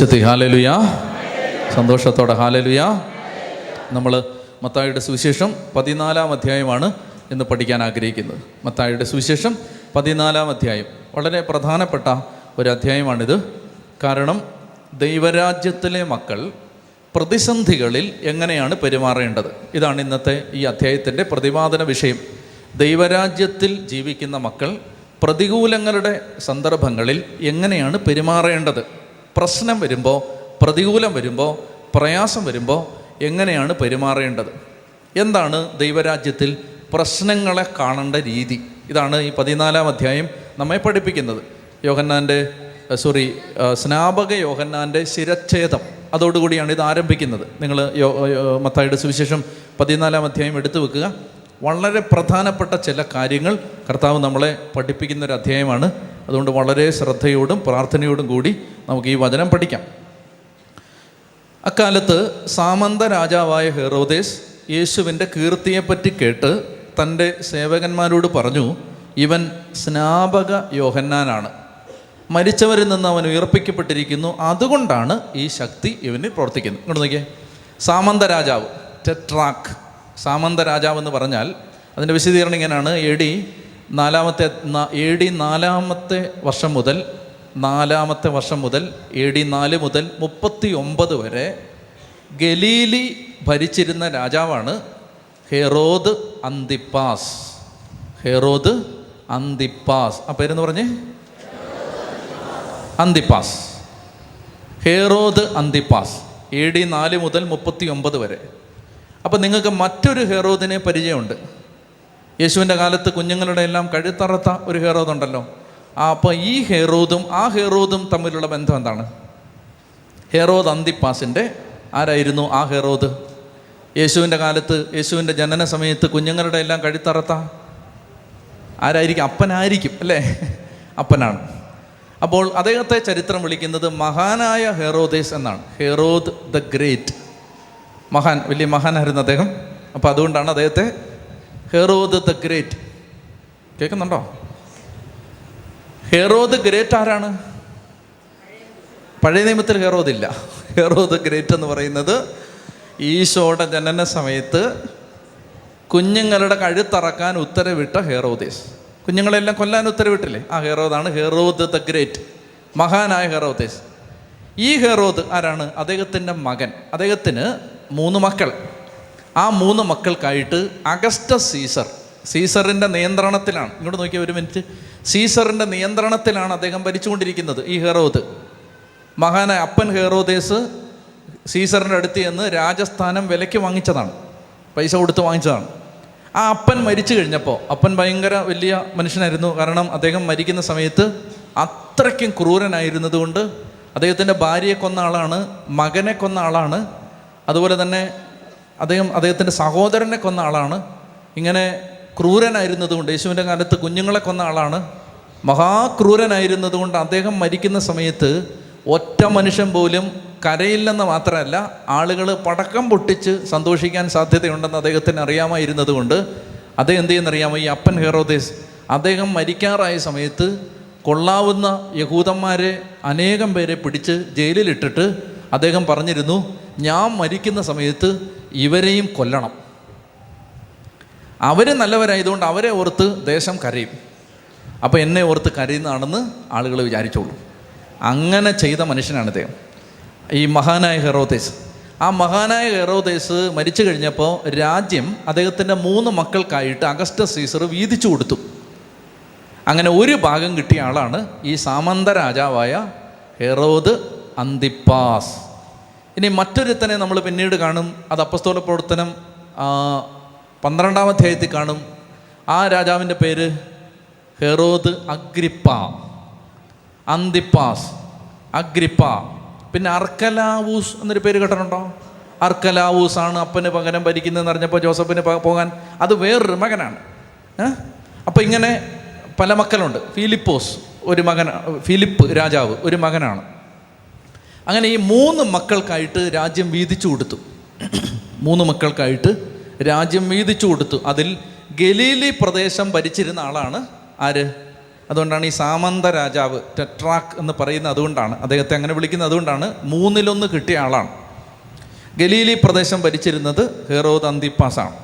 ഉച്ചത്തി ഹാലലുയ. സന്തോഷത്തോടെ ഹാലലുയ. നമ്മൾ മത്തായിയുടെ സുവിശേഷം പതിനാലാം അധ്യായമാണ് ഇന്ന് പഠിക്കാൻ ആഗ്രഹിക്കുന്നത്. മത്തായിയുടെ സുവിശേഷം പതിനാലാം അധ്യായം. വളരെ പ്രധാനപ്പെട്ട ഒരു അധ്യായമാണിത് കാരണം ദൈവരാജ്യത്തിലെ മക്കൾ പ്രതിസന്ധികളിൽ എങ്ങനെയാണ് പെരുമാറേണ്ടത്? ഇതാണ് ഇന്നത്തെ ഈ അധ്യായത്തിന്റെ പ്രതിപാദന വിഷയം. ദൈവരാജ്യത്തിൽ ജീവിക്കുന്ന മക്കൾ പ്രതികൂലങ്ങളുടെ സന്ദർഭങ്ങളിൽ എങ്ങനെയാണ് പെരുമാറേണ്ടത്? പ്രശ്നം വരുമ്പോൾ പ്രതികൂലം വരുമ്പോൾ പ്രയാസം വരുമ്പോൾ എങ്ങനെയാണ് പെരുമാറേണ്ടത്? എന്താണ് ദൈവരാജ്യത്തിൽ പ്രശ്നങ്ങളെ കാണേണ്ട രീതി? ഇതാണ് ഈ പതിനാലാം അധ്യായം നമ്മെ പഠിപ്പിക്കുന്നത്. യോഹന്നാന്റെ സോറി സ്നാപക യോഹന്നാന്റെ ശിരച്ഛേദം. അതോടുകൂടിയാണ് ഇത് ആരംഭിക്കുന്നത്. നിങ്ങൾ മത്തായുടെ സുവിശേഷം പതിനാലാം അധ്യായം എടുത്തു വെക്കുക. വളരെ പ്രധാനപ്പെട്ട ചില കാര്യങ്ങൾ കർത്താവ് നമ്മളെ പഠിപ്പിക്കുന്ന ഒരു അധ്യായമാണ്. അതുകൊണ്ട് വളരെ ശ്രദ്ധയോടും പ്രാർത്ഥനയോടും കൂടി നമുക്ക് ഈ വചനം പഠിക്കാം. അക്കാലത്ത് സാമന്ത രാജാവായ ഹെറോദേസ് യേശുവിന്റെ കീർത്തിയെപ്പറ്റി കേട്ട് തന്റെ സേവകന്മാരോട് പറഞ്ഞു ഇവൻ സ്നാപക യോഹന്നാനാണ്. മരിച്ചവരിൽ നിന്ന് അവൻ ഉയർപ്പിക്കപ്പെട്ടിരിക്കുന്നു. അതുകൊണ്ടാണ് ഈ ശക്തി ഇവന് പ്രവർത്തിക്കുന്നത്. ഇങ്ങോട്ട് നോക്കിയേ. സാമന്ത രാജാവ് ടെട്രാക്ക് സാമന്ത രാജാവ് എന്ന് പറഞ്ഞാൽ അതിന്റെ വിശദീകരണം ഇങ്ങനെയാണ്. എ ഡി നാലാമത്തെ എ ഡി നാലാമത്തെ വർഷം മുതൽ നാലാമത്തെ വർഷം മുതൽ എ ഡി നാല് മുതൽ മുപ്പത്തി ഒമ്പത് വരെ ഗലീലി ഭരിച്ചിരുന്ന രാജാവാണ് ഹെറോദ് അന്തിപ്പാസ്. Herod Antipas. ആ പേരെന്ന് പറഞ്ഞേ? Antipas. Herod Antipas. A D നാല് മുതൽ മുപ്പത്തി ഒമ്പത് വരെ. അപ്പോൾ നിങ്ങൾക്ക് മറ്റൊരു ഹെറോദിനെ പരിചയമുണ്ട്. യേശുവിന്റെ കാലത്ത് കുഞ്ഞുങ്ങളുടെ എല്ലാം കഴുത്തറത്ത ഒരു ഹെറോദ് ഉണ്ടല്ലോ ആ അപ്പോൾ ഈ ഹെറോദും ആ ഹെറോദും തമ്മിലുള്ള ബന്ധം എന്താണ്? ഹെറോദ് അന്തിപ്പാസിന്റെ ആരായിരുന്നു ആ ഹെറോദ്? യേശുവിന്റെ കാലത്ത് യേശുവിന്റെ ജനന സമയത്ത് കുഞ്ഞുങ്ങളുടെ എല്ലാം കഴുത്തറത്ത ആരായിരിക്കും? അപ്പനായിരിക്കും അല്ലേ? അപ്പനാണ്. അപ്പോൾ അദ്ദേഹത്തെ ചരിത്രം വിളിക്കുന്നത് മഹാനായ ഹെറോദേസ് എന്നാണ്. Herod the great. മഹാൻ വലിയ മഹാനായിരുന്നു അദ്ദേഹം. അപ്പോൾ അതുകൊണ്ടാണ് അദ്ദേഹത്തെ ഹെറോദ് ദ ഗ്രേറ്റ് കേൾക്കുന്നുണ്ടോ? ഹെറോദ് ഗ്രേറ്റ് ആരാണ്? പഴയ നിയമത്തിൽ ഹെറോദ് ഇല്ല. ഹെറോദ് ഗ്രേറ്റ് എന്ന് പറയുന്നത് ഈശോയുടെ ജനന സമയത്ത് കുഞ്ഞുങ്ങളുടെ കഴുത്തറക്കാൻ ഉത്തരവിട്ട ഹെറോദേസ് കുഞ്ഞുങ്ങളെല്ലാം കൊല്ലാൻ ഉത്തരവിട്ടില്ലേ? ആ ഹെറോദാണ് ഹെറോദ് ദ ഗ്രേറ്റ് മഹാനായ ഹെറോദേസ് ഈ ഹെറോദ് ആരാണ്? അദ്ദേഹത്തിന്റെ മകൻ. അദ്ദേഹത്തിന് മൂന്ന് മക്കൾ. ആ മൂന്ന് മക്കൾക്കായിട്ട് അഗസ്റ്റ സീസർ സീസറിന്റെ നിയന്ത്രണത്തിലാണ്. ഇങ്ങോട്ട് നോക്കിയ ഒരു മിനിറ്റ്. സീസറിന്റെ നിയന്ത്രണത്തിലാണ് അദ്ദേഹം ഭരിച്ചുകൊണ്ടിരിക്കുന്നത് ഈ ഹെറോദ്. മഹാനായ അപ്പൻ ഹെറോദേസ് സീസറിന്റെ അടുത്ത് ചെന്ന് രാജസ്ഥാനം വിലയ്ക്ക് വാങ്ങിച്ചതാണ്. പൈസ കൊടുത്ത് വാങ്ങിച്ചതാണ്. ആ അപ്പൻ മരിച്ചു കഴിഞ്ഞപ്പോൾ അപ്പൻ ഭയങ്കര വലിയ മനുഷ്യനായിരുന്നു. കാരണം അദ്ദേഹം മരിക്കുന്ന സമയത്ത് അത്രയ്ക്കും ക്രൂരനായിരുന്നതുകൊണ്ട് അദ്ദേഹത്തിന്റെ ഭാര്യയെ കൊന്ന ആളാണ് മകനെ കൊന്ന ആളാണ്. അതുപോലെ തന്നെ അദ്ദേഹം അദ്ദേഹത്തിന്റെ സഹോദരനെ കൊന്ന ആളാണ്. ഇങ്ങനെ ക്രൂരനായിരുന്നതുകൊണ്ട് യേശുവിന്റെ കാലത്ത് കുഞ്ഞുങ്ങളെ കൊന്ന ആളാണ്. മഹാക്രൂരനായിരുന്നതുകൊണ്ട് അദ്ദേഹം മരിക്കുന്ന സമയത്ത് ഒറ്റ മനുഷ്യൻ പോലും കരയില്ലെന്ന് മാത്രമല്ല ആളുകൾ പടക്കം പൊട്ടിച്ച് സന്തോഷിക്കാൻ സാധ്യതയുണ്ടെന്ന് അദ്ദേഹത്തിന് അറിയാമായിരുന്നതുകൊണ്ട് അദ്ദേഹം എന്ത് ചെയ്യുന്നറിയാമോ ഈ അപ്പൻ ഹെറോദേസ് അദ്ദേഹം മരിക്കാറായ സമയത്ത് കൊള്ളാവുന്ന യഹൂദന്മാരെ അനേകം പേരെ പിടിച്ച് ജയിലിലിട്ടിട്ട് അദ്ദേഹം പറഞ്ഞിരുന്നു ഞാൻ മരിക്കുന്ന സമയത്ത് ഇവരെയും കൊല്ലണം. അവർ നല്ലവരായതുകൊണ്ട് അവരെ ഓർത്ത് ദേശം കരയും. അപ്പോൾ എന്നെ ഓർത്ത് കരയുന്നതാണെന്ന് ആളുകൾ വിചാരിച്ചോളൂ. അങ്ങനെ ചെയ്ത മനുഷ്യനാണ് ഇദ്ദേഹം. ഈ മഹാനായ ഹെറോദേസ്. ആ മഹാനായ ഹെറോദേസ് മരിച്ചു കഴിഞ്ഞപ്പോൾ രാജ്യം അദ്ദേഹത്തിന്റെ മൂന്ന് മക്കൾക്കായിട്ട് അഗസ്റ്റ സീസർ വീതിച്ചു കൊടുത്തു. അങ്ങനെ ഒരു ഭാഗം കിട്ടിയ ആളാണ് ഈ സാമന്ത രാജാവായ ഹെറോദ് അന്തിപ്പാസ്. ഇനി മറ്റൊരുത്തനെ നമ്മൾ പിന്നീട് കാണും. അത് അപ്പസ്തോല പ്രവർത്തനം പന്ത്രണ്ടാം അധ്യായത്തിൽ കാണും. ആ രാജാവിന്റെ പേര് ഹെറോദ് അഗ്രിപ്പ അന്തിപ്പാസ് അഗ്രിപ്പ. പിന്നെ അർക്കലാവൂസ് എന്നൊരു പേര് കേട്ടിട്ടുണ്ടോ? അർക്കലാവൂസ് ആണ് അപ്പന് പകരം ഭരിക്കുന്നതെന്ന് അറിഞ്ഞപ്പോൾ ജോസഫിന് പോകാൻ. അത് വേറൊരു മകനാണ്. അപ്പോൾ ഇങ്ങനെ പല മക്കളുണ്ട്. ഫിലിപ്പോസ് ഒരു മകൻ ഫിലിപ്പ് രാജാവ് ഒരു മകനാണ്. അങ്ങനെ ഈ മൂന്ന് മക്കൾക്കായിട്ട് രാജ്യം വീതിച്ചു കൊടുത്തു. മൂന്ന് മക്കൾക്കായിട്ട് രാജ്യം വീതിച്ചു കൊടുത്തു. അതിൽ ഗലീലി പ്രദേശം ഭരിച്ചിരുന്ന ആളാണ് ആര്? അതുകൊണ്ടാണ് ഈ സാമന്ത രാജാവ് ടെട്രാക്ക് എന്ന് പറയുന്ന അതുകൊണ്ടാണ് അദ്ദേഹത്തെ അങ്ങനെ വിളിക്കുന്നത് അതുകൊണ്ടാണ് മൂന്നിലൊന്ന് കിട്ടിയ ആളാണ്. ഗലീലി പ്രദേശം ഭരിച്ചിരുന്നത് ഹെറോദ് അന്തിപ്പാസാണ്.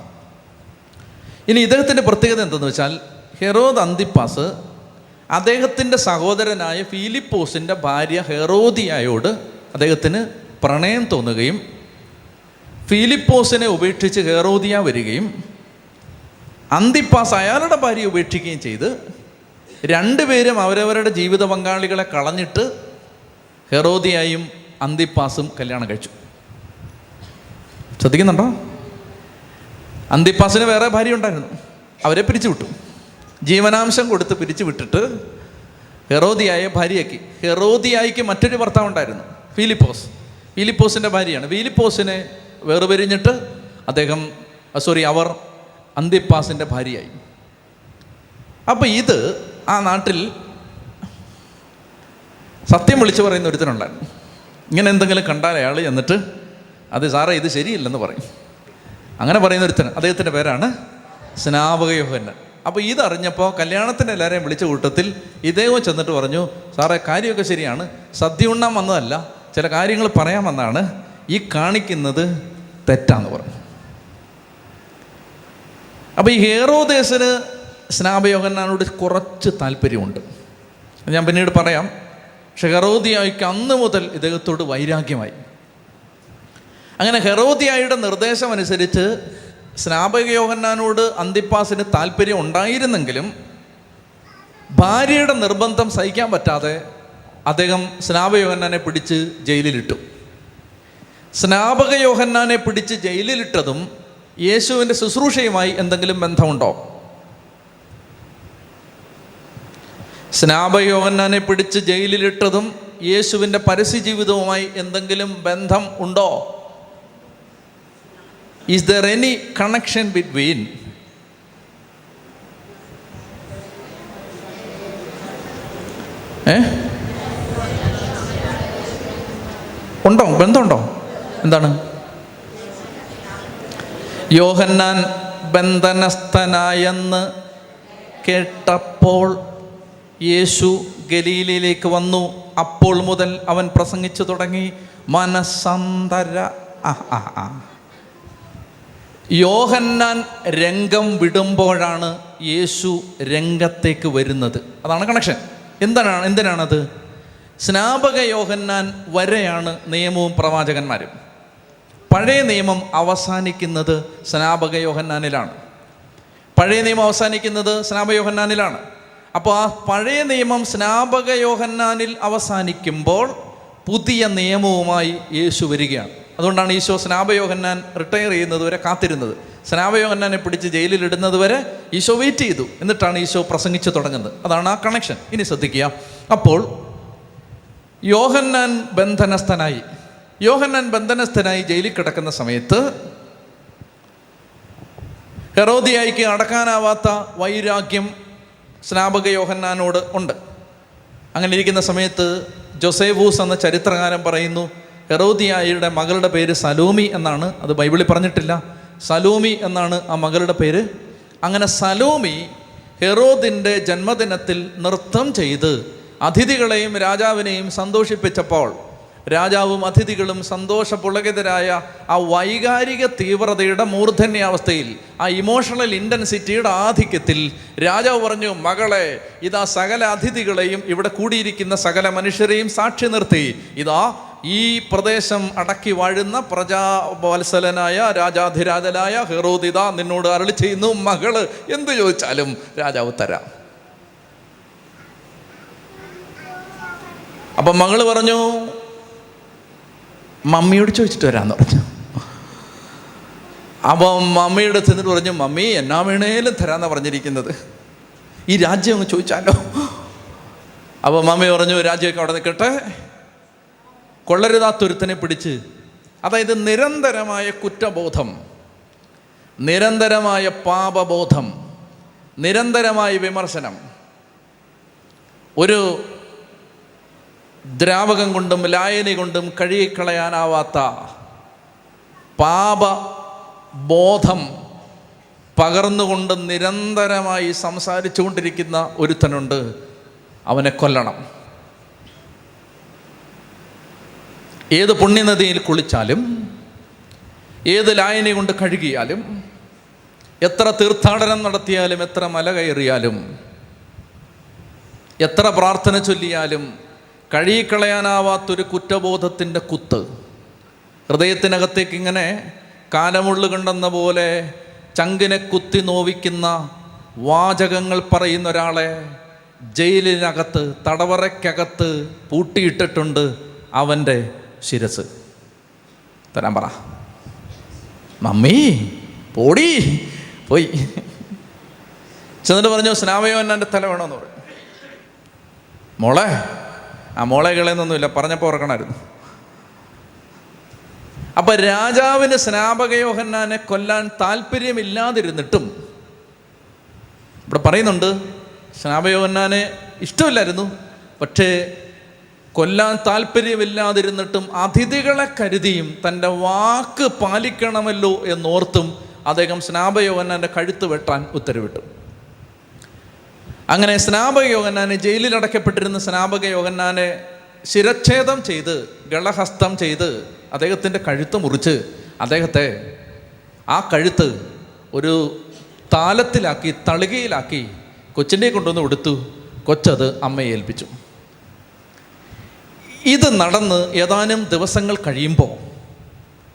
ഇനി ഇദ്ദേഹത്തിന്റെ പ്രത്യേകത എന്തെന്ന് വെച്ചാൽ ഹെറോദ് അന്തിപ്പാസ് അദ്ദേഹത്തിന്റെ സഹോദരനായ ഫിലിപ്പോസിന്റെ ഭാര്യ ഹെറോദിയായോട് അദ്ദേഹത്തിന് പ്രണയം തോന്നുകയും ഫിലിപ്പോസിനെ ഉപേക്ഷിച്ച് ഹെറോദിയ വരികയും അന്തിപ്പാസ് അയാളുടെ ഭാര്യ ഉപേക്ഷിക്കുകയും ചെയ്ത് രണ്ടുപേരും അവരവരുടെ ജീവിത പങ്കാളികളെ കളഞ്ഞിട്ട് ഹെറോദിയായും അന്തിപ്പാസും കല്യാണം കഴിച്ചു. ശ്രദ്ധിക്കുന്നുണ്ടോ? അന്തിപ്പാസിന് വേറെ ഭാര്യ ഉണ്ടായിരുന്നു. അവരെ പിരിച്ചു വിട്ടു. ജീവനാംശം കൊടുത്ത് പിരിച്ചു വിട്ടിട്ട് ഹെറോദിയായ ഭാര്യയാക്കി. ഹെറോദിയായിക്ക് മറ്റൊരു ഭർത്താവ് ഉണ്ടായിരുന്നു ഫിലിപ്പോസ്. ഫിലിപ്പോസിന്റെ ഭാര്യയാണ്. ഫിലിപ്പോസിനെ വേർപിരിഞ്ഞിട്ട് അദ്ദേഹം സോറി അവർ അന്തിപ്പാസിന്റെ ഭാര്യയായി. അപ്പോൾ ഇത് ആ നാട്ടിൽ സത്യം വിളിച്ചു പറയുന്ന ഒരുത്തനുണ്ടായിരുന്നു. ഇങ്ങനെ എന്തെങ്കിലും കണ്ടാൽ അയാൾ എന്നിട്ട് അത് സാറേ ഇത് ശരിയില്ലെന്ന് പറയും. അങ്ങനെ പറയുന്ന ഒരുത്തൻ അദ്ദേഹത്തിന്റെ പേരാണ് സ്നാപക യോഹന്നൻ. അപ്പോൾ ഇതറിഞ്ഞപ്പോൾ കല്യാണത്തിന് എല്ലാവരെയും വിളിച്ച കൂട്ടത്തിൽ ഇദ്ദേഹം ചെന്നിട്ട് പറഞ്ഞു സാറേ കാര്യമൊക്കെ ശരിയാണ്. സദ്യ ഉണ്ണാൻ വന്നതല്ല. ചില കാര്യങ്ങൾ പറയാൻ വന്നാണ് ഈ കാണിക്കുന്നത് തെറ്റാന്ന് പറഞ്ഞു. അപ്പോൾ ഈ ഹേറോദേശന് സ്നാപയോഹന്നാനോട് കുറച്ച് താല്പര്യമുണ്ട്. ഞാൻ പിന്നീട് പറയാം. പക്ഷെ ഹെറോദിയായിക്ക് അന്ന് മുതൽ ഇദ്ദേഹത്തോട് വൈരാഗ്യമായി. അങ്ങനെ ഹെറോദിയായുടെ നിർദ്ദേശം അനുസരിച്ച് സ്നാപക യോഹന്നാനോട് അന്തിപ്പാസിന് താല്പര്യം ഉണ്ടായിരുന്നെങ്കിലും ഭാര്യയുടെ നിർബന്ധം സഹിക്കാൻ പറ്റാതെ അദ്ദേഹം സ്നാപയോഹന്നാനെ പിടിച്ച് ജയിലിലിട്ടു. സ്നാപക യോഹന്നാനെ പിടിച്ച് ജയിലിലിട്ടതും യേശുവിന്റെ ശുശ്രൂഷയുമായി എന്തെങ്കിലും ബന്ധമുണ്ടോ? സ്നാപയോഹന്നാനെ പിടിച്ച് ജയിലിലിട്ടതും യേശുവിന്റെ പരസ്യ ജീവിതവുമായി എന്തെങ്കിലും ബന്ധം ഉണ്ടോ? Is there any connection between a? ഉണ്ടോ? ബന്ധമുണ്ടോ? എന്താണ്? യോഹന്നാൻ ബന്ധനസ്ഥനായെന്ന് കേട്ടപ്പോൾ യേശു ഗലീലയിലേക്ക് വന്നു. അപ്പോൾ മുതൽ അവൻ പ്രസംഗിച്ചു തുടങ്ങി. ആ യോഹന്നാൻ രംഗം വിടുമ്പോഴാണ് യേശു രംഗത്തേക്ക് വരുന്നത്. അതാണ് കണക്ഷൻ എന്താണ് എന്തിനാണത്? സ്നാപക യോഹന്നാൻ വരെയാണ് നിയമവും പ്രവാചകന്മാരും. പഴയ നിയമം അവസാനിക്കുന്നത് സ്നാപക യോഹന്നാനിലാണ്. പഴയ നിയമം അവസാനിക്കുന്നത് സ്നാപക യോഹന്നാനിലാണ്. അപ്പോൾ ആ പഴയ നിയമം സ്നാപക യോഹന്നാനിൽ അവസാനിക്കുമ്പോൾ പുതിയ നിയമവുമായി യേശു വരികയാണ്. അതുകൊണ്ടാണ് ഈശോ സ്നാപയോഹന്നാൻ റിട്ടയർ ചെയ്യുന്നത് വരെ കാത്തിരുന്നത്. സ്നാപയോഹന്നാനെ പിടിച്ച് ജയിലിലിടുന്നത് വരെ ഈശോ വെയിറ്റ് ചെയ്തു. എന്നിട്ടാണ് ഈശോ പ്രസംഗിച്ചു തുടങ്ങുന്നത്. അതാണ് ആ കണക്ഷൻ ഇനി ശ്രദ്ധിക്കുക. അപ്പോൾ യോഹന്നാൻ ബന്ധനസ്ഥനായി. യോഹന്നാൻ ബന്ധനസ്ഥനായി ജയിലിൽ കിടക്കുന്ന സമയത്ത് ഹെറോദിയായിക്ക് അടക്കാനാവാത്ത വൈരാഗ്യം സ്നാപക യോഹന്നാനോട് ഉണ്ട്. അങ്ങനെ ഇരിക്കുന്ന സമയത്ത് ജൊസേവൂസ് എന്ന ചരിത്രകാരൻ പറയുന്നു ഹെറോദിയായുടെ മകളുടെ പേര് സലോമി എന്നാണ്. അത് ബൈബിളിൽ പറഞ്ഞിട്ടില്ല. സലോമി എന്നാണ് ആ മകളുടെ പേര്. അങ്ങനെ സലോമി ഹെറോദിന്റെ ജന്മദിനത്തിൽ നൃത്തം ചെയ്ത് അതിഥികളെയും രാജാവിനെയും സന്തോഷിപ്പിച്ചപ്പോൾ രാജാവും അതിഥികളും സന്തോഷപുളകിതരായ ആ വൈകാരിക തീവ്രതയുടെ മൂർധന്യാവസ്ഥയിൽ ആ ഇമോഷണൽ ഇന്റൻസിറ്റിയുടെ ആധിക്യത്തിൽ രാജാവ് പറഞ്ഞു മകളെ ഇതാ സകല അതിഥികളെയും ഇവിടെ കൂടിയിരിക്കുന്ന സകല മനുഷ്യരെയും സാക്ഷി നിർത്തി. ഇതാ ഈ പ്രദേശം അടക്കി വാഴുന്ന പ്രജാവത്സലനായ രാജാധിരാജനായ ഹെറോദിത നിന്നോട് അരളി ചെയ്യുന്നു. മകൾ എന്ത് ചോദിച്ചാലും രാജാവ് തരാം. അപ്പം മകൾ പറഞ്ഞു മമ്മിയോട് ചോദിച്ചിട്ട് വരാമെന്ന് പറഞ്ഞു. അപ്പം മമ്മിയുടെ ചെന്നിട്ട് പറഞ്ഞു മമ്മി എന്നാ വേണേലും തരാമെന്നാണ് പറഞ്ഞിരിക്കുന്നത്. ഈ രാജ്യം അങ്ങ് ചോദിച്ചാലോ? അപ്പോൾ മമ്മി പറഞ്ഞു രാജ്യമൊക്കെ അവിടെ നിൽക്കട്ടെ. കൊള്ളരുതാത്തൊരുത്തനെ പിടിച്ച്. അതായത് നിരന്തരമായ കുറ്റബോധം നിരന്തരമായ പാപബോധം നിരന്തരമായ വിമർശനം. ഒരു ദ്രാവകം കൊണ്ടും ലായനി കൊണ്ടും കഴുകിക്കളയാനാവാത്ത പാപ ബോധം പകർന്നുകൊണ്ട് നിരന്തരമായി സംസാരിച്ചു കൊണ്ടിരിക്കുന്ന ഒരുത്തനുണ്ട്. അവനെ കൊല്ലണം. ഏത് പുണ്യനദിയിൽ കുളിച്ചാലും ഏത് ലായനി കൊണ്ട് കഴുകിയാലും എത്ര തീർത്ഥാടനം നടത്തിയാലും എത്ര മല കയറിയാലും എത്ര പ്രാർത്ഥന ചൊല്ലിയാലും കഴുകിക്കളയാനാവാത്തൊരു കുറ്റബോധത്തിന്റെ കുത്ത്. ഹൃദയത്തിനകത്തേക്ക് ഇങ്ങനെ കാലമുള്ളു കണ്ടെന്ന പോലെ ചങ്കിനെ കുത്തി നോവിക്കുന്ന വാചകങ്ങൾ പറയുന്ന ഒരാളെ ജയിലിനകത്ത് തടവറയ്ക്കകത്ത് പൂട്ടിയിട്ടിട്ടുണ്ട് അവന്റെ ശിരസ്. തരാൻ പറ. മമ്മി പോടി പോയി. ചെന്നിട്ട് പറഞ്ഞു സ്നാമയോൻ എന്റെ തല വേണമെന്ന് പറഞ്ഞു. മോളെ ആ മോളെ കളയുന്നൊന്നുമില്ല പറഞ്ഞപ്പോൾ ഓർക്കണമായിരുന്നു അപ്പൊ രാജാവിന് സ്നാപകയോഹന്നാനെ കൊല്ലാൻ താല്പര്യമില്ലാതിരുന്നിട്ടും ഇവിടെ പറയുന്നുണ്ട് സ്നാപകയോഹന്നാനെ ഇഷ്ടമില്ലായിരുന്നു പക്ഷേ കൊല്ലാൻ താല്പര്യമില്ലാതിരുന്നിട്ടും അതിഥികളെ കരുതിയും തന്റെ വാക്ക് പാലിക്കണമല്ലോ എന്നോർത്തും അദ്ദേഹം സ്നാപയോഹന്നാന്റെ കഴുത്ത് വെട്ടാൻ ഉത്തരവിട്ടു. അങ്ങനെ സ്നാപക യോഗന്നാനെ ജയിലിൽ അടക്കപ്പെട്ടിരുന്ന സ്നാപക യോഗന്നാനെ ശിരച്ഛേദം ചെയ്ത് ഗളഹസ്തം ചെയ്ത് അദ്ദേഹത്തിന്റെ കഴുത്ത് മുറിച്ച് അദ്ദേഹത്തെ ആ കഴുത്ത് ഒരു താലത്തിലാക്കി തളികയിലാക്കി കൊച്ചിന്റെ കൊണ്ടുവന്ന് കൊടുത്തു. കൊച്ചത് അമ്മയെ ഏൽപ്പിച്ചു. ഇത് നടന്ന് ഏതാനും ദിവസങ്ങൾ കഴിയുമ്പോൾ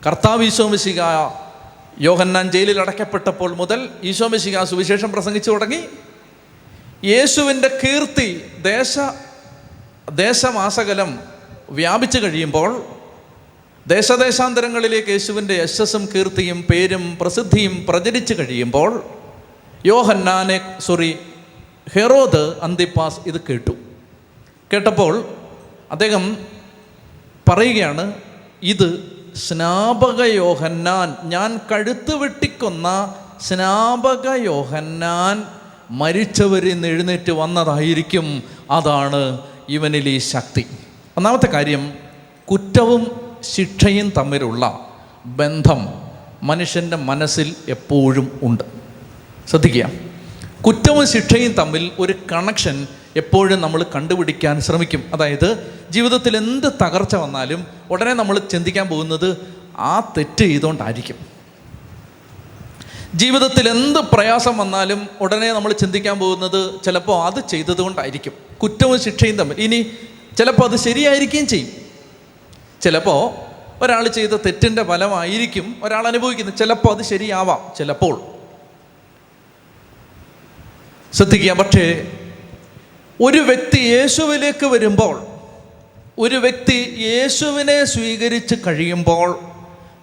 കർത്താവ് ഈശോമിശിക യോഹന്നാൻ ജയിലിൽ അടക്കപ്പെട്ടപ്പോൾ മുതൽ ഈശോമിശിക സുവിശേഷം പ്രസംഗിച്ചു തുടങ്ങി. യേശുവിന്റെ കീർത്തി ദേശ ദേശമാസകലം വ്യാപിച്ചു കഴിയുമ്പോൾ ദേശദേശാന്തരങ്ങളിലേക്ക് യേശുവിന്റെ യശസ്സും കീർത്തിയും പേരും പ്രസിദ്ധിയും പ്രചരിച്ചു കഴിയുമ്പോൾ യോഹന്നാനെ സോറി ഹെറോദ് അന്തിപ്പാസ് ഇത് കേട്ടു. കേട്ടപ്പോൾ അദ്ദേഹം പറയുകയാണ് ഇത് സ്നാപക യോഹന്നാൻ ഞാൻ കഴുത്ത് വെട്ടിക്കൊന്ന സ്നാപക യോഹന്നാൻ മരിച്ചവരിൽ നിന്ന് എഴുന്നേറ്റ് വന്നതായിരിക്കും. അതാണ് ഇവനിൽ ഈ ശക്തി. ഒന്നാമത്തെ കാര്യം കുറ്റവും ശിക്ഷയും തമ്മിലുള്ള ബന്ധം മനുഷ്യന്റെ മനസ്സിൽ എപ്പോഴും ഉണ്ട്. ശ്രദ്ധിക്കുക. കുറ്റവും ശിക്ഷയും തമ്മിൽ ഒരു കണക്ഷൻ എപ്പോഴും നമ്മൾ കണ്ടുപിടിക്കാൻ ശ്രമിക്കും. അതായത് ജീവിതത്തിൽ എന്ത് തകർച്ച വന്നാലും ഉടനെ നമ്മൾ ചിന്തിക്കാൻ പോകുന്നത് ആ തെറ്റ് ചെയ്തുകൊണ്ടായിരിക്കും. ജീവിതത്തിൽ എന്ത് പ്രയാസം വന്നാലും ഉടനെ നമ്മൾ ചിന്തിക്കാൻ പോകുന്നത് ചിലപ്പോൾ അത് ചെയ്തതുകൊണ്ടായിരിക്കും കുറ്റവും ശിക്ഷയും തമ്മിൽ. ഇനി ചിലപ്പോൾ അത് ശരിയായിരിക്കുകയും ചെയ്യും. ചിലപ്പോൾ ഒരാൾ ചെയ്ത തെറ്റിന്റെ ഫലമായിരിക്കും ഒരാൾ അനുഭവിക്കുന്നത്. ചിലപ്പോൾ അത് ശരിയാവാം. ചിലപ്പോൾ. ശ്രദ്ധിക്കുക. പക്ഷേ ഒരു വ്യക്തി യേശുവിലേക്ക് വരുമ്പോൾ ഒരു വ്യക്തി യേശുവിനെ സ്വീകരിച്ച് കഴിയുമ്പോൾ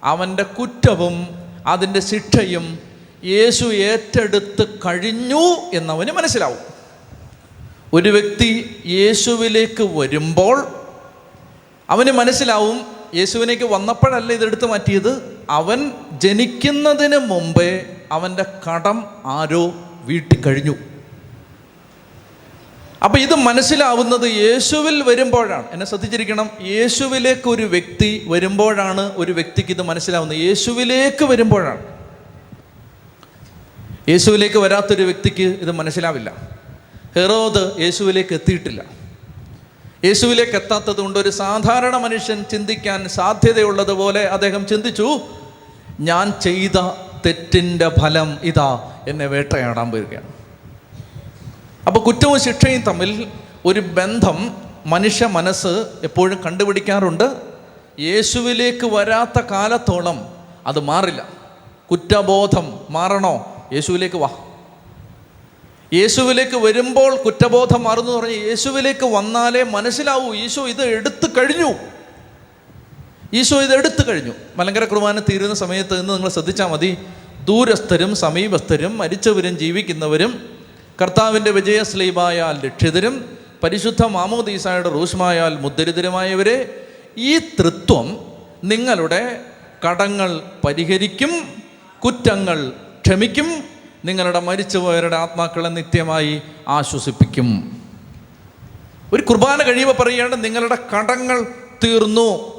അവന്റെ കുറ്റവും അതിന്റെ ശിക്ഷയും യേശു ഏറ്റെടുത്ത് കഴിഞ്ഞു എന്നവന് മനസ്സിലാവും. ഒരു വ്യക്തി യേശുവിലേക്ക് വരുമ്പോൾ അവന് മനസ്സിലാവും യേശുവിനേക്ക് വന്നപ്പോഴല്ല ഇതെടുത്ത് മാറ്റിയത്? അവൻ ജനിക്കുന്നതിന് മുമ്പേ അവന്റെ കടം ആരോ വീട്ടിൽ കഴിഞ്ഞു. അപ്പം ഇത് മനസ്സിലാവുന്നത് യേശുവിൽ വരുമ്പോഴാണ്. എന്നെ ശ്രദ്ധിച്ചിരിക്കണം. യേശുവിലേക്ക് ഒരു വ്യക്തി വരുമ്പോഴാണ് ഒരു വ്യക്തിക്ക് ഇത് മനസ്സിലാവുന്നത്. യേശുവിലേക്ക് വരുമ്പോഴാണ്. യേശുവിലേക്ക് വരാത്തൊരു വ്യക്തിക്ക് ഇത് മനസ്സിലാവില്ല. ഹെറോദ് യേശുവിലേക്ക് എത്തിയിട്ടില്ല. യേശുവിലേക്ക് എത്താത്തത് കൊണ്ട് ഒരു സാധാരണ മനുഷ്യൻ ചിന്തിക്കാൻ സാധ്യതയുള്ളതുപോലെ അദ്ദേഹം ചിന്തിച്ചു ഞാൻ ചെയ്ത തെറ്റിന്റെ ഫലം ഇതാ എന്നെ വേട്ടയാടാൻ വരികയാണ് അപ്പോൾ കുറ്റവും ശിക്ഷയും തമ്മിൽ ഒരു ബന്ധം മനുഷ്യ മനസ്സ് എപ്പോഴും കണ്ടുപിടിക്കാറുണ്ട്. യേശുവിലേക്ക് വരാത്ത കാലത്തോളം അത് മാറില്ല. കുറ്റബോധം മാറണോ? യേശുവിലേക്ക് വാ. യേശുവിലേക്ക് വരുമ്പോൾ കുറ്റബോധം മാറുന്നു പറഞ്ഞ് യേശുവിലേക്ക് വന്നാലേ മനസ്സിലാവൂ ഈശോ ഇത് എടുത്തു കഴിഞ്ഞു. ഈശോ ഇത് എടുത്തു കഴിഞ്ഞു. മലങ്കര കുർബാന തീരുന്ന സമയത്ത് നിന്ന് നിങ്ങൾ ശ്രദ്ധിച്ചാൽ മതി. ദൂരസ്ഥരും സമീപസ്ഥരും മരിച്ചവരും ജീവിക്കുന്നവരും കർത്താവിന്റെ വിജയസ്ലീബായാൽ രക്ഷിതരും പരിശുദ്ധ മാമോദീസായുടെ റൂഷ്മായാൽ മുദ്രിതരുമായവരെ ഈ തൃത്വം നിങ്ങളുടെ കടങ്ങൾ പരിഹരിക്കും കുറ്റങ്ങൾ ക്ഷമിക്കും. നിങ്ങളുടെ മരിച്ചുപോയവരുടെ ആത്മാക്കളെ നിത്യമായി ആശ്വസിപ്പിക്കും. ഒരു കുർബാന കഴിയുമ്പോൾ പറയുകയാണ് നിങ്ങളുടെ കടങ്ങൾ തീർന്നു.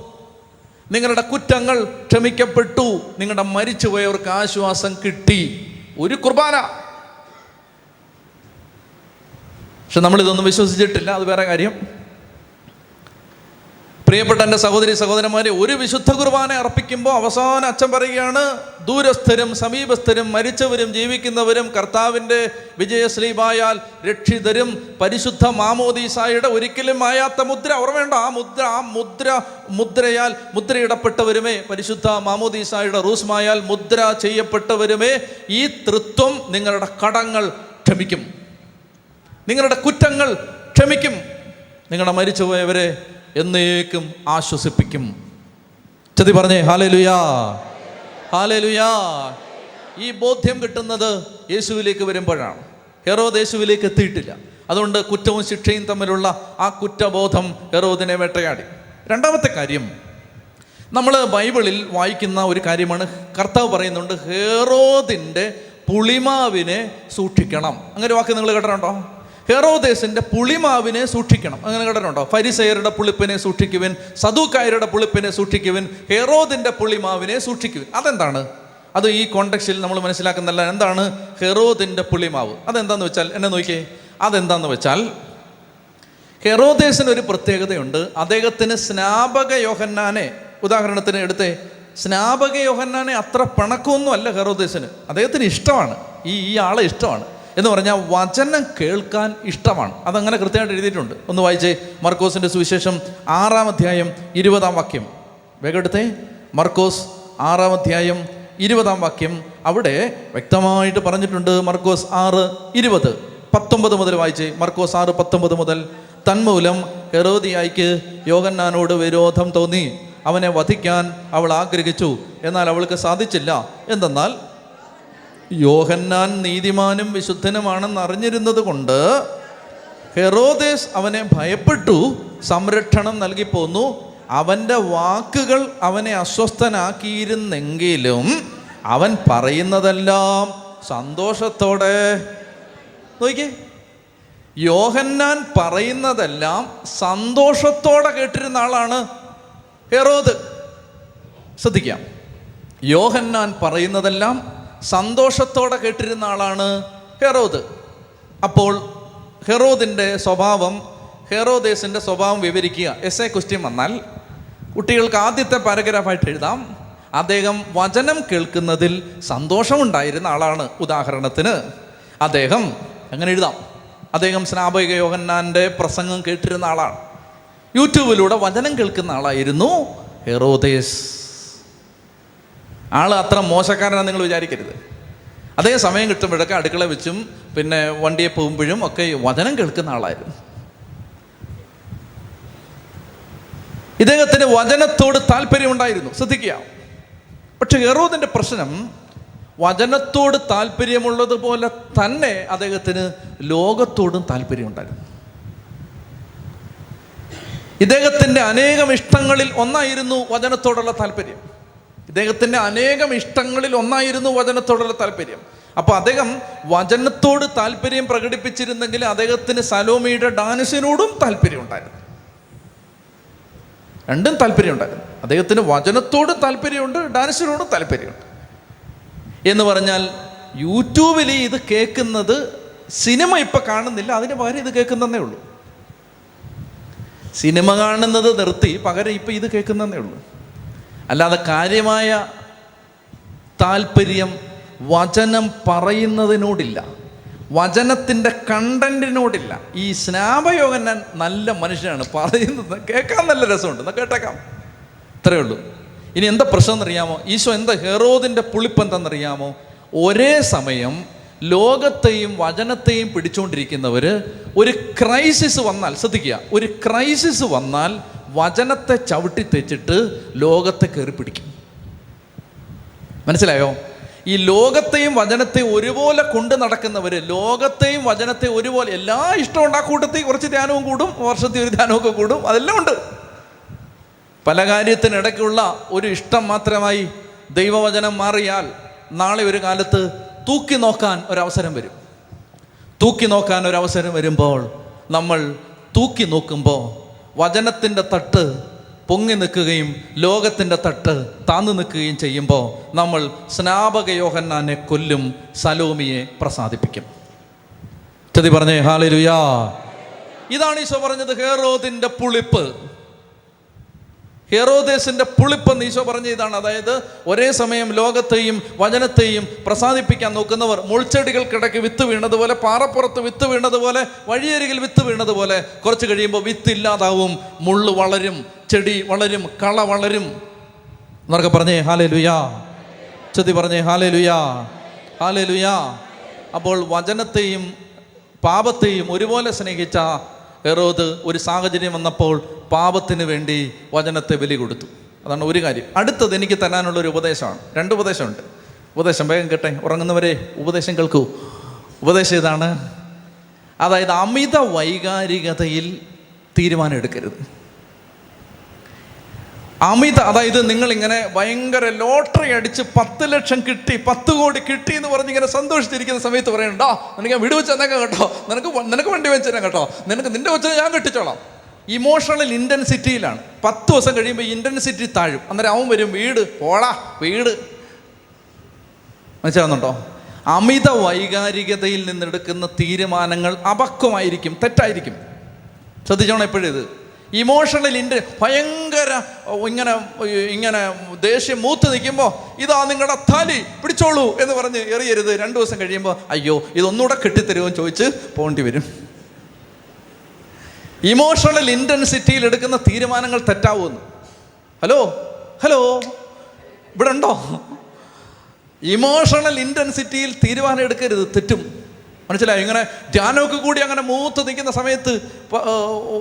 നിങ്ങളുടെ കുറ്റങ്ങൾ ക്ഷമിക്കപ്പെട്ടു. നിങ്ങളുടെ മരിച്ചുപോയവർക്ക് ആശ്വാസം കിട്ടി. ഒരു കുർബാന. പക്ഷെ നമ്മളിതൊന്നും വിശ്വസിച്ചിട്ടില്ല. അത് വേറെ കാര്യം. പ്രിയപ്പെട്ട എന്റെ സഹോദരി സഹോദരന്മാരെ ഒരു വിശുദ്ധ കുർബാന അർപ്പിക്കുമ്പോൾ അവസാനം അച്ഛൻ പറയുകയാണ് ദൂരസ്ഥരും സമീപസ്ഥരും മരിച്ചവരും ജീവിക്കുന്നവരും കർത്താവിന്റെ വിജയശ്രീമായാൽ രക്ഷിതരും പരിശുദ്ധ മാമോദീസായുടെ ഒരിക്കലും മായാത്ത മുദ്ര. ഓർമ്മയുണ്ടോ ആ മുദ്ര ആ മുദ്ര മുദ്രയാൽ മുദ്രയിടപ്പെട്ടവരുമേ പരിശുദ്ധ മാമോദീസായുടെ റൂസ്മായാൽ മുദ്ര ചെയ്യപ്പെട്ടവരുമേ ഈ തൃത്വം നിങ്ങളുടെ കടങ്ങൾ ക്ഷമിക്കും. നിങ്ങളുടെ കുറ്റങ്ങൾ ക്ഷമിക്കും. നിങ്ങളുടെ മരിച്ചുപോയവരെ എന്നേക്കും ആശ്വസിപ്പിക്കും. ചതി പറഞ്ഞേ ഹാലലുയാ ഹാലലുയാ. ഈ ബോധ്യം കിട്ടുന്നത് യേശുവിലേക്ക് വരുമ്പോഴാണ്. ഹെറോദ് യേശുവിലേക്ക് എത്തിയിട്ടില്ല. അതുകൊണ്ട് കുറ്റവും ശിക്ഷയും തമ്മിലുള്ള ആ കുറ്റബോധം ഹെറോദിനെ വേട്ടയാടി. രണ്ടാമത്തെ കാര്യം നമ്മൾ ബൈബിളിൽ വായിക്കുന്ന ഒരു കാര്യമാണ് കർത്താവ് പറയുന്നുണ്ട് ഹെറോദിന്റെ പുളിമാവിനെ സൂക്ഷിക്കണം. അങ്ങനെ വാക്ക് നിങ്ങൾ കേട്ടിട്ടുണ്ടോ? ഹെറോദേസിന്റെ പുളിമാവിനെ സൂക്ഷിക്കണം. അങ്ങനെ കേട്ടിട്ടുണ്ടോ ഫരിസയരുടെ പുളിപ്പിനെ സൂക്ഷിക്കുവിൻ സദൂക്കായരുടെ പുളിപ്പിനെ സൂക്ഷിക്കുവിൻ ഹെറോദിന്റെ പുളിമാവിനെ സൂക്ഷിക്കുവിൻ. അതെന്താണ്? അത് ഈ കോണ്ടക്സ്റ്റിൽ നമ്മൾ മനസ്സിലാക്കുന്നില്ല എന്താണ്? ഹെറോദിന്റെ പുളിമാവ്. അതെന്താന്ന് വെച്ചാൽ എന്നെ നോക്കിയേ. അതെന്താന്ന് വെച്ചാൽ ഹെറോദേസിന് ഒരു പ്രത്യേകതയുണ്ട്. അദ്ദേഹത്തിന് സ്നാപക യോഹന്നാനെ ഉദാഹരണത്തിന് എടുത്തേ. സ്നാപക യോഹന്നാനെ അത്ര പിണക്കമൊന്നും അല്ല ഹെറോദേസിന്. അദ്ദേഹത്തിന് ഇഷ്ടമാണ്. ഈ ഈ ആളെ ഇഷ്ടമാണ്. എന്ന് പറഞ്ഞാൽ വചനം കേൾക്കാൻ ഇഷ്ടമാണ്. അതങ്ങനെ കൃത്യമായിട്ട് എഴുതിയിട്ടുണ്ട്. ഒന്ന് വായിച്ചേ. മർക്കോസിന്റെ സുവിശേഷം ആറാം അധ്യായം ഇരുപതാം വാക്യം. വേഗം എടുത്തേ. മർക്കോസ് ആറാം അധ്യായം ഇരുപതാം വാക്യം. അവിടെ വ്യക്തമായിട്ട് പറഞ്ഞിട്ടുണ്ട് മർക്കോസ് ആറ് ഇരുപത്. പത്തൊമ്പത് മുതൽ വായിച്ചേ. മർക്കോസ് ആറ് പത്തൊമ്പത് മുതൽ. തന്മൂലം ഹെറോദിയായിക്ക് യോഗന്നാനോട് വിരോധം തോന്നി. അവനെ വധിക്കാൻ അവൾ ആഗ്രഹിച്ചു. എന്നാൽ അവൾക്ക് സാധിച്ചില്ല. എന്തെന്നാൽ യോഹന്നാൻ നീതിമാനും വിശുദ്ധനുമാണെന്ന് അറിഞ്ഞിരുന്നത് കൊണ്ട് ഹെറോദേസ് അവനെ ഭയപ്പെട്ടു സംരക്ഷണം നൽകി പോന്നു. അവന്റെ വാക്കുകൾ അവനെ അസ്വസ്ഥനാക്കിയിരുന്നെങ്കിലും അവൻ പറയുന്നതെല്ലാം സന്തോഷത്തോടെ. നോക്കിയേ യോഹന്നാൻ പറയുന്നതെല്ലാം സന്തോഷത്തോടെ കേട്ടിരുന്ന ആളാണ് ഹെറോദ്. ശ്രദ്ധിക്കാം. യോഹന്നാൻ പറയുന്നതെല്ലാം സന്തോഷത്തോടെ കേട്ടിരുന്ന ആളാണ് ഹെറോദ്. അപ്പോൾ ഹെറോദിന്റെ സ്വഭാവം ഹെറോദേസിന്റെ സ്വഭാവം വിവരിക്കുക. എസ് എ ക്വസ്റ്റ്യൻ വന്നാൽ കുട്ടികൾക്ക് ആദ്യത്തെ പാരഗ്രാഫായിട്ട് എഴുതാം. അദ്ദേഹം വചനം കേൾക്കുന്നതിൽ സന്തോഷമുണ്ടായിരുന്ന ആളാണ്. ഉദാഹരണത്തിന് അദ്ദേഹം അങ്ങനെ എഴുതാം. അദ്ദേഹം സ്നാപക യോഹന്നാന്റെ പ്രസംഗം കേട്ടിരുന്ന ആളാണ്. യൂട്യൂബിലൂടെ വചനം കേൾക്കുന്ന ആളായിരുന്നു ഹെറോദേസ്. ആൾ അത്ര മോശക്കാരനാണെന്ന് നിങ്ങൾ വിചാരിക്കരുത്. അതേ സമയം കിട്ടുമ്പോഴൊക്കെ അടുക്കള വെച്ചും പിന്നെ വണ്ടിയെ പോകുമ്പോഴും ഒക്കെ വചനം കേൾക്കുന്ന ആളായിരുന്നു. ഇദ്ദേഹത്തിന് വചനത്തോട് താല്പര്യമുണ്ടായിരുന്നു. ശ്രദ്ധിക്കുക. പക്ഷെ ഹെറോദിന്റെ പ്രശ്നം വചനത്തോട് താല്പര്യമുള്ളതുപോലെ തന്നെ അദ്ദേഹത്തിന് ലോകത്തോടും താല്പര്യമുണ്ടായിരുന്നു. ഇദ്ദേഹത്തിന്റെ അനേകം ഇഷ്ടങ്ങളിൽ ഒന്നായിരുന്നു വചനത്തോടുള്ള താല്പര്യം. ഇദ്ദേഹത്തിന്റെ അനേകം ഇഷ്ടങ്ങളിൽ ഒന്നായിരുന്നു വചനത്തോടുള്ള താല്പര്യം. അപ്പോൾ അദ്ദേഹം വചനത്തോട് താല്പര്യം പ്രകടിപ്പിച്ചിരുന്നെങ്കിൽ അദ്ദേഹത്തിന് സലോമിയുടെ ഡാൻസിനോടും താല്പര്യം ഉണ്ടായിരുന്നു. രണ്ടും താല്പര്യം ഉണ്ടായിരുന്നു. അദ്ദേഹത്തിന് വചനത്തോട് താല്പര്യമുണ്ട് ഡാൻസിനോടും താല്പര്യമുണ്ട്. എന്ന് പറഞ്ഞാൽ യൂട്യൂബിൽ ഇത് കേൾക്കുന്നത് സിനിമ ഇപ്പം കാണുന്നില്ല അതിന് പകരം ഇത് കേൾക്കുന്നതേ ഉള്ളൂ. സിനിമ കാണുന്നത് നിർത്തി പകരം ഇപ്പം ഇത് കേൾക്കുന്നതേ ഉള്ളൂ. അല്ലാതെ കാര്യമായ താല്പര്യം വചനം പറയുന്നതിനോടില്ല. വചനത്തിന്റെ കണ്ടന്റിനോടില്ല ഈ സ്നാപയോഗൻ നല്ല മനുഷ്യനാണ്. പറയുന്നത് കേൾക്കാൻ നല്ല രസമുണ്ട്. എന്നാൽ കേട്ടേക്കാം. ഇത്രയേ ഉള്ളൂ. ഇനി എന്താ പ്രശ്നം എന്നറിയാമോ? ഈശോ എന്താ ഹെറോദിന്റെ പുളിപ്പ് എന്താണെന്നറിയാമോ? ഒരേ സമയം ലോകത്തെയും വചനത്തെയും പിടിച്ചുകൊണ്ടിരിക്കുന്നവർ ഒരു ക്രൈസിസ് വന്നാൽ ശ്രദ്ധിക്കുക ഒരു ക്രൈസിസ് വന്നാൽ വചനത്തെ ചവിട്ടി തെച്ചിട്ട് ലോകത്തെ കയറി പിടിക്കും. മനസ്സിലായോ? ഈ ലോകത്തെയും വചനത്തെയും ഒരുപോലെ കൊണ്ട് നടക്കുന്നവർ ലോകത്തെയും വചനത്തെ ഒരുപോലെ എല്ലാ ഇഷ്ടവും ആ കൂട്ടത്തിൽ കുറച്ച് ധ്യാനവും കൂടും വർഷത്തിൽ ഒരു ധ്യാനമൊക്കെ കൂടും. അതെല്ലാം ഉണ്ട്. പല കാര്യത്തിനിടയ്ക്കുള്ള ഒരു ഇഷ്ടം മാത്രമായി ദൈവവചനം മാറിയാൽ നാളെ ഒരു കാലത്ത് തൂക്കി നോക്കാൻ ഒരവസരം വരും. തൂക്കി നോക്കാൻ ഒരവസരം വരുമ്പോൾ നമ്മൾ തൂക്കി നോക്കുമ്പോൾ വചനത്തിന്റെ തട്ട് പൊങ്ങി നിൽക്കുകയും ലോകത്തിന്റെ തട്ട് താന്നു നിൽക്കുകയും ചെയ്യുമ്പോൾ നമ്മൾ സ്നാപക യോഹന്നാനെ കൊല്ലും സലോമിയെ പ്രസാദിപ്പിക്കും. ചതി പറഞ്ഞേ ഹാലിരുയാ ഇതാണ് ഈശോ പറഞ്ഞത് ഹേറോതിന്റെ പുളിപ്പ്. ഹെറോദേസിന്റെ പുളിപ്പെന്ന് ഈശോ പറഞ്ഞ ഇതാണ്. അതായത് ഒരേ സമയം ലോകത്തെയും വചനത്തെയും പ്രസാദിപ്പിക്കാൻ നോക്കുന്നവർ മുൾച്ചെടികൾക്കിടയ്ക്ക് വിത്ത് വീണതുപോലെ പാറപ്പുറത്ത് വിത്ത് വീണതുപോലെ വഴിയരികിൽ വിത്ത് വീണതുപോലെ കുറച്ച് കഴിയുമ്പോൾ വിത്ത് ഇല്ലാതാവും മുള്ളു വളരും ചെടി വളരും കള വളരും. എന്നൊക്കെ പറഞ്ഞേ ഹാലേ ലുയാ ചെതി പറഞ്ഞേ ഹാലേ ലുയാ ഹാലേ ലുയാ അപ്പോൾ വചനത്തെയും പാപത്തെയും ഒരുപോലെ സ്നേഹിച്ച ഹെറോദ് ഒരു സാഹചര്യം വന്നപ്പോൾ പാപത്തിന് വേണ്ടി വചനത്തെ ബലി കൊടുത്തു. അതാണ് ഒരു കാര്യം. അടുത്തത് എനിക്ക് തരാനുള്ള ഒരു ഉപദേശമാണ്. രണ്ട് ഉപദേശമുണ്ട്. ഉപദേശം വേഗം കേട്ടെ. ഉറങ്ങുന്നവരെ ഉപദേശം കേൾക്കൂ. ഉപദേശം ഇതാണ്. അതായത് അമിത വൈകാരികതയിൽ തീരുമാനം എടുക്കരുത് അമിത അതായത് നിങ്ങൾ ഇങ്ങനെ ഭയങ്കര ലോട്ടറി അടിച്ച് പത്ത് ലക്ഷം കിട്ടി പത്ത് കോടി കിട്ടി എന്ന് പറഞ്ഞ് ഇങ്ങനെ സന്തോഷിച്ചിരിക്കുന്ന സമയത്ത് പറയണ്ടോ നിനക്ക് ഞാൻ വിടുവെച്ച് തന്നേക്കാം കേട്ടോ. നിനക്ക് നിനക്ക് വണ്ടി വെച്ച് തരാം കേട്ടോ. നിനക്ക് നിന്റെ വെച്ച് ഞാൻ കെട്ടിച്ചോളാം. ഇമോഷണൽ ഇന്റൻസിറ്റിയിലാണ് പത്ത് ദിവസം കഴിയുമ്പോൾ ഇന്റൻസിറ്റി താഴും. അന്നേരം അവൻ വരും വീട് പോളാ വീട്. മനസ്സിലാവുന്നുണ്ടോ? അമിത വൈകാരികതയിൽ നിന്നെടുക്കുന്ന തീരുമാനങ്ങൾ അപക്വമായിരിക്കും തെറ്റായിരിക്കും. ശ്രദ്ധിച്ചോണം എപ്പോഴും ഇത്. ഇമോഷണൽ ഇന്റെ ഭയങ്കര ഇങ്ങനെ ഇങ്ങനെ ദേഷ്യം മൂത്ത് നിൽക്കുമ്പോൾ ഇതാ നിങ്ങളുടെ തലി പിടിച്ചോളൂ എന്ന് പറഞ്ഞ് എറിയരുത്. രണ്ട് ദിവസം കഴിയുമ്പോൾ അയ്യോ ഇതൊന്നുകൂടെ കെട്ടിത്തരുമോ എന്ന് ചോദിച്ച് പോകേണ്ടി വരും. ഇമോഷണൽ ഇന്റൻസിറ്റിയിൽ എടുക്കുന്ന തീരുമാനങ്ങൾ തെറ്റാവുമെന്ന് ഹലോ ഹലോ ഇവിടെ ഉണ്ടോ ഇമോഷണൽ ഇന്റൻസിറ്റിയിൽ തീരുമാനം എടുക്കരുത്. തെറ്റും. മനസ്സിലായോ? ഇങ്ങനെ ധ്യാനമൊക്കെ കൂടി അങ്ങനെ മൂത്ത് നിൽക്കുന്ന സമയത്ത്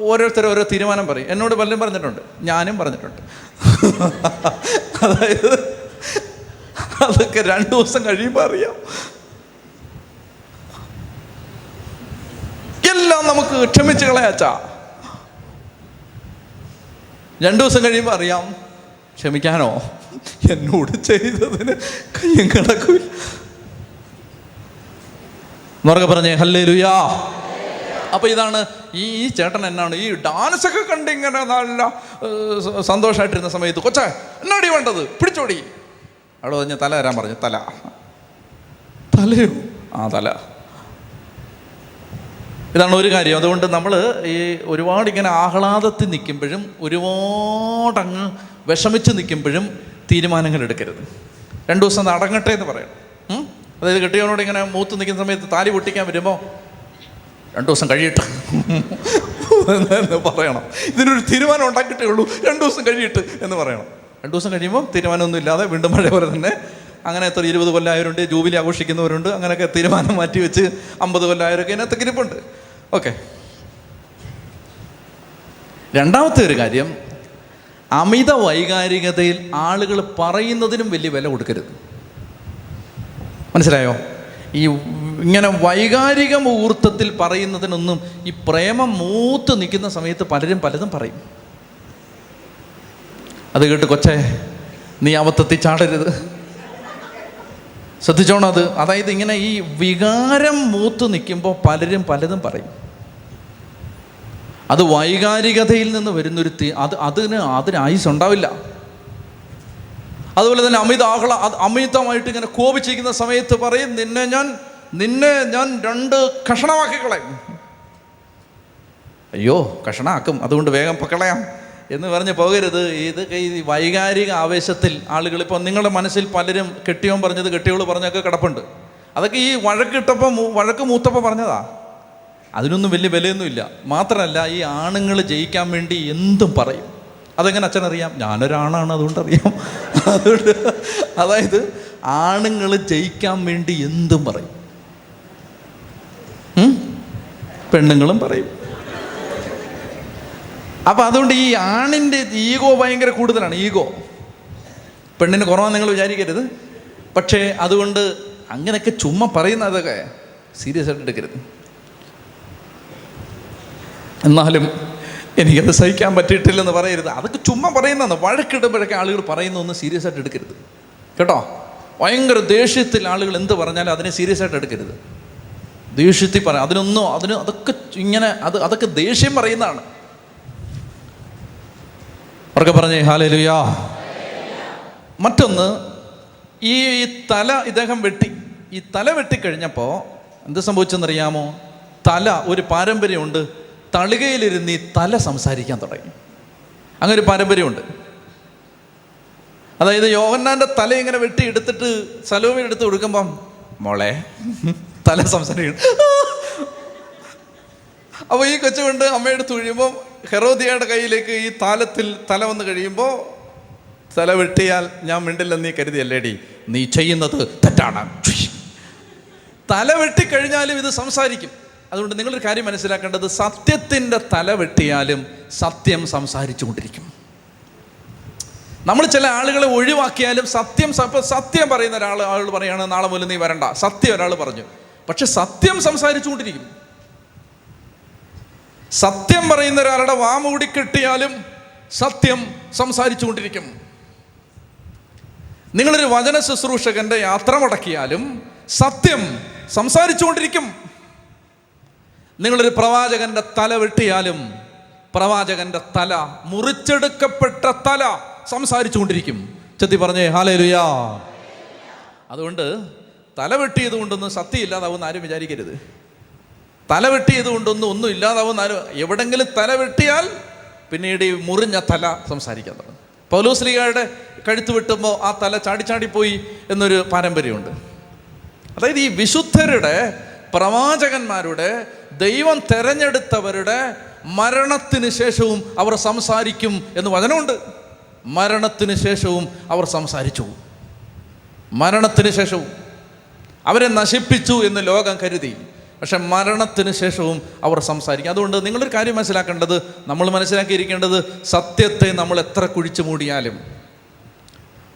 ഓരോരുത്തർ ഓരോ തീരുമാനം പറയും. എന്നോട് പലരും പറഞ്ഞിട്ടുണ്ട്. ഞാനും പറഞ്ഞിട്ടുണ്ട്. അതായത് അതൊക്കെ രണ്ട് ദിവസം കഴിയുമ്പോൾ അറിയാം. എല്ലാം നമുക്ക് ക്ഷമിച്ച് കളയാച്ചാ. രണ്ടു ദിവസം കഴിയുമ്പോൾ അറിയാം. ക്ഷമിക്കാനോ? എന്നോട് ചെയ്തതിന് കയ്യും കിടക്കില്ല എന്നൊക്കെ പറഞ്ഞേ ഹല്ലേ ലുയാ അപ്പൊ ഇതാണ് ഈ ചേട്ടൻ എന്നാണ് ഈ ഡാൻസ് ഒക്കെ കണ്ട് ഇങ്ങനെ നല്ല സന്തോഷമായിട്ടിരുന്ന സമയത്ത് കൊച്ചേ എന്നാടി വേണ്ടത്? പിടിച്ചോടി. അവിടെ പറഞ്ഞ് തല വരാൻ പറഞ്ഞു തല. തലയോ? ആ തല. ഇതാണ് ഒരു കാര്യം. അതുകൊണ്ട് നമ്മൾ ഈ ഒരുപാട് ഇങ്ങനെ ആഹ്ലാദത്തിൽ നിൽക്കുമ്പോഴും ഒരുപാട് അങ്ങ് വിഷമിച്ച് നിൽക്കുമ്പോഴും തീരുമാനങ്ങൾ എടുക്കരുത്. രണ്ടു ദിവസം അടങ്ങട്ടെ എന്ന് പറയണം? അതായത് കെട്ടിയവനോട് ഇങ്ങനെ മൂത്ത് നിൽക്കുന്ന സമയത്ത് താലി പൊട്ടിക്കാൻ വരുമ്പോൾ രണ്ടു ദിവസം കഴിയട്ടെ. എന്ന് പറയണം. ഇതിനൊരു തീരുമാനം ഉണ്ടാക്കിയിട്ടേ ഉള്ളൂ. രണ്ടു ദിവസം കഴിയിട്ട് എന്ന് പറയണം. രണ്ടു ദിവസം കഴിയുമ്പോൾ തീരുമാനമൊന്നും ഇല്ലാതെ വീണ്ടും പഴയ പോലെ തന്നെ അങ്ങനെ എത്ര ഇരുപത് കൊല്ലമായവരുണ്ട് ജൂബിലി ആഘോഷിക്കുന്നവരുണ്ട് അങ്ങനെയൊക്കെ തീരുമാനം മാറ്റി വെച്ച് അമ്പത് കൊല്ലമായവരൊക്കെ ഇതിനകത്ത് ഇരിപ്പുണ്ട്. ഓക്കെ. രണ്ടാമത്തെ ഒരു കാര്യം അമിത വൈകാരികതയിൽ ആളുകൾ പറയുന്നതിനും വലിയ വില കൊടുക്കരുത്. മനസ്സിലായോ? ഈ ഇങ്ങനെ വൈകാരിക മുഹൂർത്തത്തിൽ പറയുന്നതിനൊന്നും ഈ പ്രേമം മൂത്ത് നിൽക്കുന്ന സമയത്ത് പലരും പലതും പറയും. അത് കേട്ട് കൊച്ചേ നീ അബദ്ധത്തിൽ ചാടരുത്. ശ്രദ്ധിച്ചോണം അത്. അതായത് ഇങ്ങനെ ഈ വികാരം മൂത്ത് നിൽക്കുമ്പോൾ പലരും പലതും പറയും. അത് വൈകാരികതയിൽ നിന്ന് വരുന്നൊരു അത് അതിന് അതിന് ആയുസ് ഉണ്ടാവില്ല. അതുപോലെ തന്നെ അമിത ആഹ്ല അമിതമായിട്ട് ഇങ്ങനെ കോപിച്ചിരിക്കുന്ന സമയത്ത് പറയും നിന്നെ ഞാൻ നിന്നെ ഞാൻ രണ്ട് കഷണമാക്കി കളയും. അയ്യോ കഷണാക്കും അതുകൊണ്ട് വേഗം പൊക്കളയാം എന്ന് പറഞ്ഞ് പോകരുത്. ഇത് ഈ വൈകാരിക ആവേശത്തിൽ ആളുകൾ ഇപ്പോൾ നിങ്ങളുടെ മനസ്സിൽ പലരും കെട്ടിയോൻ പറഞ്ഞത് കെട്ടിയോൾ പറഞ്ഞൊക്കെ കിടപ്പുണ്ട്. അതൊക്കെ ഈ വഴക്കിട്ടപ്പം വഴക്ക് മൂത്തപ്പം പറഞ്ഞതാ. അതിനൊന്നും വലിയ വിലയൊന്നുമില്ല. മാത്രമല്ല ഈ ആണുങ്ങൾ ജയിക്കാൻ വേണ്ടി എന്തും പറയും. അതെങ്ങനെ അച്ഛനറിയാം? ഞാനൊരാണാണ് അതുകൊണ്ട് അറിയാം അതുകൊണ്ട് അതായത് ആണുങ്ങൾ ജയിക്കാൻ വേണ്ടി എന്തും പറയും. പെണ്ണുങ്ങളും പറയും. അപ്പം അതുകൊണ്ട് ഈ ആണിന്റെ ഈഗോ ഭയങ്കര കൂടുതലാണ് ഈഗോ. പെണ്ണിന് കുറവാണ് നിങ്ങൾ വിചാരിക്കരുത്. പക്ഷേ അതുകൊണ്ട് അങ്ങനെയൊക്കെ ചുമ്മാ പറയുന്നതൊക്കെ സീരിയസ് ആയിട്ട് എടുക്കരുത്. എന്നാലും എനിക്കത് സഹിക്കാൻ പറ്റിയിട്ടില്ലെന്ന് പറയരുത്. അതൊക്കെ ചുമ്മാ പറയുന്നതാണ്. വഴക്കിടുമ്പോഴൊക്കെ ആളുകൾ പറയുന്നതൊന്നും സീരിയസ് ആയിട്ട് എടുക്കരുത്. കേട്ടോ? ഭയങ്കര ദേഷ്യത്തിൽ ആളുകൾ എന്ത് പറഞ്ഞാലും അതിനെ സീരിയസ് ആയിട്ട് എടുക്കരുത്. ദേഷ്യത്തിൽ പറയാം അതിനൊന്നും അതിന് അതൊക്കെ ഇങ്ങനെ അത് അതൊക്കെ ദേഷ്യം പറയുന്നതാണ്. അവർക്ക് പറഞ്ഞേ ഹാലലുയാ മറ്റൊന്ന് ഈ തല ഇദ്ദേഹം വെട്ടി ഈ തല വെട്ടിക്കഴിഞ്ഞപ്പോൾ എന്ത് സംഭവിച്ചെന്നറിയാമോ? തല ഒരു പാരമ്പര്യമുണ്ട്. തളികയിലിരുന്ന് ഈ തല സംസാരിക്കാൻ തുടങ്ങി. അങ്ങനെ ഒരു പാരമ്പര്യമുണ്ട്. അതായത് യോഹന്നാന്റെ തല ഇങ്ങനെ വെട്ടി എടുത്തിട്ട് സലോമിൽ എടുത്ത് കൊടുക്കുമ്പം മോളെ തല സംസാരിക്കണം അപ്പോൾ ഈ കൊച്ചുകൊണ്ട് അമ്മയുടെ തുഴിയുമ്പോൾ ഹെറോദിയയുടെ കയ്യിലേക്ക് ഈ താലത്തിൽ തല വന്ന് കഴിയുമ്പോൾ തല വെട്ടിയാൽ ഞാൻ മിണ്ടില്ലെന്ന് നീ കരുതിയല്ലേടി? നീ ചെയ്യുന്നത് തെറ്റാണ്. തല വെട്ടിക്കഴിഞ്ഞാലും ഇത് സംസാരിക്കും. അതുകൊണ്ട് നിങ്ങളൊരു കാര്യം മനസ്സിലാക്കേണ്ടത് സത്യത്തിന്റെ തല വെട്ടിയാലും സത്യം സംസാരിച്ചു കൊണ്ടിരിക്കും നമ്മൾ ചില ആളുകളെ ഒഴിവാക്കിയാലും സത്യം സത്യം പറയുന്ന ഒരാൾ ആൾ പറയാണ് നാളെ മുതൽ നീ വരണ്ട. സത്യം ഒരാൾ പറഞ്ഞു. പക്ഷെ സത്യം സംസാരിച്ചുകൊണ്ടിരിക്കും. സത്യം പറയുന്ന ഒരാളുടെ വാമൂടി കിട്ടിയാലും സത്യം സംസാരിച്ചുകൊണ്ടിരിക്കും. നിങ്ങളൊരു വചന ശുശ്രൂഷകന്റെ യാത്ര മുടക്കിയാലും സത്യം സംസാരിച്ചുകൊണ്ടിരിക്കും. നിങ്ങളൊരു പ്രവാചകന്റെ തല വെട്ടിയാലും പ്രവാചകന്റെ തല മുറിച്ചെടുക്കപ്പെട്ട തല സംസാരിച്ചുകൊണ്ടിരിക്കും. ചെത്തി പറഞ്ഞേ ഹാലേലുയാ. അതുകൊണ്ട് തല വെട്ടിയത് കൊണ്ടൊന്നും സത്യം ഇല്ലാതാവുമെന്ന് ആരും വിചാരിക്കരുത്. തല വെട്ടിയത് കൊണ്ടൊന്നും ഒന്നും ഇല്ലാതാവുമെന്ന് ആരും എവിടെങ്കിലും തല വെട്ടിയാൽ പിന്നീട് ഈ മുറിഞ്ഞ തല സംസാരിക്കാൻ തുടങ്ങും. പൗലോസ്ലിഗയുടെ കഴുത്ത് വെട്ടുമ്പോൾ ആ തല ചാടിച്ചാടിപ്പോയി എന്നൊരു പാരമ്പര്യമുണ്ട്. അതായത് ഈ വിശുദ്ധരുടെ പ്രവാചകന്മാരുടെ ദൈവം തെരഞ്ഞെടുത്തവരുടെ മരണത്തിന് ശേഷവും അവർ സംസാരിക്കും എന്ന് വചനമുണ്ട്. മരണത്തിന് ശേഷവും അവർ സംസാരിച്ചു. മരണത്തിന് ശേഷവും. അവരെ നശിപ്പിച്ചു എന്ന് ലോകം കരുതി. പക്ഷെ മരണത്തിന് ശേഷവും അവർ സംസാരിക്കും. അതുകൊണ്ട് നിങ്ങളൊരു കാര്യം മനസ്സിലാക്കേണ്ടത് നമ്മൾ മനസ്സിലാക്കിയിരിക്കേണ്ടത് സത്യത്തെ നമ്മൾ എത്ര കുഴിച്ചു മൂടിയാലും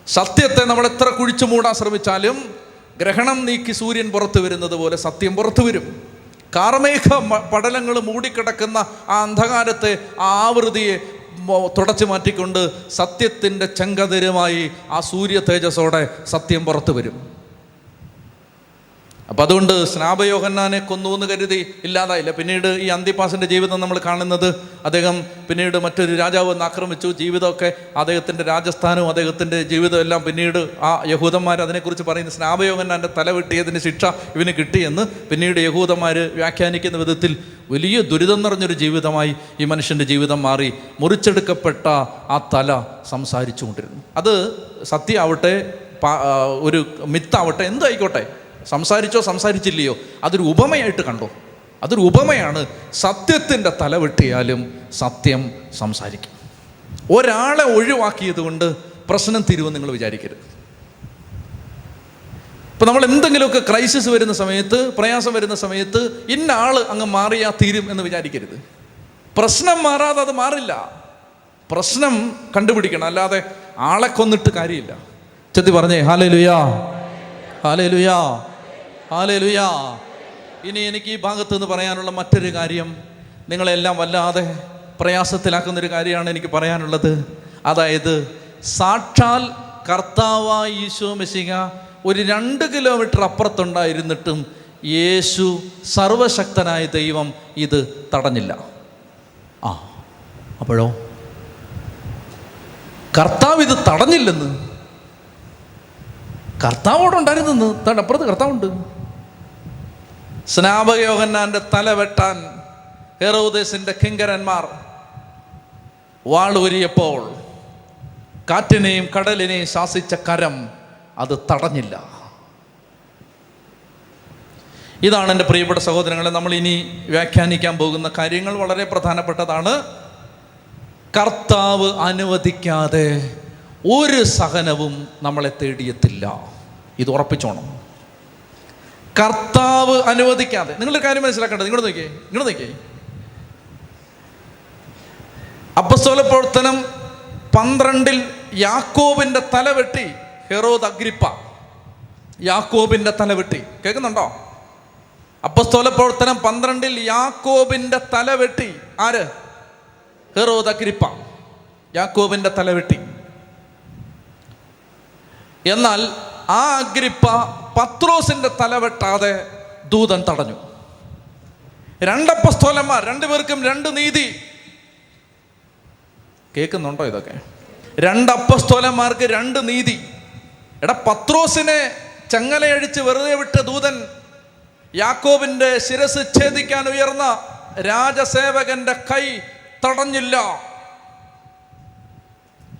സത്യത്തെ നമ്മൾ എത്ര കുഴിച്ചു മൂടാൻ ശ്രമിച്ചാലും ഗ്രഹണം നീക്കി സൂര്യൻ പുറത്തു വരുന്നത് പോലെ സത്യം പുറത്തു വരും. കാർമേഘ പടലങ്ങൾ മൂടിക്കിടക്കുന്ന ആ അന്ധകാരത്തെ ആവൃതിയെ തുടച്ചു മാറ്റിക്കൊണ്ട് സത്യത്തിന്റെ ചെങ്കതിരുമായി ആ സൂര്യ തേജസ്സോടെ സത്യം പുറത്തു വരും. അപ്പം അതുകൊണ്ട് സ്നാപയോഹന്നാനെ കൊന്നു എന്ന് കരുതി ഇല്ലാതായില്ല. പിന്നീട് ഈ അന്തിപ്പാസിന്റെ ജീവിതം നമ്മൾ കാണുന്നത് അദ്ദേഹം പിന്നീട് മറ്റൊരു രാജാവ് വന്ന് ആക്രമിച്ചു. ജീവിതമൊക്കെ അദ്ദേഹത്തിന്റെ രാജസ്ഥാനവും അദ്ദേഹത്തിന്റെ ജീവിതവും എല്ലാം പിന്നീട് ആ യഹൂദന്മാർ അതിനെക്കുറിച്ച് പറയുന്ന സ്നാപയോഹന്നാന്റെ തല വെട്ടിയതിന് ശിക്ഷ ഇവന് കിട്ടിയെന്ന് പിന്നീട് യഹൂദന്മാർ വ്യാഖ്യാനിക്കുന്ന വിധത്തിൽ വലിയ ദുരിതം നിറഞ്ഞൊരു ജീവിതമായി ഈ മനുഷ്യന്റെ ജീവിതം മാറി. മുറിച്ചെടുക്കപ്പെട്ട ആ തല സംസാരിച്ചു കൊണ്ടിരുന്നു അത് സത്യമാവട്ടെ ഒരു മിത്താവട്ടെ എന്തായിക്കോട്ടെ. സംസാരിച്ചോ സംസാരിച്ചില്ലയോ? അതൊരു ഉപമയായിട്ട് കണ്ടോ? അതൊരു ഉപമയാണ് സത്യത്തിന്റെ തല വെട്ടിയാലും സത്യം സംസാരിക്കും. ഒരാളെ ഒഴിവാക്കിയത് കൊണ്ട് പ്രശ്നം തീരുമെന്ന് നിങ്ങൾ വിചാരിക്കരുത്. ഇപ്പം നമ്മൾ എന്തെങ്കിലുമൊക്കെ ക്രൈസിസ് വരുന്ന സമയത്ത് പ്രയാസം വരുന്ന സമയത്ത് ഇന്ന ആൾ അങ്ങ് മാറിയാ തീരും എന്ന് വിചാരിക്കരുത്. പ്രശ്നം മാറാതെ അത് മാറില്ല. പ്രശ്നം കണ്ടുപിടിക്കണം. അല്ലാതെ ആളെ കൊന്നിട്ട് കാര്യമില്ല. ചെത്തി പറഞ്ഞേ ഹാലേ ലുയാ ഹാലേ ലുയാ ഹാലേ ലുയാ ഇനി എനിക്ക് ഈ ഭാഗത്ത് നിന്ന് പറയാനുള്ള മറ്റൊരു കാര്യം നിങ്ങളെല്ലാം വല്ലാതെ പ്രയാസത്തിലാക്കുന്നൊരു കാര്യമാണ് എനിക്ക് പറയാനുള്ളത്. അതായത് സാക്ഷാൽ കർത്താവായി യേശു മെസ്സിക ഒരു രണ്ട് കിലോമീറ്റർ അപ്പുറത്തുണ്ടായിരുന്നിട്ടും യേശു സർവശക്തനായ ദൈവം ഇത് തടഞ്ഞില്ല. ആ അപ്പോഴോ? കർത്താവ് ഇത് തടഞ്ഞില്ലെന്ന്. കർത്താവോടുണ്ടായിരുന്നെന്ന്. തടപ്പുറത്ത് അപ്പുറത്ത് കർത്താവുണ്ട്. സ്നാപകയോഹന്നാന്റെ തല വെട്ടാൻ ഹെറോദേസിന്റെ കിങ്കരന്മാർ വാളൂരിയപ്പോൾ കാറ്റിനെയും കടലിനെയും ശാസിച്ച കരം അത് തടഞ്ഞില്ല. ഇതാണ് എന്റെ പ്രിയപ്പെട്ട സഹോദരങ്ങളെ നമ്മൾ ഇനി വ്യാഖ്യാനിക്കാൻ പോകുന്ന കാര്യങ്ങൾ വളരെ പ്രധാനപ്പെട്ടതാണ്. കർത്താവ് അനുവദിക്കാതെ ഒരു സഹനവും നമ്മളെ തേടിയെത്തില്ല. ഇത് ഉറപ്പിച്ചോണം. കർത്താവ് അനുവദിക്കാതെ. നിങ്ങളൊരു കാര്യം മനസ്സിലാക്കേണ്ടത് ഇങ്ങോട്ട് നോക്കിയേ. ഇങ്ങോട്ട് നോക്കിയേ. അപ്പസ്തോല പ്രവർത്തനം പന്ത്രണ്ടിൽ യാക്കോബിന്റെ തല വെട്ടി ഹെറോദ് അഗ്രിപ്പ. യാക്കോബിന്റെ തല വെട്ടി. കേൾക്കുന്നുണ്ടോ? അപ്പസ്തോല പ്രവർത്തനം പന്ത്രണ്ടിൽ യാക്കോബിന്റെ തല വെട്ടി. ആര്? ഹെറോദ് അഗ്രിപ്പ. യാക്കോബിന്റെ തല വെട്ടി. എന്നാൽ ആ അഗ്രിപ്പ പത്രോസിന്റെ തലവെട്ടാതെ ദൂതൻ തടഞ്ഞു. രണ്ടപ്പസ്തോലന്മാർ രണ്ടുപേർക്കും രണ്ട് നീതി. കേൾക്കുന്നുണ്ടോ ഇതൊക്കെ? രണ്ട് അപ്പസ്തോലന്മാർക്ക് രണ്ട് നീതി. എടാ പത്രോസിനെ ചങ്ങലയഴിച്ച് വെറുതെ വിട്ട ദൂതൻ യാക്കോബിന്റെ ശിരസ് ഛേദിക്കാൻ ഉയർന്ന രാജസേവകന്റെ കൈ തടഞ്ഞില്ല.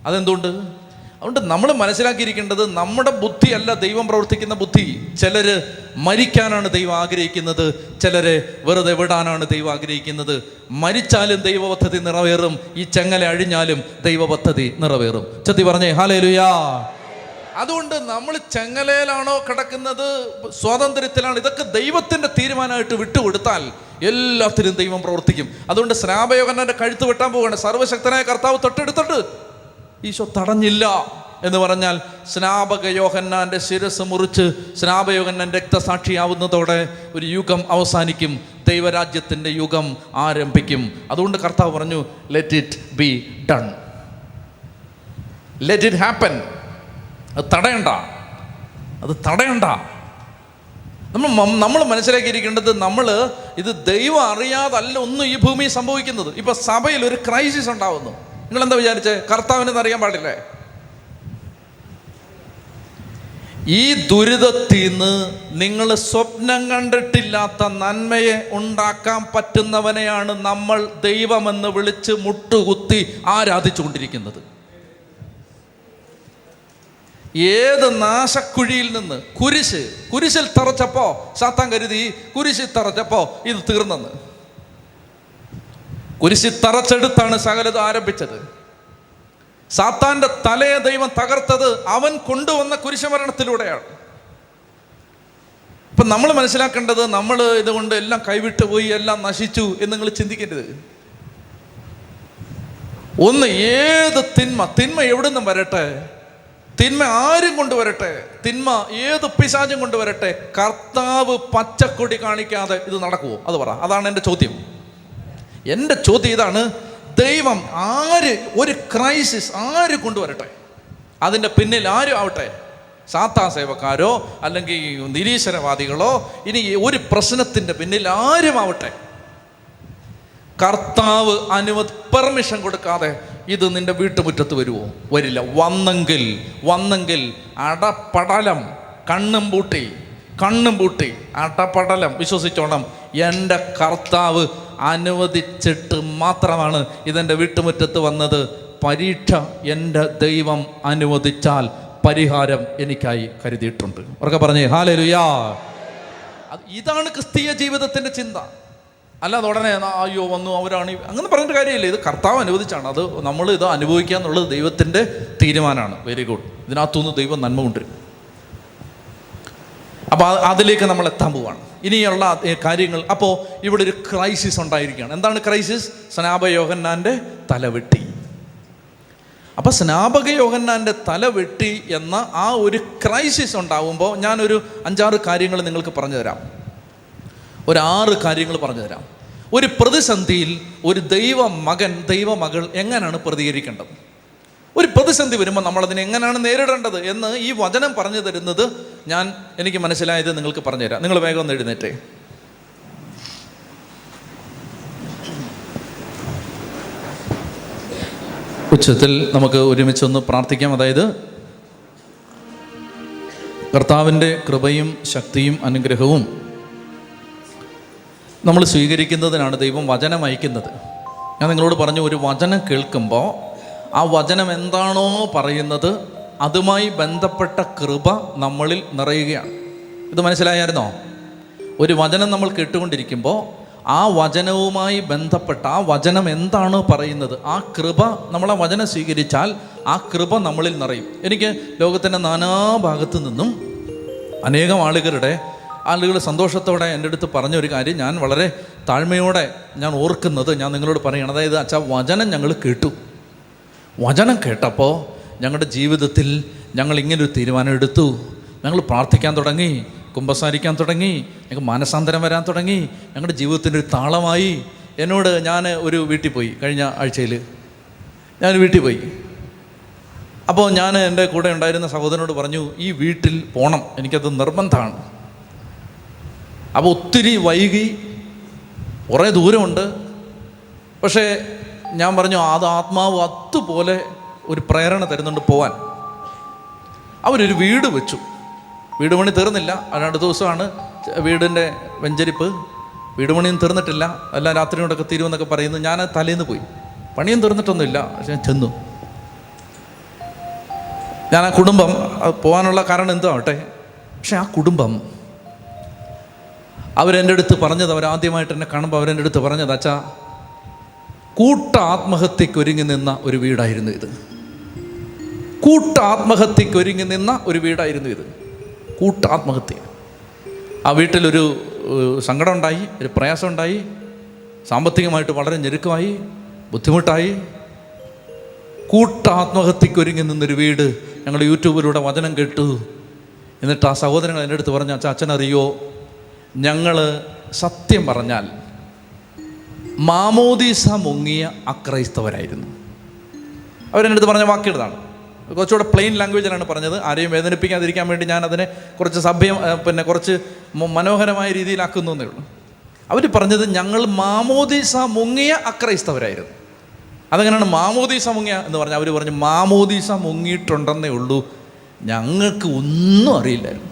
അതെന്തുകൊണ്ട്? അതുകൊണ്ട് നമ്മൾ മനസ്സിലാക്കിയിരിക്കേണ്ടത് നമ്മുടെ ബുദ്ധിയല്ല ദൈവം പ്രവർത്തിക്കുന്ന ബുദ്ധി. ചിലർ മരിക്കാനാണ് ദൈവം ആഗ്രഹിക്കുന്നത് ചിലരെ വെറുതെ വിടാനാണ് ദൈവം ആഗ്രഹിക്കുന്നത്. മരിച്ചാലും ദൈവ പദ്ധതി നിറവേറും ഈ ചെങ്ങല അഴിഞ്ഞാലും ദൈവ പദ്ധതി നിറവേറും. ചത്തി പറഞ്ഞേ ഹാലേ ലുയാ അതുകൊണ്ട് നമ്മൾ ചെങ്ങലയിലാണോ കിടക്കുന്നത് സ്വാതന്ത്ര്യത്തിലാണ് ഇതൊക്കെ ദൈവത്തിന്റെ തീരുമാനമായിട്ട് വിട്ടുകൊടുത്താൽ എല്ലാത്തിനും ദൈവം പ്രവർത്തിക്കും. അതുകൊണ്ട് സ്നാപയോഗന്റെ കഴുത്ത് വെട്ടാൻ പോവുകയാണ്. സർവശക്തനായ കർത്താവ് തൊട്ടെടുത്തിട്ട് ഈശോ തടഞ്ഞില്ല എന്ന് പറഞ്ഞാൽ സ്നാപക യോഹന്നാന്റെ ശിരസ് മുറിച്ച് സ്നാപയോഹന്നാൻ രക്തസാക്ഷിയാവുന്നതോടെ ഒരു യുഗം അവസാനിക്കും. ദൈവരാജ്യത്തിന്റെ യുഗം ആരംഭിക്കും. അതുകൊണ്ട് കർത്താവ് പറഞ്ഞു let it be done let it happen അത് തടയണ്ട. അത് തടയണ്ട. നമ്മൾ നമ്മൾ മനസ്സിലാക്കിയിരിക്കേണ്ടത് നമ്മൾ ഇത് ദൈവം അറിയാതല്ല ഒന്നും ഈ ഭൂമിയിൽ സംഭവിക്കുന്നത്. ഇപ്പം സഭയിൽ ഒരു ക്രൈസിസ് ഉണ്ടാവുന്നു. നിങ്ങൾ എന്താ വിചാരിച്ചേ? കർത്താവിനെന്ന് അറിയാൻ പാടില്ലേ? ഈ ദുരിതത്തിൽ നിന്ന് നിങ്ങൾ സ്വപ്നം കണ്ടിട്ടില്ലാത്ത നന്മയെ ഉണ്ടാക്കാൻ പറ്റുന്നവനെയാണ് നമ്മൾ ദൈവമെന്ന് വിളിച്ച് മുട്ടുകുത്തി ആരാധിച്ചുകൊണ്ടിരിക്കുന്നത്. ഏത് നാശക്കുഴിയിൽ നിന്ന് കുരിശ് കുരിശിൽ തറച്ചപ്പോ സാത്താൻ കരുതി കുരിശിൽ തറച്ചപ്പോ ഇത് തീർന്നെന്ന്. കുരിശിൽ തറച്ചെടുത്താണ് സകലത് ആരംഭിച്ചത്. സാത്താന്റെ തലയെ ദൈവം തകർത്തത് അവൻ കൊണ്ടുവന്ന കുരിശമരണത്തിലൂടെയാണ്. ഇപ്പൊ നമ്മൾ മനസ്സിലാക്കേണ്ടത് നമ്മൾ ഇതുകൊണ്ട് എല്ലാം കൈവിട്ടു പോയി എല്ലാം നശിച്ചു എന്ന് നിങ്ങൾ ചിന്തിക്കരുത്. ഒന്ന് ഏത് തിന്മ തിന്മ എവിടെ നിന്നും വരട്ടെ? തിന്മ ആരും കൊണ്ടുവരട്ടെ? തിന്മ ഏത് പിശാചും കൊണ്ടുവരട്ടെ? കർത്താവ് പച്ചക്കൊടി കാണിക്കാതെ ഇത് നടക്കുമോ അത് പറ. അതാണ് എന്റെ ചോദ്യം. എന്റെ ചോദ്യം ഇതാണ് ദൈവം ആര് ഒരു ക്രൈസിസ് ആര് കൊണ്ടുവരട്ടെ? അതിന്റെ പിന്നിൽ ആരും ആവട്ടെ? സാത്താ സേവക്കാരോ അല്ലെങ്കിൽ നിരീശ്വരവാദികളോ ഇനി ഒരു പ്രശ്നത്തിന്റെ പിന്നിൽ ആരും ആവട്ടെ? കർത്താവ് അനുമതി പെർമിഷൻ കൊടുക്കാതെ ഇത് നിന്റെ വീട്ടുമുറ്റത്ത് വരുമോ വരില്ല. വന്നെങ്കിൽ വന്നെങ്കിൽ അടപടലം കണ്ണും പൂട്ടി കണ്ണും പൂട്ടി അടപടലം. വിശ്വസിച്ചോണം. എന്റെ കർത്താവ് അനുവദിച്ചിട്ട് മാത്രമാണ് ഇതെന്റെ വീട്ടുമുറ്റത്ത് വന്നത്. പരീക്ഷ എന്റെ ദൈവം അനുവദിച്ചാൽ പരിഹാരം എനിക്കായി കരുതിയിട്ടുണ്ട്. ഉറക്കെ പറഞ്ഞേ ഹാലേ ലുയാ ഇതാണ് ക്രിസ്തീയ ജീവിതത്തിന്റെ ചിന്ത. അല്ലാതെ ഉടനെ അയ്യോ വന്നു അവരാണ് അങ്ങനെ പറഞ്ഞിട്ട് കാര്യമില്ല. ഇത് കർത്താവ് അനുവദിച്ചാണ്. അത് നമ്മൾ ഇത് അനുഭവിക്കുക എന്നുള്ളത് ദൈവത്തിന്റെ തീരുമാനമാണ്. വെരി ഗുഡ് ഇതിനകത്തുനിന്ന് ദൈവം നന്മ കൊണ്ടുവരും. അപ്പോൾ അതിലേക്ക് നമ്മൾ എത്താൻ പോവാണ്. ഇനിയുള്ള കാര്യങ്ങൾ. അപ്പോൾ ഇവിടെ ഒരു ക്രൈസിസ് ഉണ്ടായിരിക്കുകയാണ്. എന്താണ് ക്രൈസിസ് സ്നാപക യോഹന്നാന്റെ തലവെട്ടി. അപ്പോൾ സ്നാപക യോഹന്നാന്റെ തലവെട്ടി എന്ന ആ ഒരു ക്രൈസിസ് ഉണ്ടാവുമ്പോൾ ഞാനൊരു അഞ്ചാറ് കാര്യങ്ങൾ നിങ്ങൾക്ക് പറഞ്ഞു തരാം ഒരു ആറ് കാര്യങ്ങൾ പറഞ്ഞു തരാം ഒരു പ്രതിസന്ധിയിൽ ഒരു ദൈവ മകൻ ദൈവമകൾ എങ്ങനെയാണ് പ്രതികരിക്കേണ്ടത്? ഒരു പ്രതിസന്ധി വരുമ്പോൾ നമ്മളതിനെ എങ്ങനെയാണ് നേരിടേണ്ടത് എന്ന് ഈ വചനം പറഞ്ഞു തരുന്നത് ഞാൻ എനിക്ക് മനസ്സിലായത് നിങ്ങൾക്ക് പറഞ്ഞുതരാം. നിങ്ങൾ വേഗം ഒന്ന് എഴുന്നേറ്റേ. ഉച്ചത്തിൽ നമുക്ക് ഒരുമിച്ചൊന്ന് പ്രാർത്ഥിക്കാം. അതായത് കർത്താവിന്റെ കൃപയും ശക്തിയും അനുഗ്രഹവും നമ്മൾ സ്വീകരിക്കുന്നതിനാണ് ദൈവം വചനം അയക്കുന്നത്. ഞാൻ നിങ്ങളോട് പറഞ്ഞു ഒരു വചനം കേൾക്കുമ്പോൾ ആ വചനം എന്താണോ പറയുന്നത് അതുമായി ബന്ധപ്പെട്ട കൃപ നമ്മളിൽ നിറയുകയാണ്. ഇത് മനസ്സിലായായിരുന്നോ? ഒരു വചനം നമ്മൾ കേട്ടുകൊണ്ടിരിക്കുമ്പോൾ ആ വചനവുമായി ബന്ധപ്പെട്ട ആ വചനം എന്താണ് പറയുന്നത്? ആ കൃപ നമ്മൾ ആ വചനം സ്വീകരിച്ചാൽ ആ കൃപ നമ്മളിൽ നിറയും. എനിക്ക് ലോകത്തിന്റെ നാനാഭാഗത്തു നിന്നും അനേകം ആളുകളുടെ ആളുകൾ സന്തോഷത്തോടെ എന്റെ അടുത്ത് പറഞ്ഞ ഒരു കാര്യം ഞാൻ വളരെ താഴ്മയോടെ ഞാൻ ഓർക്കുന്നത് ഞാൻ നിങ്ങളോട് പറയുകയാണ് അതായത് അച്ഛാ വചനം ഞങ്ങൾ കേട്ടു. വചനം കേട്ടപ്പോൾ ഞങ്ങളുടെ ജീവിതത്തിൽ ഞങ്ങൾ ഇങ്ങനൊരു തീരുമാനം എടുത്തു ഞങ്ങൾ പ്രാർത്ഥിക്കാൻ തുടങ്ങി കുമ്പസാരിക്കാൻ തുടങ്ങി ഞങ്ങൾക്ക് മാനസാന്തരം വരാൻ തുടങ്ങി ഞങ്ങളുടെ ജീവിതത്തിന്റെ ഒരു താളമായി. എന്നോട് ഞാൻ ഒരു വീട്ടിൽ പോയി കഴിഞ്ഞ ആഴ്ചയിൽ ഞാൻ വീട്ടിൽ പോയി. അപ്പോൾ ഞാൻ എന്റെ കൂടെ ഉണ്ടായിരുന്ന സഹോദരനോട് പറഞ്ഞു ഈ വീട്ടിൽ പോകണം എനിക്കത് നിർബന്ധമാണ്. അപ്പോൾ ഒത്തിരി വൈകി കുറേ ദൂരമുണ്ട്. പക്ഷേ ഞാൻ പറഞ്ഞു അത് ആത്മാവ് അതുപോലെ ഒരു പ്രേരണ തരുന്നുണ്ട് പോവാൻ. അവരൊരു വീട് വെച്ചു. വീട് പണി തീർന്നില്ല. രണ്ട് ദിവസമാണ് വീടിന്റെ വെഞ്ചരിപ്പ്. വീട് പണിയും തീർന്നിട്ടില്ല. എല്ലാം രാത്രിയോടൊക്കെ തീരുമെന്നൊക്കെ പറയുന്നു. ഞാൻ തലേന്ന് പോയി. പണിയും തീർന്നിട്ടൊന്നുമില്ല. ഞാൻ ചെന്നു. ഞാൻ ആ കുടുംബം പോകാനുള്ള കാരണം എന്തോ ആവട്ടെ പക്ഷെ ആ കുടുംബം അവരെന്റെ അടുത്ത് പറഞ്ഞത് അവരാദ്യമായിട്ട് എന്നെ കാണുമ്പോൾ അവരെന്റെ അടുത്ത് പറഞ്ഞത് അച്ഛാ കൂട്ട ആത്മഹത്യക്ക് ഒരുങ്ങി നിന്ന ഒരു വീടായിരുന്നു ഇത്. കൂട്ട ആത്മഹത്യക്ക് ഒരുങ്ങി നിന്ന ഒരു വീടായിരുന്നു ഇത്. കൂട്ട ആത്മഹത്യ ആ വീട്ടിലൊരു സങ്കടം ഉണ്ടായി ഒരു പ്രയാസം ഉണ്ടായി സാമ്പത്തികമായിട്ട് വളരെ ഞെരുക്കമായി ബുദ്ധിമുട്ടായി. കൂട്ട ആത്മഹത്യക്ക് ഒരുങ്ങി നിന്നൊരു വീട് ഞങ്ങൾ യൂട്യൂബിലൂടെ വചനം കേട്ടു. എന്നിട്ട് ആ സഹോദരങ്ങൾ എന്റെ അടുത്ത് പറഞ്ഞു അച്ഛൻ അറിയോ ഞങ്ങൾ സത്യം പറഞ്ഞാൽ മാമോദീസ മുങ്ങിയ അക്രൈസ്തവരായിരുന്നു അവരെന്റെ അടുത്ത് പറഞ്ഞ വാക്കിയതാണ് കുറച്ചുകൂടെ പ്ലെയിൻ ലാംഗ്വേജിലാണ് പറഞ്ഞത്. ആരെയും വേദനിപ്പിക്കാതിരിക്കാൻ വേണ്ടി ഞാൻ അതിനെ കുറച്ച് സഭ്യം പിന്നെ കുറച്ച് മനോഹരമായ രീതിയിലാക്കുന്നു എന്നേ ഉള്ളൂ. അവർ പറഞ്ഞത് ഞങ്ങൾ മാമോദീസ മുങ്ങിയ അക്രൈസ്തവരായിരുന്നു അതെങ്ങനെയാണ് മാമോദീസ മുങ്ങിയ എന്ന് പറഞ്ഞാൽ അവർ പറഞ്ഞു മാമോദീസ മുങ്ങിയിട്ടുണ്ടെന്നേ ഉള്ളൂ. ഞങ്ങൾക്ക് ഒന്നും അറിയില്ലായിരുന്നു.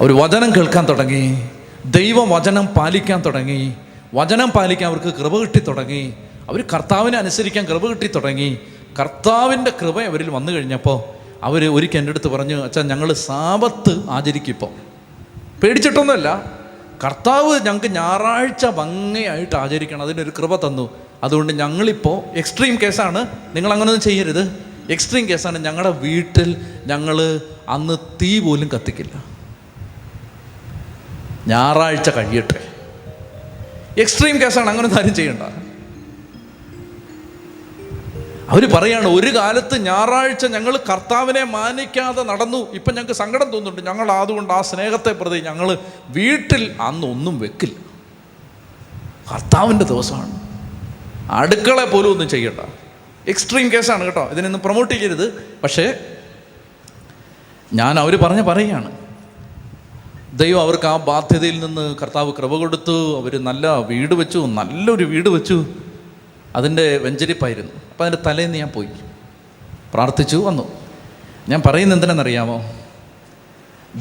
അവർ വചനം കേൾക്കാൻ തുടങ്ങി. ദൈവ വചനം പാലിക്കാൻ തുടങ്ങി. വചനം പാലിക്കാൻ അവർക്ക് കൃപ കിട്ടി തുടങ്ങി. അവർ കർത്താവിനെ അനുസരിക്കാൻ കൃപ കിട്ടി തുടങ്ങി. കർത്താവിന്റെ കൃപ അവരിൽ വന്നു കഴിഞ്ഞപ്പോൾ അവർ ഒരിക്കൽ എന്റെ അടുത്ത് പറഞ്ഞു അച്ഛാ ഞങ്ങൾ സാപത്ത് ആചരിക്കിപ്പോൾ പേടിച്ചിട്ടൊന്നുമല്ല. കർത്താവ് ഞങ്ങൾക്ക് ഞായറാഴ്ച ഭംഗിയായിട്ട് ആചരിക്കണം. അതിനൊരു കൃപ തന്നു. അതുകൊണ്ട് ഞങ്ങളിപ്പോൾ എക്സ്ട്രീം കേസാണ് നിങ്ങൾ ചെയ്യരുത്. എക്സ്ട്രീം കേസാണ് ഞങ്ങളുടെ വീട്ടിൽ ഞങ്ങൾ അന്ന് തീ പോലും കത്തിക്കില്ല. ഞായറാഴ്ച കഴിയട്ടെ. എക്സ്ട്രീം കേസാണ് അങ്ങനെ ആരും ചെയ്യണ്ട. അവർ പറയാണ് ഒരു കാലത്ത് ഞായറാഴ്ച ഞങ്ങൾ കർത്താവിനെ മാനിക്കാതെ നടന്നു. ഇപ്പം ഞങ്ങൾക്ക് സങ്കടം തോന്നുന്നുണ്ട്. ഞങ്ങൾ അതുകൊണ്ട് ആ സ്നേഹത്തെ പ്രതി ഞങ്ങൾ വീട്ടിൽ അന്നൊന്നും വെക്കില്ല. കർത്താവിന്റെ ദിവസമാണ്. അടുക്കള പോലും ഒന്നും ചെയ്യണ്ട. എക്സ്ട്രീം കേസാണ് കേട്ടോ. ഇതിനൊന്നും പ്രൊമോട്ട് ചെയ്യരുത്. പക്ഷേ ഞാൻ അവർ പറഞ്ഞ് പറയുകയാണ്. ദൈവം അവർക്ക് ആ ബാധ്യതയിൽ നിന്ന് കർത്താവ് കൃപ കൊടുത്തു. അവർ നല്ല വീട് വെച്ചു നല്ലൊരു വീട് വെച്ചു. അതിന്റെ വെഞ്ചരിപ്പായിരുന്നു. അപ്പം അതിന്റെ തലേന്ന് ഞാൻ പോയി. പ്രാർത്ഥിച്ചു വന്നു. ഞാൻ പറയുന്നത് എന്തിനെന്നറിയാമോ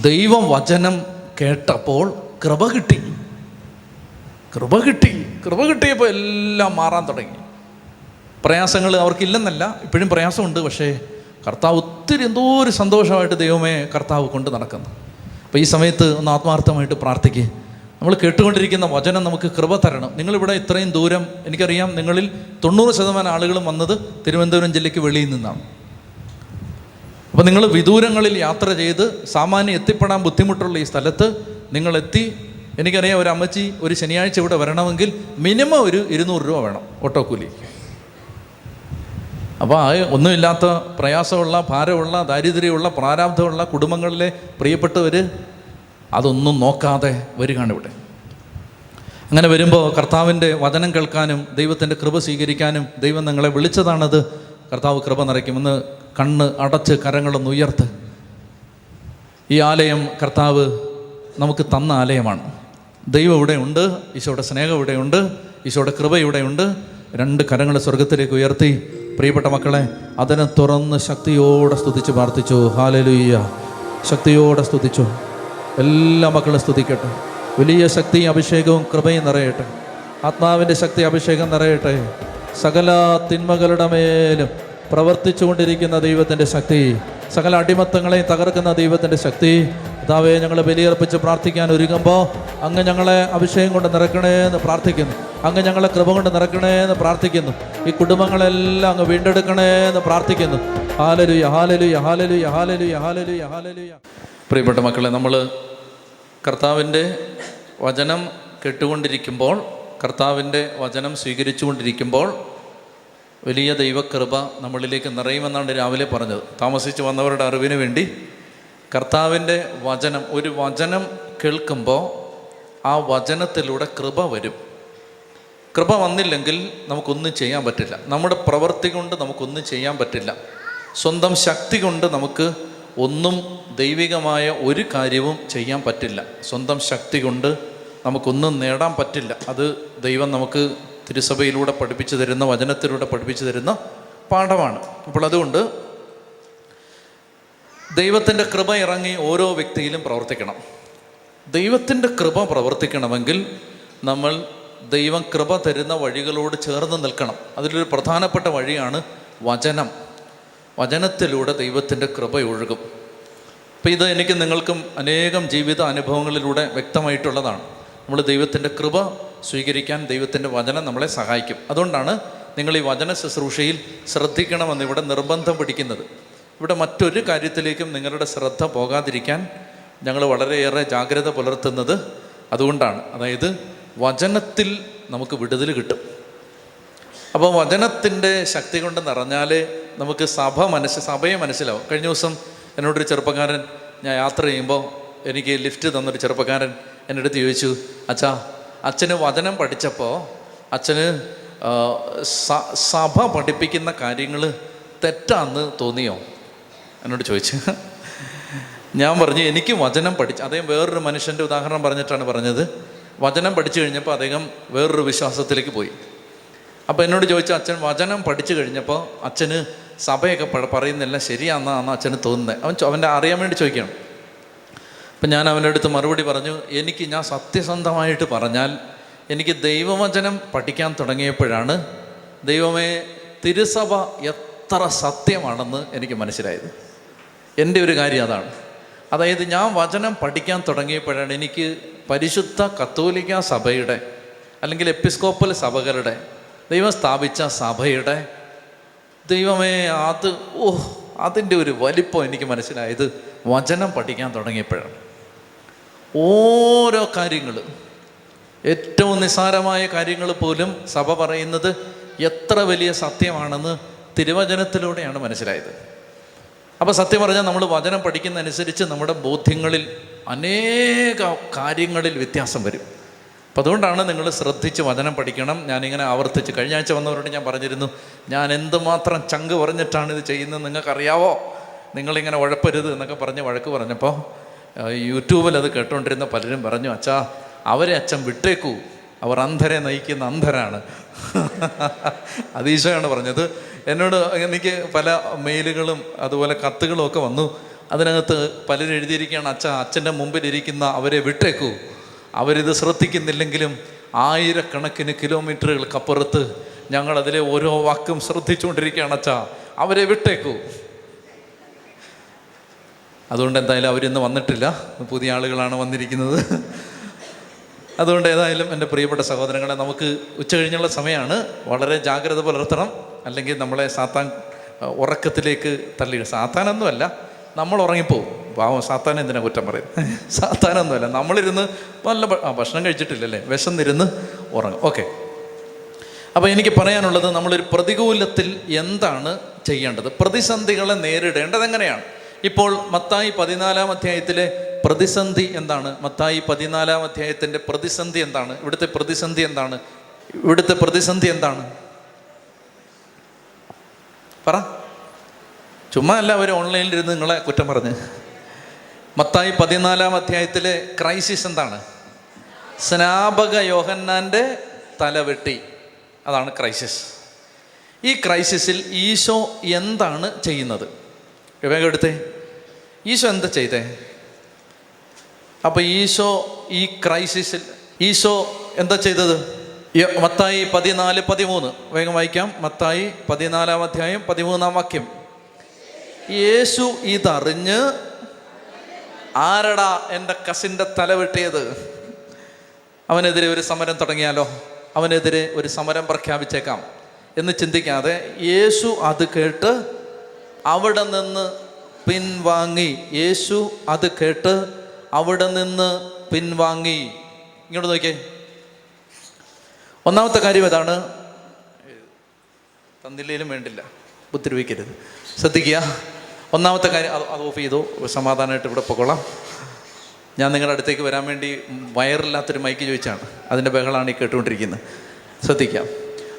ദൈവം വചനം കേട്ടപ്പോൾ കൃപ കിട്ടി. കൃപ കിട്ടി. കൃപ കിട്ടിയപ്പോൾ എല്ലാം മാറാൻ തുടങ്ങി. പ്രയാസങ്ങൾ അവർക്കില്ലെന്നല്ല ഇപ്പോഴും പ്രയാസമുണ്ട്. പക്ഷേ കർത്താവ് ഒത്തിരി എന്തോ ഒരു സന്തോഷമായിട്ട് ദൈവമേ കർത്താവ് കൊണ്ട് നടക്കുന്നു. അപ്പോൾ ഈ സമയത്ത് ഒന്ന് ആത്മാർത്ഥമായിട്ട് പ്രാർത്ഥിക്കുക നമ്മൾ കേട്ടുകൊണ്ടിരിക്കുന്ന വചനം നമുക്ക് കൃപ തരണം. നിങ്ങളിവിടെ ഇത്രയും ദൂരം എനിക്കറിയാം നിങ്ങളിൽ തൊണ്ണൂറ് ശതമാനം ആളുകളും വന്നത് തിരുവനന്തപുരം ജില്ലയ്ക്ക് വെളിയിൽ നിന്നാണ്. അപ്പോൾ നിങ്ങൾ വിദൂരങ്ങളിൽ യാത്ര ചെയ്ത് സാമാന്യം എത്തിപ്പെടാൻ ബുദ്ധിമുട്ടുള്ള ഈ സ്ഥലത്ത് നിങ്ങളെത്തി. എനിക്കറിയാം ഒരു അമ്മച്ചി ഒരു ശനിയാഴ്ച ഇവിടെ വരണമെങ്കിൽ മിനിമം ഒരു ഇരുന്നൂറ് രൂപ വേണം ഓട്ടോ കൂലി അപ്പോൾ ആ ഒന്നുമില്ലാത്ത പ്രയാസമുള്ള ഭാരമുള്ള ദാരിദ്ര്യമുള്ള പ്രാരാബ്ധമുള്ള കുടുംബങ്ങളിലെ പ്രിയപ്പെട്ടവർ അതൊന്നും നോക്കാതെ വരികയാണ് ഇവിടെ. അങ്ങനെ വരുമ്പോൾ കർത്താവിന്റെ വചനം കേൾക്കാനും ദൈവത്തിന്റെ കൃപ സ്വീകരിക്കാനും ദൈവം നിങ്ങളെ വിളിച്ചതാണത്. കർത്താവ് കൃപ നിറയ്ക്കും. ഒന്ന് കണ്ണ് അടച്ച് കരങ്ങളൊന്ന് ഉയർത്ത്. ഈ ആലയം കർത്താവ് നമുക്ക് തന്ന ആലയമാണ്. ദൈവം ഇവിടെ ഉണ്ട് ഈശോയുടെ സ്നേഹം ഇവിടെയുണ്ട് ഈശോയുടെ കൃപ ഇവിടെയുണ്ട്. രണ്ട് കരങ്ങൾ സ്വർഗത്തിലേക്ക് ഉയർത്തി. പ്രിയപ്പെട്ട മക്കളെ അതിനെ തുറന്ന് ശക്തിയോടെ സ്തുതിച്ച് പ്രാർത്ഥിച്ചു. ഹാലലുയ്യ ശക്തിയോടെ സ്തുതിച്ചു. എല്ലാ മക്കളും സ്തുതിക്കട്ടെ. വലിയ ശക്തിയും അഭിഷേകവും കൃപയും നിറയട്ടെ. ആത്മാവിന്റെ ശക്തി അഭിഷേകം നിറയട്ടെ. സകല തിന്മകളുടെ മേലും പ്രവർത്തിച്ചുകൊണ്ടിരിക്കുന്ന ദൈവത്തിന്റെ ശക്തി സകല അടിമത്തങ്ങളെയും തകർക്കുന്ന ദൈവത്തിന്റെ ശക്തി കർത്താവെ ഞങ്ങളെ ബലിയർപ്പിച്ച് പ്രാർത്ഥിക്കാൻ ഒരുങ്ങുമ്പോൾ അങ്ങ് ഞങ്ങളെ അഭിഷേകം കൊണ്ട് നിറക്കണേ എന്ന് പ്രാർത്ഥിക്കുന്നു. അങ്ങ് ഞങ്ങളെ കൃപ കൊണ്ട് നിറക്കണേ എന്ന് പ്രാർത്ഥിക്കുന്നു. ഈ കുടുംബങ്ങളെല്ലാം അങ്ങ് വീണ്ടെടുക്കണേ എന്ന് പ്രാർത്ഥിക്കുന്നു. ഹാലലു യഹാലലു യഹാലലു യഹാലലു യഹാലലു യഹാലലു പ്രിയപ്പെട്ട മക്കളെ നമ്മൾ കർത്താവിന്റെ വചനം കേട്ടുകൊണ്ടിരിക്കുമ്പോൾ കർത്താവിന്റെ വചനം സ്വീകരിച്ചുകൊണ്ടിരിക്കുമ്പോൾ വലിയ ദൈവകൃപ നമ്മളിലേക്ക് നിറയുമെന്നാണ് രാവിലെ പറഞ്ഞത്. താമസിച്ച് വന്നവരുടെ അറിവിന് വേണ്ടി കർത്താവിന്റെ വചനം ഒരു വചനം കേൾക്കുമ്പോൾ ആ വചനത്തിലൂടെ കൃപ വരും. കൃപ വന്നില്ലെങ്കിൽ നമുക്കൊന്നും ചെയ്യാൻ പറ്റില്ല. നമ്മുടെ പ്രവൃത്തി കൊണ്ട് നമുക്കൊന്നും ചെയ്യാൻ പറ്റില്ല. സ്വന്തം ശക്തി കൊണ്ട് നമുക്ക് ഒന്നും ദൈവികമായ ഒരു കാര്യവും ചെയ്യാൻ പറ്റില്ല. സ്വന്തം ശക്തി കൊണ്ട് നമുക്കൊന്നും നേടാൻ പറ്റില്ല. അത് ദൈവം നമുക്ക് തിരുസഭയിലൂടെ പഠിപ്പിച്ചു തരുന്ന വചനത്തിലൂടെ പഠിപ്പിച്ചു തരുന്ന പാഠമാണ്. അപ്പോൾ അതുകൊണ്ട് ദൈവത്തിന്റെ കൃപ ഇറങ്ങി ഓരോ വ്യക്തിയിലും പ്രവർത്തിക്കണം. ദൈവത്തിന്റെ കൃപ പ്രവർത്തിക്കണമെങ്കിൽ നമ്മൾ ദൈവം കൃപ തരുന്ന വഴികളോട് ചേർന്ന് നിൽക്കണം. അതിലൊരു പ്രധാനപ്പെട്ട വഴിയാണ് വചനം. വചനത്തിലൂടെ ദൈവത്തിന്റെ കൃപ ഒഴുകും. അപ്പം ഇത് എനിക്ക് നിങ്ങൾക്കും അനേകം ജീവിത അനുഭവങ്ങളിലൂടെ വ്യക്തമായിട്ടുള്ളതാണ്. നമ്മൾ ദൈവത്തിന്റെ കൃപ സ്വീകരിക്കാൻ ദൈവത്തിന്റെ വചനം നമ്മളെ സഹായിക്കും. അതുകൊണ്ടാണ് നിങ്ങൾ ഈ വചന ശുശ്രൂഷയിൽ ശ്രദ്ധിക്കണമെന്ന് ഇവിടെ നിർബന്ധം പിടിക്കുന്നത്. ഇവിടെ മറ്റൊരു കാര്യത്തിലേക്കും നിങ്ങളുടെ ശ്രദ്ധ പോകാതിരിക്കാൻ ഞങ്ങൾ വളരെയേറെ ജാഗ്രത പുലർത്തുന്നത് അതുകൊണ്ടാണ്. അതായത് വചനത്തിൽ നമുക്ക് വിടുതൽ കിട്ടും. അപ്പോൾ വചനത്തിന്റെ ശക്തി കൊണ്ട് നിറഞ്ഞാലേ നമുക്ക് സഭ മനസ്സ് സഭയെ മനസ്സിലാവും. കഴിഞ്ഞ ദിവസം എന്നോടൊരു ചെറുപ്പക്കാരൻ ഞാൻ യാത്ര ചെയ്യുമ്പോൾ എനിക്ക് ലിഫ്റ്റ് തന്നൊരു ചെറുപ്പക്കാരൻ എന്റെ അടുത്ത് ചോദിച്ചു അച്ഛാ അച്ഛന് വചനം പഠിച്ചപ്പോൾ അച്ഛന് സഭ പഠിപ്പിക്കുന്ന കാര്യങ്ങൾ തെറ്റാന്ന് തോന്നിയോ? എന്നോട് ചോദിച്ചു. ഞാൻ പറഞ്ഞു എനിക്ക് വചനം പഠിച്ച് അദ്ദേഹം വേറൊരു മനുഷ്യന്റെ ഉദാഹരണം പറഞ്ഞിട്ടാണ് പറഞ്ഞത്. വചനം പഠിച്ചു കഴിഞ്ഞപ്പോൾ അദ്ദേഹം വേറൊരു വിശ്വാസത്തിലേക്ക് പോയി. അപ്പോൾ എന്നോട് ചോദിച്ച അച്ഛൻ വചനം പഠിച്ചു കഴിഞ്ഞപ്പോൾ അച്ഛന് സഭയൊക്കെ പറയുന്നില്ല ശരിയാണെന്നാണ് അച്ഛന് തോന്നുന്നത്. അവൻ അവന്റെ അറിയാൻ വേണ്ടി ചോദിക്കണം അപ്പം ഞാൻ അവന്റെ അടുത്ത് മറുപടി പറഞ്ഞു എനിക്ക് ഞാൻ സത്യസന്ധമായിട്ട് പറഞ്ഞാൽ എനിക്ക് ദൈവവചനം പഠിക്കാൻ തുടങ്ങിയപ്പോഴാണ് ദൈവമേ തിരുസഭ എത്ര സത്യമാണെന്ന് എനിക്ക് മനസ്സിലായത്. എന്റെ ഒരു കാര്യം അതാണ്. അതായത് ഞാൻ വചനം പഠിക്കാൻ തുടങ്ങിയപ്പോഴാണ് എനിക്ക് പരിശുദ്ധ കത്തോലിക്ക സഭയുടെ അല്ലെങ്കിൽ എപ്പിസ്കോപ്പൽ സഭകളുടെ ദൈവം സ്ഥാപിച്ച സഭയുടെ ദൈവമേ അത് ഓ അതിന്റെ ഒരു വലിപ്പം എനിക്ക് മനസ്സിലായത് വചനം പഠിക്കാൻ തുടങ്ങിയപ്പോഴാണ്. ഓരോ കാര്യങ്ങൾ ഏറ്റവും നിസ്സാരമായ കാര്യങ്ങൾ പോലും സഭ പറയുന്നത് എത്ര വലിയ സത്യമാണെന്ന് തിരുവചനത്തിലൂടെയാണ് മനസ്സിലായത്. അപ്പോൾ സത്യം പറഞ്ഞാൽ നമ്മൾ വചനം പഠിക്കുന്നതനുസരിച്ച് നമ്മുടെ ബോധ്യങ്ങളിൽ അനേക കാര്യങ്ങളിൽ വ്യത്യാസം വരും. അപ്പം അതുകൊണ്ടാണ് നിങ്ങൾ ശ്രദ്ധിച്ച് വചനം പഠിക്കണം. ഞാനിങ്ങനെ ആവർത്തിച്ച് കഴിഞ്ഞ ആഴ്ച വന്നവരോട് ഞാൻ പറഞ്ഞിരുന്നു ഞാൻ എന്തുമാത്രം ചങ്ക് പറഞ്ഞിട്ടാണ് ഇത് ചെയ്യുന്നത് നിങ്ങൾക്കറിയാവോ? നിങ്ങളിങ്ങനെ ഉഴപ്പരുത് എന്നൊക്കെ പറഞ്ഞ് വഴക്ക് പറഞ്ഞപ്പോൾ യൂട്യൂബിൽ അത് കേട്ടുകൊണ്ടിരുന്ന പലരും പറഞ്ഞു അച്ഛാ അവരെ അച്ഛൻ വിട്ടേക്കൂ. അവർ അന്ധരെ നയിക്കുന്ന അന്ധരാണ്. അത് ഈശോയാണ് പറഞ്ഞത്. എന്നോട് എനിക്ക് പല മെയിലുകളും അതുപോലെ കത്തുകളും ഒക്കെ വന്നു. അതിനകത്ത് പലരും എഴുതിയിരിക്കുകയാണ് അച്ഛ അച്ഛന്റെ മുമ്പിലിരിക്കുന്ന അവരെ വിട്ടേക്കൂ. അവരിത് ശ്രദ്ധിക്കുന്നില്ലെങ്കിലും ആയിരക്കണക്കിന് കിലോമീറ്ററുകൾക്കപ്പുറത്ത് ഞങ്ങൾ അതിലെ ഓരോ വാക്കും ശ്രദ്ധിച്ചുകൊണ്ടിരിക്കുകയാണ് അച്ഛാ അവരെ വിട്ടേക്കൂ. അതുകൊണ്ട് എന്തായാലും അവരിന്ന് വന്നിട്ടില്ല. പുതിയ ആളുകളാണ് വന്നിരിക്കുന്നത്. അതുകൊണ്ട് ഏതായാലും എന്റെ പ്രിയപ്പെട്ട സഹോദരങ്ങളെ നമുക്ക് ഉച്ച കഴിഞ്ഞുള്ള സമയമാണ്. വളരെ ജാഗ്രത പുലർത്തണം. അല്ലെങ്കിൽ നമ്മളെ സാത്താൻ ഉറക്കത്തിലേക്ക് തള്ളി സാത്താനൊന്നുമല്ല നമ്മൾ ഉറങ്ങിപ്പോവും. പാവം സാത്താൻ എന്തിനാ കുറ്റം പറയും സാത്താനൊന്നുമല്ല നമ്മളിരുന്ന് നല്ല ഭക്ഷണം കഴിച്ചിട്ടില്ലല്ലേ? വിശന്നിരുന്ന് ഉറങ്ങും. ഓക്കെ. അപ്പോൾ എനിക്ക് പറയാനുള്ളത് നമ്മളൊരു പ്രതികൂലത്തിൽ എന്താണ് ചെയ്യേണ്ടത്? പ്രതിസന്ധികളെ നേരിടേണ്ടത് എങ്ങനെയാണ്? ഇപ്പോൾ മത്തായി പതിനാലാം അധ്യായത്തിലെ പ്രതിസന്ധി എന്താണ്? മത്തായി പതിനാലാം അധ്യായത്തിന്റെ പ്രതിസന്ധി എന്താണ്? ഇവിടുത്തെ പ്രതിസന്ധി എന്താണ്? ഇവിടുത്തെ പ്രതിസന്ധി എന്താണ്? പറ. ചുമ്മാ അല്ല അവർ ഓൺലൈനിലിരുന്ന് നിങ്ങളെ കുറ്റം പറഞ്ഞ്. മത്തായി പതിനാലാം അധ്യായത്തിലെ ക്രൈസിസ് എന്താണ്? സ്നാപക യോഹന്നാന്റെ തലവെട്ടി. അതാണ് ക്രൈസിസ് ഈ ക്രൈസിസിൽ ഈശോ എന്താണ് ചെയ്യുന്നത്? വേഗം എടുത്തേ? ഈശോ എന്താ ചെയ്തേ? അപ്പൊ ഈശോ ഈ ക്രൈസിസിൽ ഈശോ എന്താ ചെയ്തത്? മത്തായി പതിനാല് പതിമൂന്ന്. വേഗം വായിക്കാം. മത്തായി പതിനാലാം അധ്യായം പതിമൂന്നാം വാക്യം. യേശു ഇതറിഞ്ഞ് ആരടാ എന്റെ കസിന്റെ തല വെട്ടിയത്? അവനെതിരെ ഒരു സമരം തുടങ്ങിയാലോ? അവനെതിരെ ഒരു സമരം പ്രഖ്യാപിച്ചേക്കാം എന്ന് ചിന്തിക്കാതെ യേശു അത് കേട്ട് അവിടെ നിന്ന് പിൻവാങ്ങി. യേശു അത് കേട്ട് അവിടെ നിന്ന് പിൻവാങ്ങി. ഇങ്ങോട്ട് നോക്കിയേ. ഒന്നാമത്തെ കാര്യം ഇതാണ് തന്നില്ലേലും വേണ്ടില്ല. ബുദ്ധിരുവിക്കരുത് ശ്രദ്ധിക്കുക. ഒന്നാമത്തെ കാര്യം അത് അത് ഓഫ് ചെയ്തു. സമാധാനമായിട്ട് ഇവിടെ പൊക്കോളാം. ഞാൻ നിങ്ങളുടെ അടുത്തേക്ക് വരാൻ വേണ്ടി വയറില്ലാത്തൊരു മൈക്ക് ചോദിച്ചാണ്. അതിന്റെ ബഹളാണ് ഈ കേട്ടുകൊണ്ടിരിക്കുന്നത്. ശ്രദ്ധിക്കാം.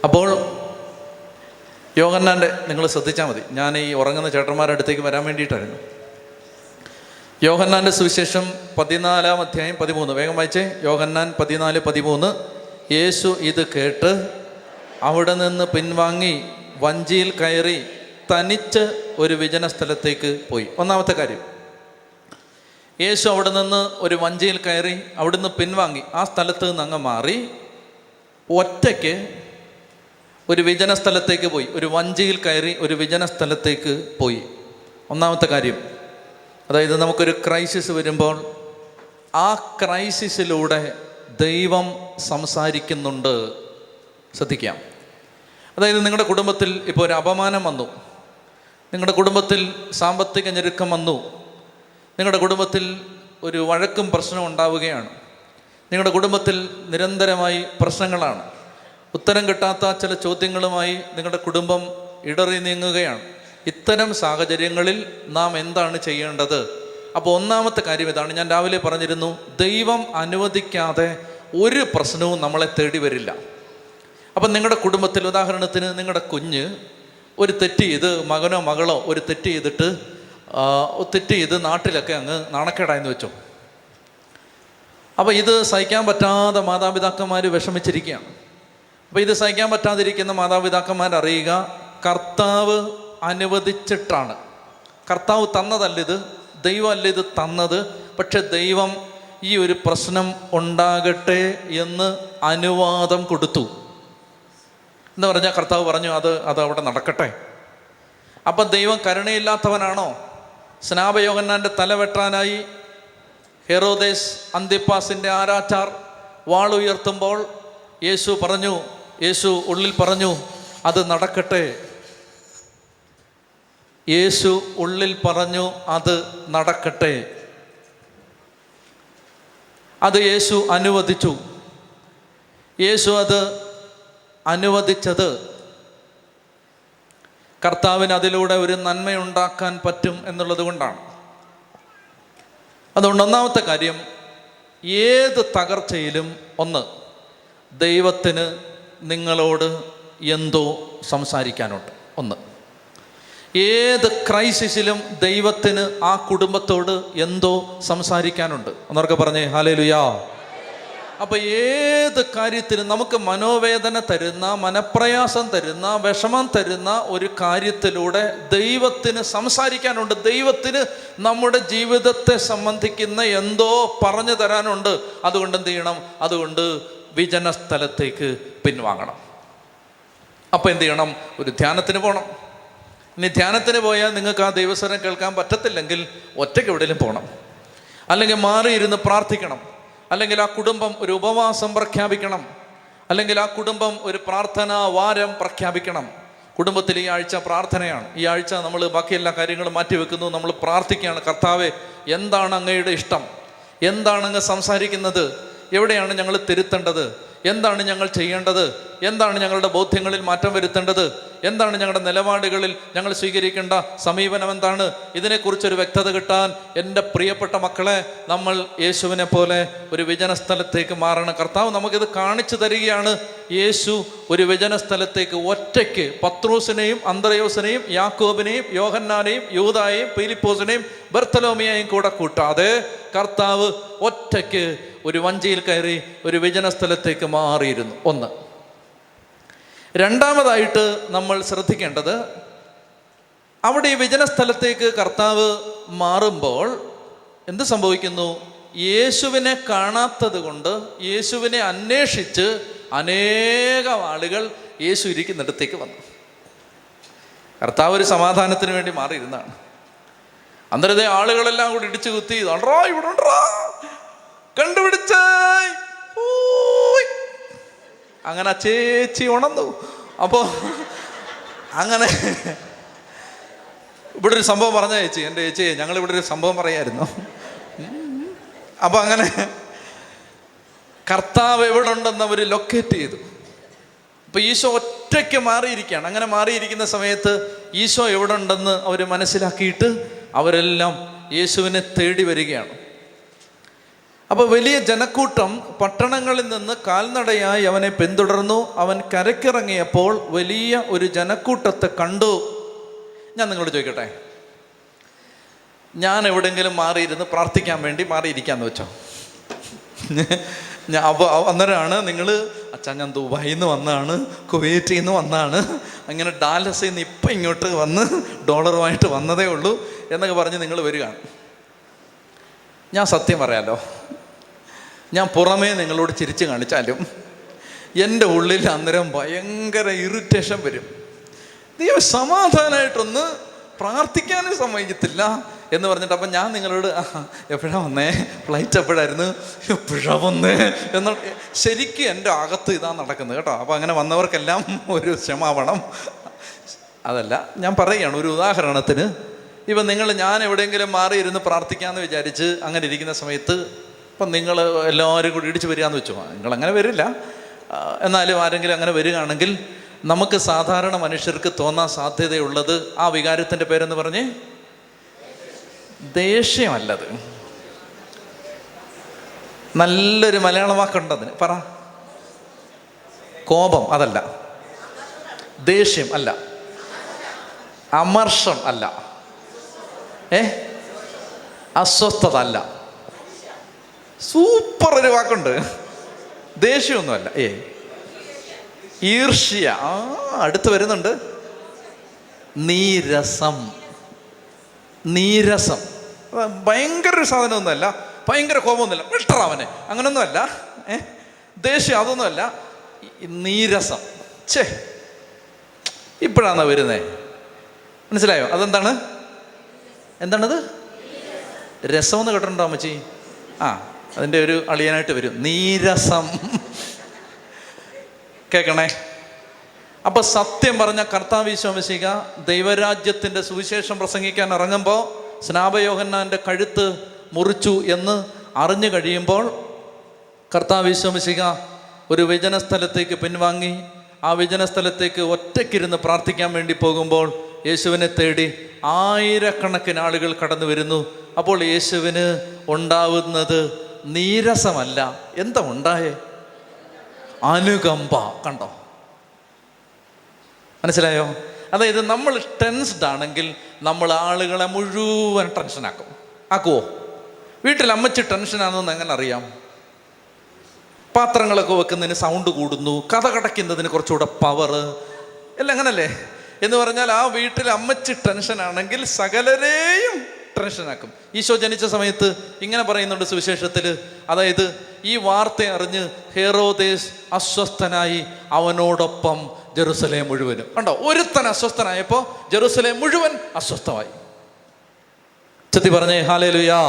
അപ്പോൾ യോഗന്നാന്റെ നിങ്ങൾ ശ്രദ്ധിച്ചാൽ മതി. ഞാൻ ഈ ഉറങ്ങുന്ന ചേട്ടന്മാരുടെ അടുത്തേക്ക് വരാൻ വേണ്ടിയിട്ടായിരുന്നു. യോഹന്നാന്റെ സുവിശേഷം പതിനാലാം അധ്യായം പതിമൂന്ന്. വേഗം വായിച്ചേ. യോഹന്നാൻ പതിനാല് പതിമൂന്ന്. യേശു ഇത് കേട്ട് അവിടെ നിന്ന് പിൻവാങ്ങി വഞ്ചിയിൽ കയറി തനിച്ച് ഒരു വിജന സ്ഥലത്തേക്ക് പോയി. ഒന്നാമത്തെ കാര്യം യേശു അവിടെ നിന്ന് ഒരു വഞ്ചിയിൽ കയറി അവിടുന്ന് പിൻവാങ്ങി. ആ സ്ഥലത്ത് നിന്ന് അങ്ങ് മാറി. ഒറ്റയ്ക്ക് ഒരു വിജന സ്ഥലത്തേക്ക് പോയി. ഒരു വഞ്ചിയിൽ കയറി ഒരു വിജന സ്ഥലത്തേക്ക് പോയി. ഒന്നാമത്തെ കാര്യം അതായത് നമുക്കൊരു ക്രൈസിസ് വരുമ്പോൾ ആ ക്രൈസിസിലൂടെ ദൈവം സംസാരിക്കുന്നുണ്ട്. ശ്രദ്ധിക്കാം. അതായത് നിങ്ങളുടെ കുടുംബത്തിൽ ഇപ്പോൾ ഒരു അപമാനം വന്നു. നിങ്ങളുടെ കുടുംബത്തിൽ സാമ്പത്തിക ഞെരുക്കം വന്നു. നിങ്ങളുടെ കുടുംബത്തിൽ ഒരു വഴക്കും പ്രശ്നവും ഉണ്ടാവുകയാണ്. നിങ്ങളുടെ കുടുംബത്തിൽ നിരന്തരമായി പ്രശ്നങ്ങളാണ്. ഉത്തരം കിട്ടാത്ത ചില ചോദ്യങ്ങളുമായി നിങ്ങളുടെ കുടുംബം ഇടറി നീങ്ങുകയാണ്. ഇത്തരം സാഹചര്യങ്ങളിൽ നാം എന്താണ് ചെയ്യേണ്ടത്? അപ്പോൾ ഒന്നാമത്തെ കാര്യം ഇതാണ്. ഞാൻ രാവിലെ പറഞ്ഞിരുന്നു ദൈവം അനുവദിക്കാതെ ഒരു പ്രശ്നവും നമ്മളെ തേടി വരില്ല. അപ്പം നിങ്ങളുടെ കുടുംബത്തിൽ ഉദാഹരണത്തിന് നിങ്ങളുടെ കുഞ്ഞ് ഒരു തെറ്റ് ചെയ്ത് മകനോ മകളോ ഒരു തെറ്റ് ചെയ്തിട്ട് തെറ്റ് ചെയ്ത് നാട്ടിലൊക്കെ അങ്ങ് നാണക്കേടായെന്ന് വെച്ചോ? അപ്പോൾ ഇത് സഹിക്കാൻ പറ്റാതെ മാതാപിതാക്കന്മാർ വിഷമിച്ചിരിക്കുകയാണ്. അപ്പോൾ ഇത് സഹിക്കാൻ പറ്റാതിരിക്കുന്ന മാതാപിതാക്കന്മാർ അറിയുക കർത്താവ് അനുവദിച്ചിട്ടാണ്. കർത്താവ് തന്നതല്ല ഇത് ദൈവമല്ല ഇത് തന്നത്. പക്ഷെ ദൈവം ഈ ഒരു പ്രശ്നം ഉണ്ടാകട്ടെ എന്ന് അനുവാദം കൊടുത്തു. എന്ന് പറഞ്ഞാൽ കർത്താവ് പറഞ്ഞു അത് അത് അവിടെ നടക്കട്ടെ. അപ്പം ദൈവം കരുണയില്ലാത്തവനാണോ? സ്നാപയോഗന്നാന്റെ തല വെട്ടാനായി ഹെറോദേസ് അന്തിപ്പാസിന്റെ ആരാച്ചാർ വാളുയർത്തുമ്പോൾ യേശു പറഞ്ഞു യേശു ഉള്ളിൽ പറഞ്ഞു അത് നടക്കട്ടെ. യേശു ഉള്ളിൽ പറഞ്ഞു അത് നടക്കട്ടെ. അത് യേശു അനുവദിച്ചു. യേശു അത് അനുവദിച്ചത്. കർത്താവിന് അതിലൂടെ ഒരു നന്മയുണ്ടാക്കാൻ പറ്റും എന്നുള്ളത് കൊണ്ടാണ്. അതുകൊണ്ട് ഒന്നാമത്തെ കാര്യം ഏത് തകർച്ചയിലും ഒന്ന് ദൈവത്തിന് നിങ്ങളോട് എന്തോ സംസാരിക്കാനുണ്ട്. ഒന്ന് ഏത് ക്രൈസിസിലും ദൈവത്തിന് ആ കുടുംബത്തോട് എന്തോ സംസാരിക്കാനുണ്ട്. ഒന്നൊക്കെ പറഞ്ഞേ ഹാലേ ലുയാ അപ്പൊ ഏത് കാര്യത്തിനും നമുക്ക് മനോവേദന തരുന്ന മനപ്രയാസം തരുന്ന വിഷമം തരുന്ന ഒരു കാര്യത്തിലൂടെ ദൈവത്തിന് സംസാരിക്കാനുണ്ട്. ദൈവത്തിന് നമ്മുടെ ജീവിതത്തെ സംബന്ധിക്കുന്ന എന്തോ പറഞ്ഞു തരാനുണ്ട്. അതുകൊണ്ട് എന്ത് ചെയ്യണം? അതുകൊണ്ട് വിജന സ്ഥലത്തേക്ക് പിൻവാങ്ങണം. അപ്പോൾ എന്ത് ചെയ്യണം? ഒരു ധ്യാനത്തിന് പോകണം ഇനി ധ്യാനത്തിന് പോയാൽ നിങ്ങൾക്ക് ആ ദൈവസ്വരം കേൾക്കാൻ പറ്റത്തില്ലെങ്കിൽ ഒറ്റയ്ക്ക് എവിടെയെങ്കിലും പോകണം അല്ലെങ്കിൽ മാറിയിരുന്ന് പ്രാർത്ഥിക്കണം. അല്ലെങ്കിൽ ആ കുടുംബം ഒരു ഉപവാസം പ്രഖ്യാപിക്കണം. അല്ലെങ്കിൽ ആ കുടുംബം ഒരു പ്രാർത്ഥനാ വാരം പ്രഖ്യാപിക്കണം. കുടുംബത്തിൽ ഈ ആഴ്ച പ്രാർത്ഥനയാണ്. ഈ ആഴ്ച നമ്മൾ ബാക്കി എല്ലാ കാര്യങ്ങളും മാറ്റിവെക്കുന്നു നമ്മൾ പ്രാർത്ഥിക്കുകയാണ്. കർത്താവെ എന്താണ് അങ്ങയുടെ ഇഷ്ടം? എന്താണ് അങ്ങ് സംസാരിക്കുന്നത്? എവിടെയാണ് ഞങ്ങൾ തിരുത്തേണ്ടത്? എന്താണ് ഞങ്ങൾ ചെയ്യേണ്ടത്? എന്താണ് ഞങ്ങളുടെ ബോധ്യങ്ങളിൽ മാറ്റം വരുത്തേണ്ടത്? എന്താണ് ഞങ്ങളുടെ നിലപാടുകളിൽ ഞങ്ങൾ സ്വീകരിക്കേണ്ട സമീപനം എന്താണ്? ഇതിനെക്കുറിച്ചൊരു വ്യക്തത കിട്ടാൻ എന്റെ പ്രിയപ്പെട്ട മക്കളെ നമ്മൾ യേശുവിനെ പോലെ ഒരു വിജന സ്ഥലത്തേക്ക് മാറണം. കർത്താവ് നമുക്കിത് കാണിച്ചു തരികയാണ്. യേശു ഒരു വിജന സ്ഥലത്തേക്ക് ഒറ്റയ്ക്ക് പത്രൂസിനെയും അന്തരയോസിനെയും യാക്കോബിനെയും യോഹന്നാനെയും യൂതായെയും പീലിപ്പോസിനെയും ബർത്തലോമിയെയും കൂടെ കൂട്ടാതെ കർത്താവ് ഒറ്റയ്ക്ക് ഒരു വഞ്ചിയിൽ കയറി ഒരു വിജന സ്ഥലത്തേക്ക് മാറിയിരുന്നു. ഒന്ന്. രണ്ടാമതായിട്ട് നമ്മൾ ശ്രദ്ധിക്കേണ്ടത് അവിടെ ഈ വിജന സ്ഥലത്തേക്ക് കർത്താവ് മാറുമ്പോൾ എന്ത് സംഭവിക്കുന്നു യേശുവിനെ കാണാത്തത് കൊണ്ട് യേശുവിനെ അന്വേഷിച്ച് അനേകം ആളുകൾ യേശു ഇരിക്കുന്നിടത്തേക്ക് വന്നു കർത്താവ് ഒരു സമാധാനത്തിന് വേണ്ടി മാറിയിരുന്നാണ് അന്നേരത്തെ ആളുകളെല്ലാം കൂടി ഇടിച്ചു കുത്തി "ദാണ്ട്രാ, ഇവിടെ ഉണ്ട്രാ. കണ്ടുപിടിച്ചേ ഊയ്." അങ്ങനെ ചേച്ചി ഉണർന്നു. അപ്പോ അങ്ങനെ ഇവിടെ ഒരു സംഭവം പറഞ്ഞ ചേച്ചി എന്റെ ചേച്ചി ഞങ്ങൾ ഇവിടെ ഒരു സംഭവം പറയായിരുന്നു. അപ്പോൾ അങ്ങനെ കർത്താവ് എവിടെ ഉണ്ടെന്ന് അവർ ലൊക്കേറ്റ് ചെയ്തു. അപ്പൊ ഈശോ ഒറ്റയ്ക്ക് മാറിയിരിക്കുകയാണ്. അങ്ങനെ മാറിയിരിക്കുന്ന സമയത്ത് ഈശോ എവിടെ ഉണ്ടെന്ന് അവർ മനസ്സിലാക്കിയിട്ട് അവരെല്ലാം യേശുവിനെ തേടി വരികയാണ്. അപ്പോൾ വലിയ ജനക്കൂട്ടം പട്ടണങ്ങളിൽ നിന്ന് കാൽനടയായി അവനെ പിന്തുടർന്നു. അവൻ കരക്കിറങ്ങിയപ്പോൾ വലിയ ഒരു ജനക്കൂട്ടത്തെ കണ്ടു. ഞാൻ നിങ്ങളോട് ചോദിക്കട്ടെ? ഞാൻ എവിടെയെങ്കിലും മാറിയിരുന്ന് പ്രാർത്ഥിക്കാൻ വേണ്ടി മാറിയിരിക്കാന്ന് വെച്ചോ? ഞാൻ അപ്പോൾ അന്നേരമാണ് നിങ്ങൾ അച്ഛാ ഞാൻ ദുബായിൽ നിന്ന് വന്നതാണ് കുവൈറ്റിൽ നിന്ന് വന്നതാണ് അങ്ങനെ ഡാലസിൽ നിന്ന് ഇപ്പം ഇങ്ങോട്ട് വന്ന് ഡോളറുമായിട്ട് വന്നതേ ഉള്ളൂ എന്നൊക്കെ പറഞ്ഞ് നിങ്ങൾ വരികയാണ്. ഞാൻ സത്യം പറയാലോ ഞാൻ പുറമേ നിങ്ങളോട് ചിരിച്ച് കാണിച്ചാലും എന്റെ ഉള്ളിൽ അന്നേരം ഭയങ്കര ഇറിറ്റേഷൻ വരും. ദൈവം സമാധാനമായിട്ടൊന്ന് പ്രാർത്ഥിക്കാനും സമ്മതിക്കത്തില്ല എന്ന് പറഞ്ഞിട്ട് അപ്പം ഞാൻ നിങ്ങളോട് എപ്പോഴാ വന്നേ? ഫ്ലൈറ്റ് എപ്പോഴായിരുന്നു? എപ്പോഴാ വന്നേ? എന്ന ശരിക്കും എന്റെ അകത്ത് ഇതാ നടക്കുന്നത് കേട്ടോ. അപ്പം അങ്ങനെ വന്നവർക്കെല്ലാം ഒരു ക്ഷമാപണം. അതല്ല ഞാൻ പറയുകയാണ് ഒരു ഉദാഹരണത്തിന് ഇപ്പം നിങ്ങൾ ഞാൻ എവിടെയെങ്കിലും മാറിയിരുന്ന് പ്രാർത്ഥിക്കാമെന്ന് വിചാരിച്ച് അങ്ങനെ ഇരിക്കുന്ന സമയത്ത് ഇപ്പം നിങ്ങൾ എല്ലാവരും കൂടി ഇടിച്ച് വരികയെന്ന് വെച്ചോ. നിങ്ങൾ അങ്ങനെ വരില്ല എന്നാലും ആരെങ്കിലും അങ്ങനെ വരികയാണെങ്കിൽ നമുക്ക് സാധാരണ മനുഷ്യർക്ക് തോന്നാൻ സാധ്യതയുള്ളത് ആ വികാരത്തിന്റെ പേരെന്ന് പറഞ്ഞ് ദേഷ്യമല്ലത്. നല്ലൊരു മലയാള വാക്കുണ്ടതിന് പറ. കോപം അതല്ല. ദേഷ്യം അല്ല. അമർഷം അല്ല. ഏ? അസ്വസ്ഥത അല്ല. സൂപ്പർ ഒരു വാക്കുണ്ട്. ദേഷ്യമൊന്നുമല്ല. ഏ. ഈർഷ്യ. ആ അടുത്ത് വരുന്നുണ്ട്. നീരസം. നീരസം. ഭയങ്കര ഒരു സാധനമൊന്നുമല്ല. ഭയങ്കര കോപമൊന്നുമില്ല. വിട്ടറ അങ്ങനൊന്നുമല്ല. ഏ. ദേഷ്യം അതൊന്നുമല്ല. നീരസം. ഛേ. ഇപ്പോഴാണ് വരുന്നേ? മനസ്സിലായോ? അതെന്താണ്? എന്താണത്? രസം എന്ന് കേട്ടിട്ടുണ്ടോ അമ്മച്ചി? ആ. അതിന്റെ ഒരു അളിയനായിട്ട് വരും. നീരസം. കേൾക്കണേ അപ്പൊ സത്യം പറഞ്ഞ കർത്താവ് വിശ്വാമശിക ദൈവരാജ്യത്തിന്റെ സുവിശേഷം പ്രസംഗിക്കാൻ ഇറങ്ങുമ്പോൾ സ്നാപയോഹന്നാന്റെ കഴുത്ത് മുറിച്ചു എന്ന് അറിഞ്ഞു കഴിയുമ്പോൾ കർത്താവ് വിശ്വാമശിക ഒരു വിജനസ്ഥലത്തേക്ക് പിൻവാങ്ങി. ആ വിജന വിജനസ്ഥലത്തേക്ക് ഒറ്റയ്ക്കിരുന്ന് പ്രാർത്ഥിക്കാൻ വേണ്ടി പോകുമ്പോൾ യേശുവിനെ തേടി ആയിരക്കണക്കിന് ആളുകൾ കടന്നു വരുന്നു. അപ്പോൾ യേശുവിന് ഉണ്ടാവുന്നത് നീരസമല്ല. എന്താ ഉണ്ടായേ? അനുകമ്പ. കണ്ടോ? മനസ്സിലായോ? അതായത് നമ്മൾ ടെൻസ്ഡ് ആണെങ്കിൽ നമ്മൾ ആളുകളെ മുഴുവൻ ടെൻഷനാക്കും ആക്കുവോ? വീട്ടിൽ അമ്മച്ചി ടെൻഷനാണെന്ന് എങ്ങനെ അറിയാം? പാത്രങ്ങളൊക്കെ വെക്കുന്നതിന് സൗണ്ട് കൂടുന്നു കഥ കടയ്ക്കുന്നതിന് കുറച്ചുകൂടെ പവർ എല്ലാം അങ്ങനല്ലേ? എന്ന് പറഞ്ഞാൽ ആ വീട്ടിൽ അമ്മച്ചി ടെൻഷനാണെങ്കിൽ സകലരെയും ടെൻഷനാക്കും ഈശോ ജനിച്ച സമയത്ത് ഇങ്ങനെ പറയുന്നുണ്ട് സുവിശേഷത്തിൽ. അതായത് ഈ വാർത്ത അറിഞ്ഞ് ഹേറോദേസ് അസ്വസ്ഥനായി അവനോടൊപ്പം ജെറുസലേം മുഴുവനും. കണ്ടോ? ഒരുത്തൻ അസ്വസ്ഥനായപ്പോൾ ജെറുസലേം മുഴുവൻ അസ്വസ്ഥമായി. ചെത്തി പറഞ്ഞേ ഹാലേലുയാ.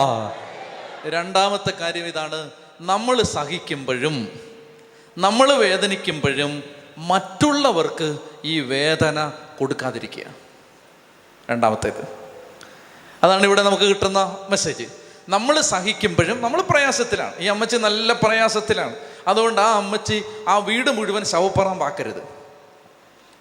രണ്ടാമത്തെ കാര്യം ഇതാണ് നമ്മൾ സഹിക്കുമ്പോഴും നമ്മൾ വേദനിക്കുമ്പോഴും മറ്റുള്ളവർക്ക് ഈ വേദന കൊടുക്കാതിരിക്കുക. രണ്ടാമത്തേത്. അതാണ് ഇവിടെ നമുക്ക് കിട്ടുന്ന മെസ്സേജ് നമ്മൾ സഹിക്കുമ്പോഴും നമ്മൾ പ്രയാസത്തിലാണ്. ഈ അമ്മച്ചി നല്ല പ്രയാസത്തിലാണ്. അതുകൊണ്ട് ആ അമ്മച്ചി ആ വീട് മുഴുവൻ ശവപ്പറമ്പാക്കരുത്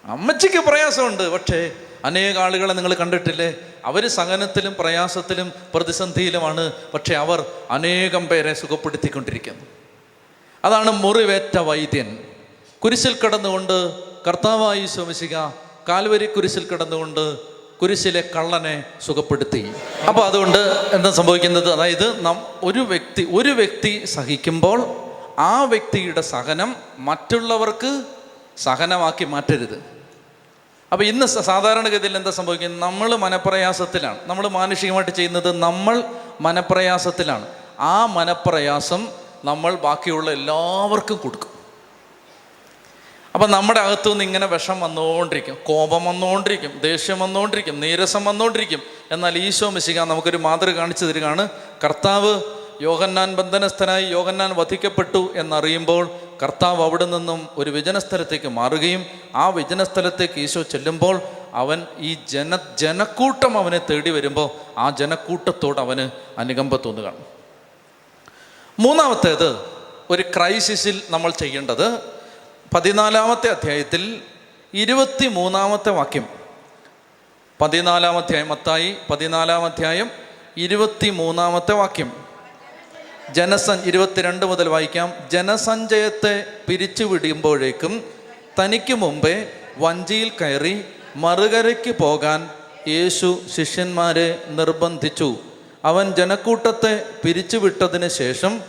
അമ്മച്ചിക്ക് പ്രയാസമുണ്ട്. പക്ഷേ അനേക ആളുകളെ നിങ്ങൾ കണ്ടിട്ടില്ലേ? അവർ സഹനത്തിലും പ്രയാസത്തിലും പ്രതിസന്ധിയിലുമാണ്. പക്ഷേ അവർ അനേകം പേരെ സുഖപ്പെടുത്തിക്കൊണ്ടിരിക്കുന്നു. അതാണ് മുറിവേറ്റ വൈദ്യൻ. കുരിശിൽ കിടന്നുകൊണ്ട് കർത്താവായി ശ്രമിക്കുക കാൽവരി കുരിശിൽ കിടന്നുകൊണ്ട് കുരിശിലെ കള്ളനെ സുഖപ്പെടുത്തി. അപ്പോൾ അതുകൊണ്ട് എന്താ സംഭവിക്കുന്നത്? അതായത് നാം ഒരു വ്യക്തി ഒരു വ്യക്തി സഹിക്കുമ്പോൾ ആ വ്യക്തിയുടെ സഹനം മറ്റുള്ളവർക്ക് സഹനമാക്കി മാറ്റരുത്. അപ്പോൾ ഇന്ന് സാധാരണഗതിയിൽ എന്താ സംഭവിക്കുന്നത്? നമ്മൾ മനപ്രയാസത്തിലാണ്. നമ്മൾ മാനുഷികമായിട്ട് ചെയ്യുന്നത് നമ്മൾ മനപ്രയാസത്തിലാണ്. ആ മനപ്രയാസം നമ്മൾ ബാക്കിയുള്ള എല്ലാവർക്കും കൊടുക്കും. അപ്പം നമ്മുടെ അകത്തു നിന്ന് ഇങ്ങനെ വിഷം വന്നുകൊണ്ടിരിക്കും കോപം വന്നുകൊണ്ടിരിക്കും ദേഷ്യം വന്നുകൊണ്ടിരിക്കും നീരസം വന്നുകൊണ്ടിരിക്കും. എന്നാൽ ഈശോ മിശിക നമുക്കൊരു മാതൃക കാണിച്ചു തരികയാണ്. കർത്താവ് യോഹന്നാൻ ബന്ധനസ്ഥനായി യോഹന്നാൻ വധിക്കപ്പെട്ടു എന്നറിയുമ്പോൾ കർത്താവ് അവിടെ നിന്നും ഒരു വിജനസ്ഥലത്തേക്ക് മാറുകയും ആ വിജനസ്ഥലത്തേക്ക് ഈശോ ചെല്ലുമ്പോൾ അവൻ ഈ ജന ജനക്കൂട്ടം അവനെ തേടി വരുമ്പോൾ ആ ജനക്കൂട്ടത്തോട് അവന് അനുകമ്പ തോന്നുകയാണ്. മൂന്നാമത്തേത് ഒരു ക്രൈസിസിൽ നമ്മൾ ചെയ്യേണ്ടത് പതിനാലാമത്തെ അധ്യായത്തിൽ ഇരുപത്തി മൂന്നാമത്തെ വാക്യം. പതിനാലാം അധ്യായം മത്തായി പതിനാലാം അധ്യായം ഇരുപത്തി മൂന്നാമത്തെ വാക്യം. ജനസൻ ഇരുപത്തിരണ്ട് മുതൽ വായിക്കാം. ജനസഞ്ചയത്തെ പിരിച്ചു വിടുമ്പോഴേക്കും തനിക്ക് മുമ്പേ വഞ്ചിയിൽ കയറി മറുകരയ്ക്ക് പോകാൻ യേശു ശിഷ്യന്മാരെ നിർബന്ധിച്ചു. അവൻ ജനക്കൂട്ടത്തെ പിരിച്ചുവിട്ടതിന് ശേഷം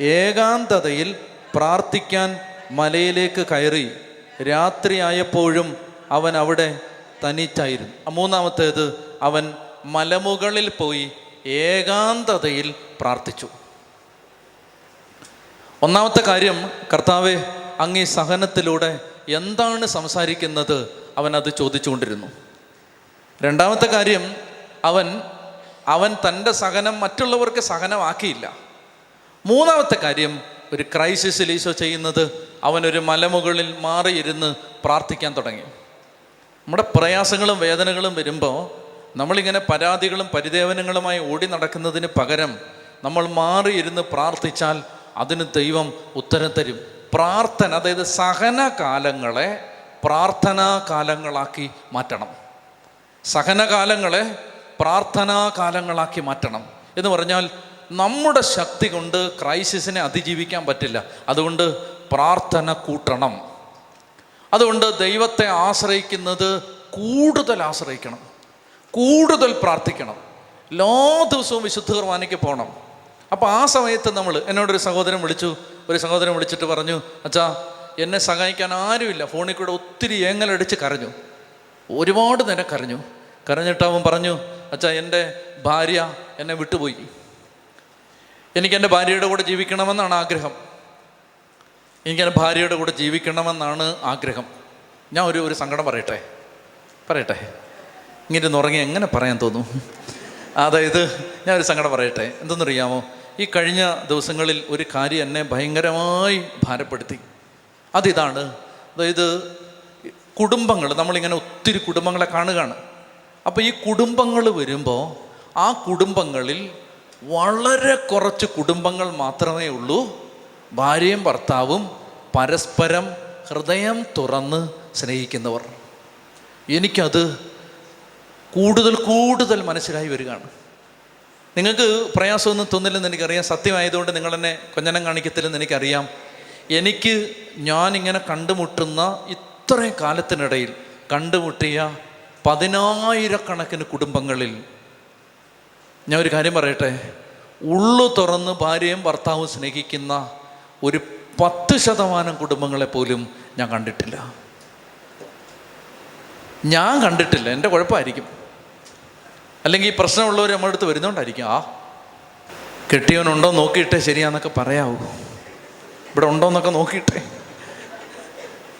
ഏകാന്തതയിൽ പ്രാർത്ഥിക്കാൻ മലയിലേക്ക് കയറി രാത്രിയായപ്പോഴും അവൻ അവിടെ തനിച്ചായിരുന്നു. മൂന്നാമത്തേത് അവൻ മലമുകളിൽ പോയി ഏകാന്തതയിൽ പ്രാർത്ഥിച്ചു. ഒന്നാമത്തെ കാര്യം കർത്താവെ അങ്ങേ സഹനത്തിലൂടെ എന്താണ് സംസാരിക്കുന്നത്? അവൻ അത് ചോദിച്ചുകൊണ്ടിരുന്നു. രണ്ടാമത്തെ കാര്യം അവൻ അവൻ തന്റെ സഹനം മറ്റുള്ളവർക്ക് സഹനമാക്കിയില്ല. മൂന്നാമത്തെ കാര്യം ഒരു ക്രൈസിസിൽ ഈശോ ചെയ്യുന്നത് അവനൊരു മലമുകളിൽ മാറിയിരുന്ന് പ്രാർത്ഥിക്കാൻ തുടങ്ങി. നമ്മുടെ പ്രയാസങ്ങളും വേദനകളും വരുമ്പോൾ നമ്മളിങ്ങനെ പരാതികളും പരിദേവനങ്ങളുമായി ഓടി നടക്കുന്നതിന് പകരം നമ്മൾ മാറിയിരുന്ന് പ്രാർത്ഥിച്ചാൽ അതിന് ദൈവം ഉത്തരം തരും. പ്രാർത്ഥന അതായത് സഹനകാലങ്ങളെ പ്രാർത്ഥനാ കാലങ്ങളാക്കി മാറ്റണം. സഹനകാലങ്ങളെ പ്രാർത്ഥനാ കാലങ്ങളാക്കി മാറ്റണം എന്ന് പറഞ്ഞാൽ നമ്മുടെ ശക്തി കൊണ്ട് ക്രൈസിസിനെ അതിജീവിക്കാൻ പറ്റില്ല. അതുകൊണ്ട് പ്രാർത്ഥന കൂട്ടണം. അതുകൊണ്ട് ദൈവത്തെ ആശ്രയിക്കുന്നത് കൂടുതൽ ആശ്രയിക്കണം. കൂടുതൽ പ്രാർത്ഥിക്കണം. എല്ലാ ദിവസവും വിശുദ്ധ കുർബാനയ്ക്ക് പോകണം. അപ്പോൾ ആ സമയത്ത് നമ്മൾ എന്നോടൊരു സഹോദരൻ വിളിച്ചു. ഒരു സഹോദരൻ വിളിച്ചിട്ട് പറഞ്ഞു അച്ഛാ എന്നെ സഹായിക്കാൻ ആരുമില്ല. ഫോണിൽ കൂടെ ഒത്തിരി ഏങ്ങലടിച്ച് കരഞ്ഞു. ഒരുപാട് നേരം കരഞ്ഞു. കരഞ്ഞിട്ട് അവൻ പറഞ്ഞു അച്ഛാ എന്റെ ഭാര്യ എന്നെ വിട്ടുപോയി. എനിക്ക് എന്റെ ഭാര്യയുടെ കൂടെ ജീവിക്കണമെന്നാണ് ആഗ്രഹം. എനിക്ക് എന്റെ ഭാര്യയുടെ കൂടെ ജീവിക്കണമെന്നാണ് ആഗ്രഹം. ഞാൻ ഒരു ഒരു സങ്കടം പറയട്ടെ? പറയട്ടെ. ഇങ്ങനെ ഉറങ്ങി എങ്ങനെ പറയാൻ തോന്നും? അതായത് ഞാൻ ഒരു സങ്കടം പറയട്ടെ. എന്തെന്നറിയാമോ? ഈ കഴിഞ്ഞ ദിവസങ്ങളിൽ ഒരു കാര്യം എന്നെ ഭയങ്കരമായി ഭാരപ്പെടുത്തി. അതിതാണ് അതായത് കുടുംബങ്ങൾ നമ്മളിങ്ങനെ ഒത്തിരി കുടുംബങ്ങളെ കാണുകയാണ്. അപ്പോൾ ഈ കുടുംബങ്ങൾ വരുമ്പോൾ ആ കുടുംബങ്ങളിൽ വളരെ കുറച്ച് കുടുംബങ്ങൾ മാത്രമേ ഉള്ളൂ. ഭാര്യയും ഭർത്താവും പരസ്പരം ഹൃദയം തുറന്ന് സ്നേഹിക്കുന്നവർ. എനിക്കത് കൂടുതൽ കൂടുതൽ മനസ്സിലായി വരികയാണ്. നിങ്ങൾക്ക് പ്രയാസമൊന്നും തോന്നില്ലെന്ന് എനിക്കറിയാം. സത്യമായതുകൊണ്ട് നിങ്ങൾ എന്നെ കൊഞ്ഞനം കാണിക്കത്തില്ലെന്ന് എനിക്കറിയാം. എനിക്ക് ഞാനിങ്ങനെ കണ്ടുമുട്ടുന്ന ഇത്രയും കാലത്തിനിടയിൽ കണ്ടുമുട്ടിയ പതിനായിരക്കണക്കിന് കുടുംബങ്ങളിൽ ഞാൻ ഒരു കാര്യം പറയട്ടെ? ഉള്ളു തുറന്ന് ഭാര്യയും ഭർത്താവും സ്നേഹിക്കുന്ന ഒരു പത്ത് ശതമാനം കുടുംബങ്ങളെ പോലും ഞാൻ കണ്ടിട്ടില്ല. ഞാൻ കണ്ടിട്ടില്ല. എന്റെ കുഴപ്പമായിരിക്കും. അല്ലെങ്കിൽ ഈ പ്രശ്നമുള്ളവർ നമ്മുടെ അടുത്ത് വരുന്നോണ്ടായിരിക്കും. ആ കെട്ടിയവനുണ്ടോ നോക്കിയിട്ടേ ശരിയാന്നൊക്കെ പറയാവൂ. ഇവിടെ ഉണ്ടോ എന്നൊക്കെ നോക്കിയിട്ടേ.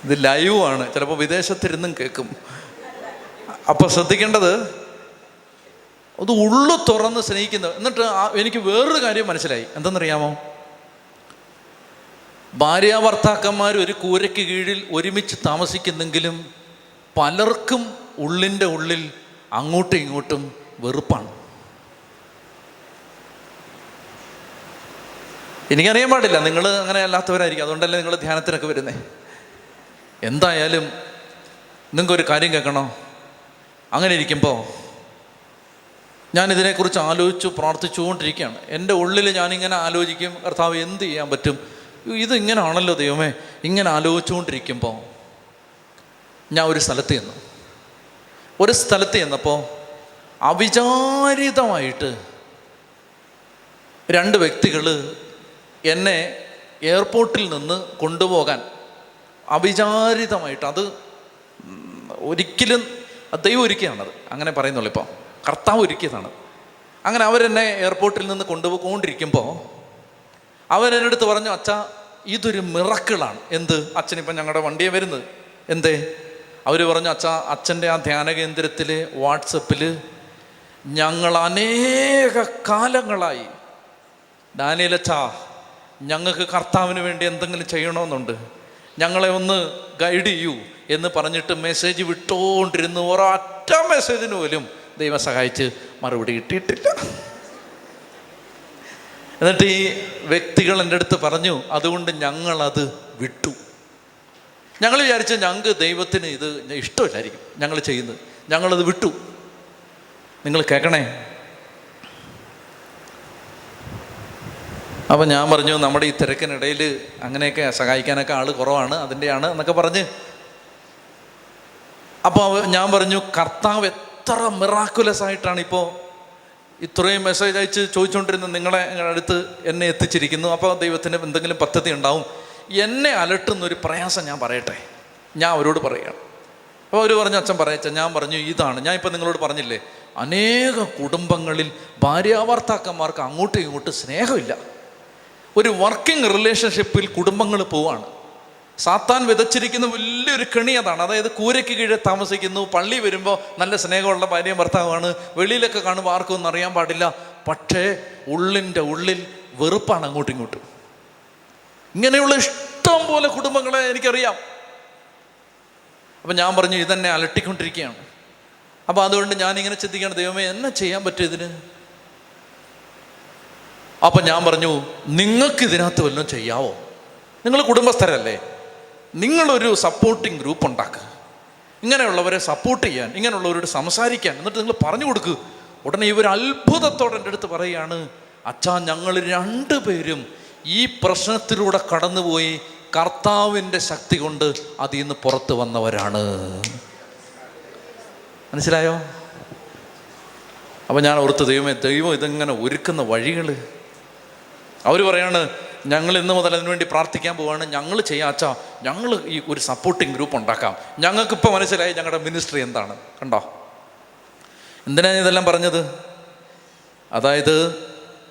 ഇത് ലൈവാണ്. ചിലപ്പോൾ വിദേശത്തിരുന്നും കേൾക്കും. അപ്പോൾ ശ്രദ്ധിക്കേണ്ടത് അത് ഉള്ളു തുറന്ന് സ്നേഹിക്കുന്നത് എന്നിട്ട് എനിക്ക് വേറൊരു കാര്യം മനസ്സിലായി. എന്തെന്നറിയാമോ? ഭാര്യ ഭർത്താക്കന്മാർ ഒരു കൂരയ്ക്ക് കീഴിൽ ഒരുമിച്ച് താമസിക്കുന്നെങ്കിലും പലർക്കും ഉള്ളിന്റെ ഉള്ളിൽ അങ്ങോട്ടും ഇങ്ങോട്ടും വെറുപ്പാണ്. എനിക്കറിയാൻ പാടില്ല. നിങ്ങൾ അങ്ങനെ അല്ലാത്തവരായിരിക്കും. അതുകൊണ്ടല്ലേ നിങ്ങൾ ധ്യാനത്തിനൊക്കെ വരുന്നേ. എന്തായാലും നിങ്ങൾക്കൊരു കാര്യം കേൾക്കണോ? അങ്ങനെ ഇരിക്കുമ്പോൾ ഞാൻ ഇതിനെക്കുറിച്ച് ആലോചിച്ചു പ്രാർത്ഥിച്ചുകൊണ്ടിരിക്കുകയാണ്. എന്റെ ഉള്ളിൽ ഞാനിങ്ങനെ ആലോചിക്കും കർത്താവ് എന്ത് ചെയ്യാൻ പറ്റും? ഇത് ഇങ്ങനെയാണല്ലോ ദൈവമേ ഇങ്ങനെ ആലോചിച്ചുകൊണ്ടിരിക്കുമ്പോൾ ഞാൻ ഒരു സ്ഥലത്ത് ചെന്നു. ഒരു സ്ഥലത്ത് ചെന്നപ്പോൾ അവിചാരിതമായിട്ട് രണ്ട് വ്യക്തികൾ എന്നെ എയർപോർട്ടിൽ നിന്ന് കൊണ്ടുപോകാൻ അവിചാരിതമായിട്ട് അത് ഒരിക്കലും ദൈവം ഒരുക്കിയാണത്. അങ്ങനെ പറയുന്നുള്ളൂ ഇപ്പോൾ കർത്താവ് ഒരുക്കിയതാണ്. അങ്ങനെ അവരെന്നെ എയർപോർട്ടിൽ നിന്ന് കൊണ്ടുപോയിക്കൊണ്ടിരിക്കുമ്പോൾ അടുത്ത് പറഞ്ഞു അച്ഛ ഇതൊരു മിറക്കിളാണ് എന്ത്? അച്ഛനിപ്പം ഞങ്ങളുടെ വണ്ടിയെ വരുന്നത്. എന്തേ? അവർ പറഞ്ഞു അച്ഛ അച്ഛന്റെ ആ ധ്യാന കേന്ദ്രത്തിൽ വാട്സപ്പിൽ ഞങ്ങൾ അനേക കാലങ്ങളായി ഡാനിയലച്ചാ ഞങ്ങൾക്ക് കർത്താവിന് വേണ്ടി എന്തെങ്കിലും ചെയ്യണമെന്നുണ്ട്. ഞങ്ങളെ ഒന്ന് ഗൈഡ് ചെയ്യൂ എന്ന് പറഞ്ഞിട്ട് മെസ്സേജ് വിട്ടുകൊണ്ടിരുന്നു ഒരൊറ്റ മെസ്സേജിന് പോലും ദൈവം സഹായിച്ച് മറുപടി കിട്ടിയിട്ടില്ല. എന്നിട്ട് ഈ വ്യക്തികൾ എന്റെ അടുത്ത് പറഞ്ഞു അതുകൊണ്ട് ഞങ്ങളത് വിട്ടു. ഞങ്ങൾ വിചാരിച്ചു ഞങ്ങൾക്ക് ദൈവത്തിന് ഇത് ഇഷ്ടമില്ലായിരിക്കും ഞങ്ങൾ ചെയ്യുന്നത്. ഞങ്ങളത് വിട്ടു. നിങ്ങൾ കേൾക്കണേ? അപ്പം ഞാൻ പറഞ്ഞു നമ്മുടെ ഈ തിരക്കിനിടയിൽ അങ്ങനെയൊക്കെ സഹായിക്കാനൊക്കെ ആൾ കുറവാണ് അതിന്റെയാണ് എന്നൊക്കെ പറഞ്ഞ്. അപ്പോൾ ഞാൻ പറഞ്ഞു കർത്താവ് എത്ര മിറാക്കുലസ് ആയിട്ടാണ് ഇപ്പോൾ ഇത്രയും മെസ്സേജ് അയച്ച് ചോദിച്ചുകൊണ്ടിരുന്ന നിങ്ങളെ അടുത്ത് എന്നെ എത്തിച്ചിരിക്കുന്നു. അപ്പോൾ ദൈവത്തിന് എന്തെങ്കിലും പദ്ധതി ഉണ്ടാവും. എന്നെ അലട്ടുന്ന ഒരു പ്രയാസം ഞാൻ പറയട്ടെ. ഞാൻ അവരോട് പറയുകയാണ് അപ്പോൾ അവർ പറഞ്ഞു അച്ഛൻ പറയച്ച ഞാൻ പറഞ്ഞു ഇതാണ്. ഞാൻ ഇപ്പം നിങ്ങളോട് പറഞ്ഞില്ലേ അനേക കുടുംബങ്ങളിൽ ഭാര്യാഭർത്താക്കന്മാർക്ക് അങ്ങോട്ടും ഇങ്ങോട്ടും സ്നേഹമില്ല. ഒരു വർക്കിംഗ് റിലേഷൻഷിപ്പിൽ കുടുംബങ്ങൾ പോവാണ്. സാത്താൻ വിതച്ചിരിക്കുന്ന വലിയൊരു കെണി അതാണ്. അതായത് കൂരയ്ക്ക് കീഴെ താമസിക്കുന്നു പള്ളി വരുമ്പോൾ നല്ല സ്നേഹമുള്ള ഭാര്യയും ഭർത്താവാണ് വെളിയിലൊക്കെ കാണുമ്പോൾ ആർക്കും ഒന്നും അറിയാൻ പാടില്ല. പക്ഷേ ഉള്ളിന്റെ ഉള്ളിൽ വെറുപ്പാണ് അങ്ങോട്ടും ഇങ്ങോട്ടും. ഇങ്ങനെയുള്ള ഇഷ്ടം പോലെ കുടുംബങ്ങളെ എനിക്കറിയാം. അപ്പം ഞാൻ പറഞ്ഞു ഇതെന്നെ അലട്ടിക്കൊണ്ടിരിക്കുകയാണ്. അപ്പോൾ അതുകൊണ്ട് ഞാനിങ്ങനെ ചിന്തിക്കുകയാണ് ദൈവമേ എന്നെ ചെയ്യാൻ പറ്റും ഇതിന്? അപ്പം ഞാൻ പറഞ്ഞു നിങ്ങൾക്ക് ഇതിനകത്ത് വല്ലതും ചെയ്യാവോ? നിങ്ങൾ കുടുംബസ്ഥരല്ലേ? നിങ്ങളൊരു സപ്പോർട്ടിംഗ് ഗ്രൂപ്പ് ഉണ്ടാക്കുക. ഇങ്ങനെയുള്ളവരെ സപ്പോർട്ട് ചെയ്യാൻ ഇങ്ങനെയുള്ളവരോട് സംസാരിക്കാൻ എന്നിട്ട് നിങ്ങൾ പറഞ്ഞു കൊടുക്കുക ഉടനെ ഇവർ അത്ഭുതത്തോടെ എന്റെ അടുത്ത് പറയുകയാണ് അച്ഛാ ഞങ്ങൾ രണ്ടുപേരും ഈ പ്രശ്നത്തിലൂടെ കടന്നുപോയി കർത്താവിന്റെ ശക്തി കൊണ്ട് അതിൽ നിന്ന് പുറത്ത് വന്നവരാണ്. മനസ്സിലായോ? അപ്പം ഞാൻ ഓർത്ത് ദൈവമേ ദൈവം ഇതെങ്ങനെ ഒരുക്കുന്ന വഴികൾ അവർ പറയാണ് ഞങ്ങൾ ഇന്ന് മുതൽ അതിനുവേണ്ടി പ്രാർത്ഥിക്കാൻ പോവുകയാണ് ഞങ്ങൾ ചെയ്യാം. അച്ഛാ ഞങ്ങൾ ഈ ഒരു സപ്പോർട്ടിങ് ഗ്രൂപ്പ് ഉണ്ടാക്കാം. ഞങ്ങൾക്കിപ്പോൾ മനസ്സിലായി ഞങ്ങളുടെ മിനിസ്ട്രി എന്താണ്. കണ്ടോ? എന്തിനാണ് ഇതെല്ലാം പറഞ്ഞത്? അതായത്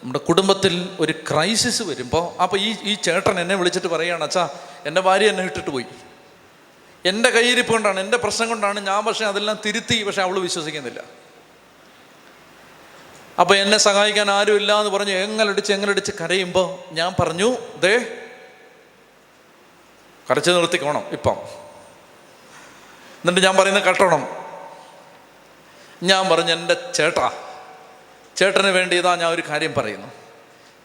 നമ്മുടെ കുടുംബത്തിൽ ഒരു ക്രൈസിസ് വരുമ്പോൾ അപ്പോൾ ഈ ഈ ചേട്ടൻ എന്നെ വിളിച്ചിട്ട് പറയുകയാണ് അച്ഛാ എന്റെ ഭാര്യ എന്നെ ഇട്ടിട്ട് പോയി. എന്റെ കയ്യിരിപ്പ് കൊണ്ടാണ് എന്റെ പ്രശ്നം കൊണ്ടാണ് ഞാൻ പക്ഷേ അതെല്ലാം തിരുത്തി പക്ഷെ അവൾ വിശ്വസിക്കുന്നില്ല. അപ്പോൾ എന്നെ സഹായിക്കാൻ ആരുമില്ല എന്ന് പറഞ്ഞ് എങ്ങലടിച്ച് എങ്ങനടിച്ച് കരയുമ്പോൾ ഞാൻ പറഞ്ഞു ദേ കരച്ചു നിർത്തിക്കോണം ഇപ്പം. എന്നിട്ട് ഞാൻ പറയുന്നത് കട്ടണം. ഞാൻ പറഞ്ഞു എന്റെ ചേട്ടാ ചേട്ടന് വേണ്ടി ഇതാ ഞാൻ ഒരു കാര്യം പറയുന്നു.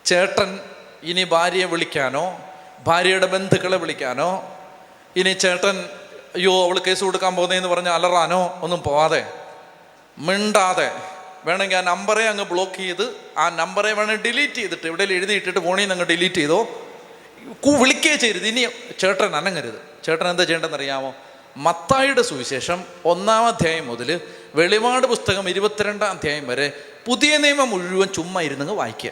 ചേട്ടൻ ഇനി ഭാര്യയെ വിളിക്കാനോ ഭാര്യയുടെ ബന്ധുക്കളെ വിളിക്കാനോ ഇനി ചേട്ടൻ അയ്യോ അവൾ കേസ് കൊടുക്കാൻ പോകുന്നതെന്ന് പറഞ്ഞ് അലറാനോ ഒന്നും പോവാതെ മിണ്ടാതെ വേണമെങ്കിൽ ആ നമ്പറെ അങ്ങ് ബ്ലോക്ക് ചെയ്ത് ആ നമ്പറെ വേണമെങ്കിൽ ഡിലീറ്റ് ചെയ്തിട്ട് ഇവിടെ എഴുതിയിട്ടിട്ട് ഫോണിൽ നിന്ന് അങ്ങ് ഡിലീറ്റ് ചെയ്തോ? വിളിക്കേ ചെയ്യരുത്. ഇനി ചേട്ടൻ അനങ്ങരുത്. ചേട്ടൻ എന്താ ചെയ്യേണ്ടതെന്ന് അറിയാമോ മത്തായിയുടെ സുവിശേഷം ഒന്നാം അധ്യായം മുതൽ വെളിപാട് പുസ്തകം ഇരുപത്തിരണ്ടാം അധ്യായം വരെ പുതിയ നിയമം മുഴുവൻ ചുമ്മാ ഇരുന്നങ്ങ് വായിക്കുക.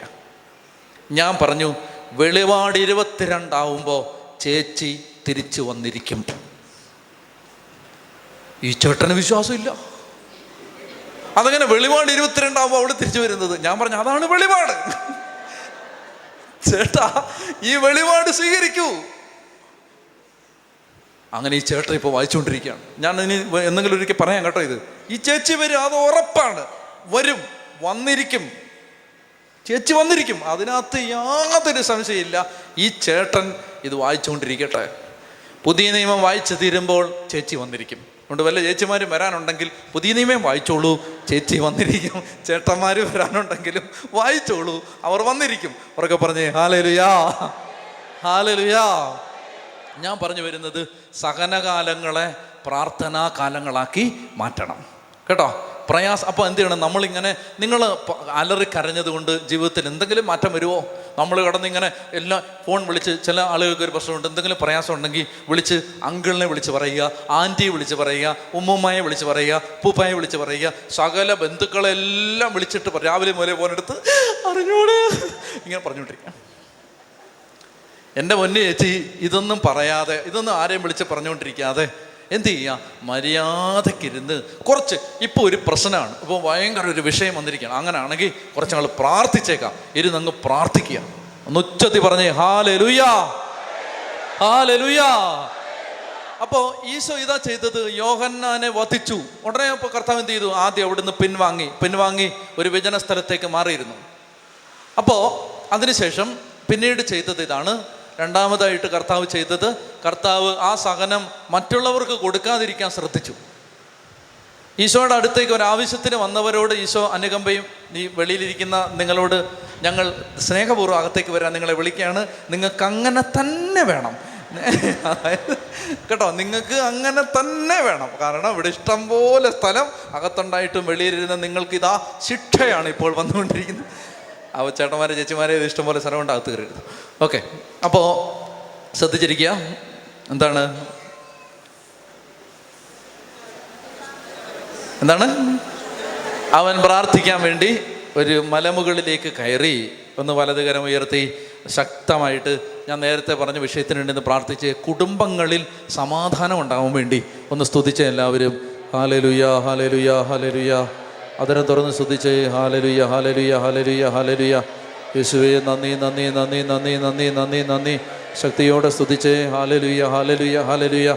ഞാൻ പറഞ്ഞു വെളിപാട് ഇരുപത്തിരണ്ടാവുമ്പോൾ ചേച്ചി തിരിച്ചു വന്നിരിക്കും. ഈ ചേട്ടന് വിശ്വാസമില്ല. അതങ്ങനെ വെളിപാട് ഇരുപത്തിരണ്ടാവുമ്പോൾ അവിടെ തിരിച്ചു വരുന്നത്. ഞാൻ പറഞ്ഞു അതാണ് വെളിപാട്. ചേട്ടാ ഈ വെളിപാട് സ്വീകരിക്കൂ. അങ്ങനെ ഈ ചേട്ടൻ ഇപ്പോൾ വായിച്ചുകൊണ്ടിരിക്കുകയാണ്. ഞാൻ ഇനി എന്തെങ്കിലും ഒരിക്കൽ പറയാം കേട്ടോ ഇത്. ഈ ചേച്ചി വരും അത് ഉറപ്പാണ്. വരും വന്നിരിക്കും. ചേച്ചി വന്നിരിക്കും. അതിനകത്ത് യാതൊരു സംശയമില്ല ഈ ചേട്ടൻ ഇത് വായിച്ചുകൊണ്ടിരിക്കട്ടെ. പുതിയ നിയമം വായിച്ചു തീരുമ്പോൾ ചേച്ചി വന്നിരിക്കും. അതുകൊണ്ട് വല്ല ചേച്ചിമാരും വരാനുണ്ടെങ്കിൽ പുതിയ നിയമം വായിച്ചോളൂ. ചേച്ചി വന്നിരിക്കും. ചേട്ടന്മാർ വരാനുണ്ടെങ്കിലും വായിച്ചോളൂ. അവർ വന്നിരിക്കും. അവരൊക്കെ പറഞ്ഞേ ഹാലലുയാ ഹാലലുയാ. ഞാൻ പറഞ്ഞു വരുന്നത് സഹനകാലങ്ങളെ പ്രാർത്ഥനാ കാലങ്ങളാക്കി മാറ്റണം. കേട്ടോ? പ്രയാസം. അപ്പോൾ എന്ത് ചെയ്യണം? നമ്മളിങ്ങനെ നിങ്ങൾ അലറി കരഞ്ഞതുകൊണ്ട് ജീവിതത്തിൽ എന്തെങ്കിലും മാറ്റം വരുമോ നമ്മൾ കിടന്നിങ്ങനെ എല്ലാം ഫോൺ വിളിച്ച് ചില ആളുകൾക്ക് ഒരു പ്രശ്നമുണ്ട്. എന്തെങ്കിലും പ്രയാസം ഉണ്ടെങ്കിൽ വിളിച്ച് അങ്കിളിനെ വിളിച്ച് പറയുക ആന്റിയെ വിളിച്ച് പറയുക ഉമ്മുമ്മയെ വിളിച്ച് പറയുക പൂപ്പായെ വിളിച്ച് പറയുക സകല ബന്ധുക്കളെല്ലാം വിളിച്ചിട്ട് രാവിലെ മുതലേ ഫോണെടുത്ത് അറിഞ്ഞൂടെ? ഇങ്ങനെ പറഞ്ഞുകൊണ്ടിരിക്കുക. എന്റെ മുന്നേ ചേച്ചി ഇതൊന്നും പറയാതെ ഇതൊന്നും ആരെയും വിളിച്ച് പറഞ്ഞുകൊണ്ടിരിക്കാതെ എന്ത് ചെയ്യുക മര്യാദക്കിരുന്ന് കുറച്ച് ഇപ്പോൾ ഒരു പ്രശ്നമാണ്. ഇപ്പോൾ ഭയങ്കര ഒരു വിഷയം വന്നിരിക്കുകയാണ്. അങ്ങനെയാണെങ്കിൽ കുറച്ച് ഞങ്ങൾ പ്രാർത്ഥിച്ചേക്കാം. ഇരുന്നങ്ങ് പ്രാർത്ഥിക്കുക. ഒന്ന് ഉച്ചത്തി പറഞ്ഞേ ഹാലലുയാ. ഹാലലുയാ. അപ്പോൾ ഈശോ ഇതാ ചെയ്തത്. യോഹന്നാനെ വധിച്ചു. ഉടനെ അപ്പോൾ കർത്താവ് എന്ത് ചെയ്തു? ആദ്യം അവിടുന്ന് പിൻവാങ്ങി. പിൻവാങ്ങി ഒരു വിജന സ്ഥലത്തേക്ക് മാറിയിരുന്നു. അപ്പോൾ അതിനുശേഷം പിന്നീട് ചെയ്തത് ഇതാണ്. രണ്ടാമതായിട്ട് കർത്താവ് ചെയ്തത് കർത്താവ് ആ സഹനം മറ്റുള്ളവർക്ക് കൊടുക്കാതിരിക്കാൻ ശ്രദ്ധിച്ചു. ഈശോയുടെ അടുത്തേക്ക് ഒരു ആവശ്യത്തിന് വന്നവരോട് ഈശോ അനുകമ്പയും ഈ വെളിയിലിരിക്കുന്ന നിങ്ങളോട് ഞങ്ങൾ സ്നേഹപൂർവം അകത്തേക്ക് വരാൻ നിങ്ങളെ വിളിക്കുകയാണ്. നിങ്ങൾക്ക് അങ്ങനെ തന്നെ വേണം. അതായത് കേട്ടോ നിങ്ങൾക്ക് അങ്ങനെ തന്നെ വേണം. കാരണം ഇവിടെ ഇഷ്ടം പോലെ സ്ഥലം അകത്തുണ്ടായിട്ടും വെളിയിലിരുന്ന നിങ്ങൾക്ക് ഇതാ ശിക്ഷയാണ് ഇപ്പോൾ വന്നുകൊണ്ടിരിക്കുന്നത്. അപ്പോൾ ചേട്ടന്മാരെ ചേച്ചിമാരെ ഇത് ഇഷ്ടംപോലെ സ്ഥലമുണ്ട് അകത്ത് കയറരുത് ഓക്കെ. അപ്പോൾ ശ്രദ്ധിച്ചിരിക്കുക. എന്താണ്? എന്താണ്? അവൻ പ്രാർത്ഥിക്കാൻ വേണ്ടി ഒരു മലമുകളിലേക്ക് കയറി ഒന്ന് വലതുകരം ഉയർത്തി ശക്തമായിട്ട് ഞാൻ നേരത്തെ പറഞ്ഞ വിഷയത്തിന് വേണ്ടി പ്രാർത്ഥിച്ച് കുടുംബങ്ങളിൽ സമാധാനം ഉണ്ടാവാൻ വേണ്ടി ഒന്ന് സ്തുതിച്ച എല്ലാവരും ഹാലലുയ ഹാലലുയ ഹാലലുയ. അതിനെ തുറന്ന് സ്തുതിച്ച് ഹാലലുയ ഹാലലുയ ഹാലലുയ ഹാലലുയ. യേശുവേ നന്ദി നന്ദി നന്ദി നന്ദി നന്ദി നന്ദി നന്ദി. ശക്തിയോടെ സ്തുതിച്ച് ഹാലലുയ ഹാലലുയ ഹാലലുയ.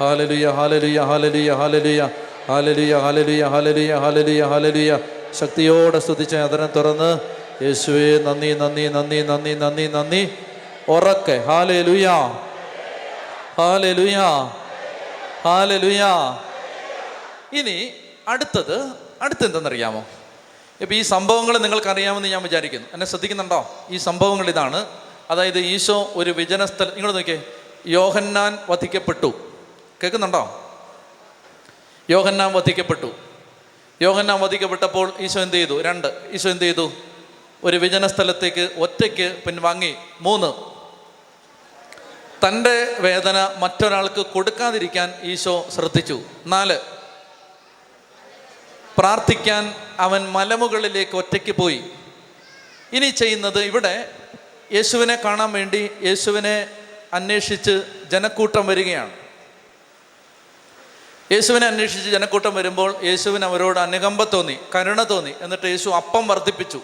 ഹാലലുയ ഹാലലുയ ഹാലലുയ ഹാലലുയ. ഹാലലുയ ഹാലലുയ ഹാലലുയ ഹാലലുയ ഹാലലുയ. ശക്തിയോടെ സ്തുതിച്ച് അതിനെ തുറന്ന് യേശുവേ നന്ദി നന്ദി നന്ദി നന്ദി നന്ദി നന്ദി. ഉറക്കെ ഹാലലുയ. ഹാലലുയ. ഹാലലുയ. ഇനി അടുത്തത് അടുത്തെന്തെന്നറിയാമോ? ഇപ്പം ഈ സംഭവങ്ങൾ നിങ്ങൾക്കറിയാമെന്ന് ഞാൻ വിചാരിക്കുന്നു. എന്നെ ശ്രദ്ധിക്കുന്നുണ്ടോ? ഈ സംഭവങ്ങൾ ഇതാണ്. അതായത് ഈശോ ഒരു വിജനസ്ഥലം നിങ്ങൾ നോക്കിയേ. യോഹന്നാൻ വധിക്കപ്പെട്ടു. കേൾക്കുന്നുണ്ടോ? യോഹന്നാൻ വധിക്കപ്പെട്ടു. യോഹന്നാൻ വധിക്കപ്പെട്ടപ്പോൾ ഈശോ എന്ത് ചെയ്തു? രണ്ട്. ഈശോ എന്ത് ചെയ്തു? ഒരു വിജന സ്ഥലത്തേക്ക് ഒറ്റയ്ക്ക് പിൻവാങ്ങി. മൂന്ന്. തന്റെ വേദന മറ്റൊരാൾക്ക് കൊടുക്കാതിരിക്കാൻ ഈശോ ശ്രദ്ധിച്ചു. നാല്. പ്രാർത്ഥിക്കാൻ അവൻ മലമുകളിലേക്ക് ഒറ്റയ്ക്ക് പോയി. ഇനി ചെയ്യുന്നത് ഇവിടെ യേശുവിനെ കാണാൻ വേണ്ടി യേശുവിനെ അന്വേഷിച്ച് ജനക്കൂട്ടം വരികയാണ്. യേശുവിനെ അന്വേഷിച്ച് ജനക്കൂട്ടം വരുമ്പോൾ യേശുവിന് അവരോട് അനുകമ്പ തോന്നി കരുണ തോന്നി. എന്നിട്ട് യേശു അപ്പം വർദ്ധിപ്പിച്ചു.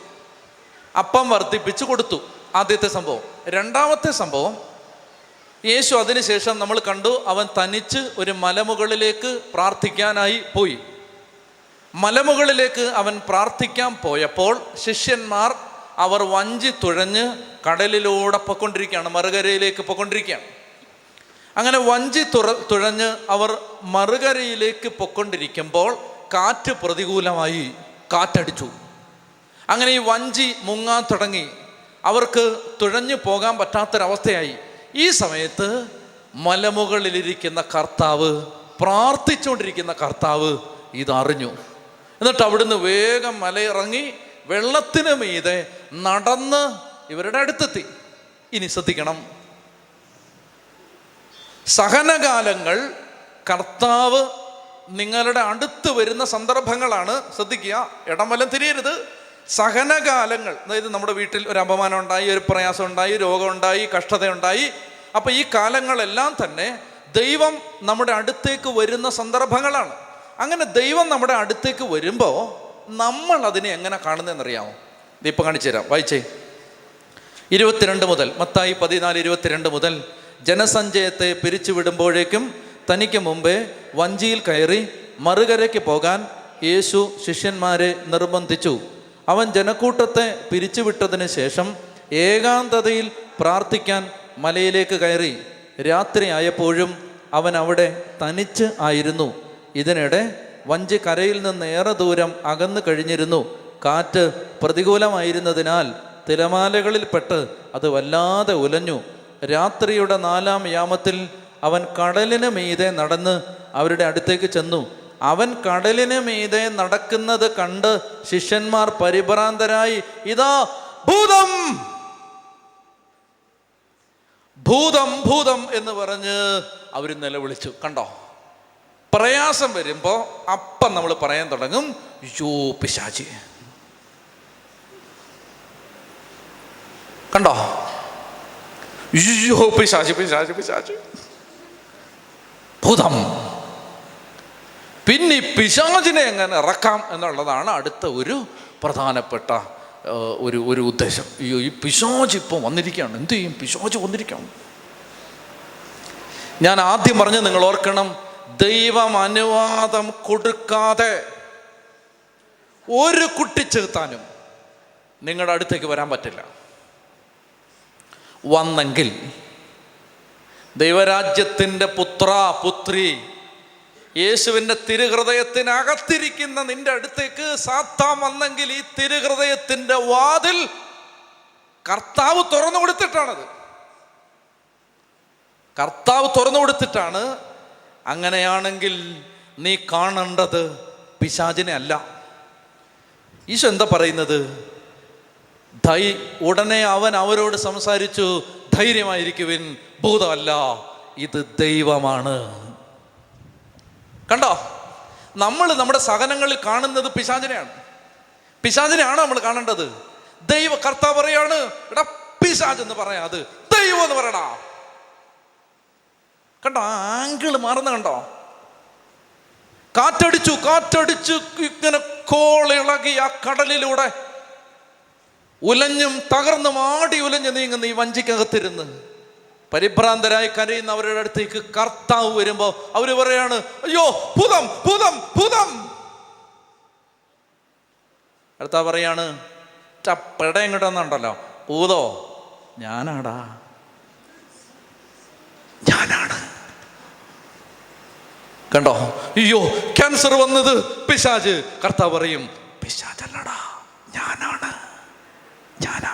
അപ്പം വർദ്ധിപ്പിച്ചു കൊടുത്തു. ആദ്യത്തെ സംഭവം. രണ്ടാമത്തെ സംഭവം യേശു അതിനുശേഷം നമ്മൾ കണ്ടു അവൻ തനിച്ച് ഒരു മലമുകളിലേക്ക് പ്രാർത്ഥിക്കാനായി പോയി. മലമുകളിലേക്ക് അവൻ പ്രാർത്ഥിക്കാൻ പോയപ്പോൾ ശിഷ്യന്മാർ അവർ വഞ്ചി തുഴഞ്ഞ് കടലിലൂടെ പൊക്കൊണ്ടിരിക്കുകയാണ് മറുകരയിലേക്ക് പൊക്കൊണ്ടിരിക്കുകയാണ്. അങ്ങനെ വഞ്ചി തുറ തുഴഞ്ഞ് അവർ മറുകരയിലേക്ക് പൊക്കൊണ്ടിരിക്കുമ്പോൾ കാറ്റ് പ്രതികൂലമായി കാറ്റടിച്ചു. അങ്ങനെ ഈ വഞ്ചി മുങ്ങാൻ തുടങ്ങി. അവർക്ക് തുഴഞ്ഞു പോകാൻ പറ്റാത്തൊരവസ്ഥയായി. ഈ സമയത്ത് മലമുകളിലിരിക്കുന്ന കർത്താവ് പ്രാർത്ഥിച്ചുകൊണ്ടിരിക്കുന്ന കർത്താവ് ഇതറിഞ്ഞു. എന്നിട്ട് അവിടുന്ന് വേഗം മലയിറങ്ങി വെള്ളത്തിന് മീതെ നടന്ന് ഇവരുടെ അടുത്തെത്തി. ഇനി ശ്രദ്ധിക്കണം. സഹനകാലങ്ങൾ കർത്താവ് നിങ്ങളുടെ അടുത്ത് വരുന്ന സന്ദർഭങ്ങളാണ്. ശ്രദ്ധിക്കുക ഇടം വല്ലം തിരിയരുത്. സഹനകാലങ്ങൾ അതായത് നമ്മുടെ വീട്ടിൽ ഒരു അപമാനം ഉണ്ടായി ഒരു പ്രയാസം ഉണ്ടായി രോഗമുണ്ടായി കഷ്ടതയുണ്ടായി അപ്പം ഈ കാലങ്ങളെല്ലാം തന്നെ ദൈവം നമ്മുടെ അടുത്തേക്ക് വരുന്ന സന്ദർഭങ്ങളാണ്. അങ്ങനെ ദൈവം നമ്മുടെ അടുത്തേക്ക് വരുമ്പോൾ നമ്മൾ അതിനെ എങ്ങനെ കാണുന്നതെന്നറിയാമോ? ഇപ്പം കാണിച്ചു തരാം. വായിച്ചേ. ഇരുപത്തിരണ്ട് മുതൽ മത്തായി പതിനാല് ഇരുപത്തിരണ്ട് മുതൽ ജനസഞ്ചയത്തെ പിരിച്ചു വിടുമ്പോഴേക്കും തനിക്ക് മുമ്പേ വഞ്ചിയിൽ കയറി മറുകരയ്ക്ക് പോകാൻ യേശു ശിഷ്യന്മാരെ നിർബന്ധിച്ചു. അവൻ ജനക്കൂട്ടത്തെ പിരിച്ചുവിട്ടതിന് ശേഷം ഏകാന്തതയിൽ പ്രാർത്ഥിക്കാൻ മലയിലേക്ക് കയറി. രാത്രിയായപ്പോഴും അവൻ അവിടെ തനിച്ച് ആയിരുന്നു. ഇതിനിടെ വഞ്ചി കരയിൽ നിന്ന് ഏറെ ദൂരം അകന്നു കഴിഞ്ഞിരുന്നു. കാറ്റ് പ്രതികൂലമായിരുന്നതിനാൽ തിരമാലകളിൽ പെട്ട് അത് വല്ലാതെ ഉലഞ്ഞു. രാത്രിയുടെ നാലാം യാമത്തിൽ അവൻ കടലിന് മീതെ നടന്ന് അവരുടെ അടുത്തേക്ക് ചെന്നു. അവൻ കടലിന് മീതെ നടക്കുന്നത് കണ്ട് ശിഷ്യന്മാർ പരിഭ്രാന്തരായി ഇതാ ഭൂതം! ഭൂതം ഭൂതം എന്ന് പറഞ്ഞ് അവർ നിലവിളിച്ചു. കണ്ടോ? പ്രയാസം വരുമ്പോൾ അപ്പം നമ്മൾ പറയാൻ തുടങ്ങും യോ പിശാചി. കണ്ടോ? യോ പിശാചി പിശാചി പിശാചി. ഭൂതം. പിന്നെ പിശാചിനെ എങ്ങനെ ഇറക്കാം എന്നുള്ളതാണ് അടുത്ത ഒരു പ്രധാനപ്പെട്ട ഒരു ഒരു ഉദ്ദേശം. അയ്യോ ഈ പിശാജ് ഇപ്പം വന്നിരിക്കുകയാണ്. എന്ത് ചെയ്യും? പിശാജ് വന്നിരിക്കുകയാണ്. ഞാൻ ആദ്യം പറഞ്ഞ് നിങ്ങൾ ഓർക്കണം ദൈവം അനുവാദം കൊടുക്കാതെ ഒരു കുട്ടി ചെറുത്താനും നിങ്ങളുടെ അടുത്തേക്ക് വരാൻ പറ്റില്ല. വന്നെങ്കിൽ ദൈവരാജ്യത്തിന്റെ പുത്ര പുത്രി യേശുവിന്റെ തിരുഹൃദയത്തിനകത്തിരിക്കുന്ന നിന്റെ അടുത്തേക്ക് സാത്താൻ വന്നെങ്കിൽ ഈ തിരുഹൃദയത്തിന്റെ വാതിൽ കർത്താവ് തുറന്നു കൊടുത്തിട്ടാണത്. കർത്താവ് തുറന്നു കൊടുത്തിട്ടാണ് അങ്ങനെയാണെങ്കിൽ നീ കാണേണ്ടത് പിശാചിനെ അല്ല. ഈശോ എന്താ പറയുന്നത്? ധൈ ഉടനെ അവൻ അവരോട് സംസാരിച്ചു ധൈര്യമായിരിക്കുവിൻ ഭൂതമല്ല ഇത് ദൈവമാണ്. കണ്ടോ? നമ്മൾ നമ്മുടെ സഹനങ്ങളിൽ കാണുന്നത് പിശാചിനെയാണ്. പിശാചിനെയാണ് നമ്മൾ കാണേണ്ടത്? ദൈവ കർത്താവ് പറയാണ് എടാ പിശാജ് എന്ന് പറയാ അത്. ദൈവം എന്ന് പറയടാ കണ്ടോ? ആംഗിൾ മാറുന്ന കണ്ടോ? കാറ്റടിച്ചു കാറ്റടിച്ചു ഇങ്ങനെ കോളിളകി ആ കടലിലൂടെ ഉലഞ്ഞും തകർന്നും ആടി ഉലഞ്ഞു നീങ്ങുന്ന ഈ വഞ്ചിക്കകത്തിരുന്ന്. പരിഭ്രാന്തരായി കരയുന്ന അവരുടെ അടുത്തേക്ക് കർത്താവ് വരുമ്പോ അവർ പറയാണ് അയ്യോ ഭൂതം ഭൂതം ഭൂതം! അടുത്ത പറയാണ് ചപ്പടയും കിട്ടുന്നുണ്ടല്ലോ ഭൂതോ ഞാനാടാ. ഞാനാണ്. കണ്ടോ? അയ്യോ ക്യാൻസർ വന്നത് പിശാജ്. കർത്താവ് പറയും പിശാജല്ലടാ ഞാനാണ് ഞാനാ.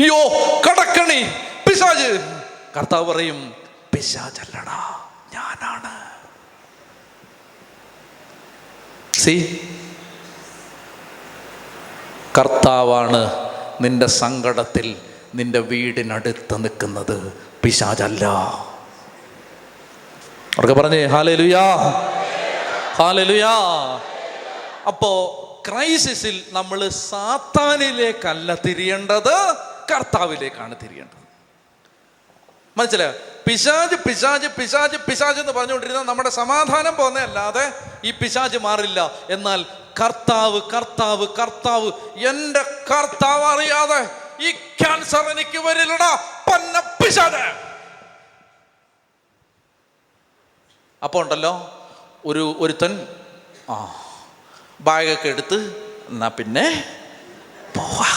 അയ്യോ കടക്കണി പിശാജ്. കർത്താവ് പറയും പിശാജല്ലടാ ഞാനാണ്. സി കർത്താവാണ് നിന്റെ സങ്കടത്തിൽ നിന്റെ വീടിനടുത്ത് നിൽക്കുന്നത്. പിശാചല്ല. അവർക്ക് പറഞ്ഞേ ഹാലലുയാ ഹാലലുയാ. അപ്പോ ക്രൈസിസിൽ നമ്മൾ സാത്താനിലേക്കല്ല തിരിയേണ്ടത് കർത്താവിലേക്കാണ് തിരിയേണ്ടത്. മനസ്സിലായോ? പിശാജ് പിശാജ് പിശാജ് പിശാജ് എന്ന് പറഞ്ഞുകൊണ്ടിരുന്ന നമ്മുടെ സമാധാനം പോന്നെയല്ലാതെ ഈ പിശാജ് മാറില്ല. എന്നാൽ കർത്താവ് കർത്താവ് കർത്താവ് എന്റെ കർത്താവ് അറിയാതെ ഈ ക്യാൻസർ എനിക്ക് വരില്ലടാ പന്ന പിശാജ്. അപ്പോൾ ഉണ്ടല്ലോ ഒരു ഒരുത്തൻ ആ ബാഗൊക്കെ എടുത്ത് എന്നാ പിന്നെ പോവാ.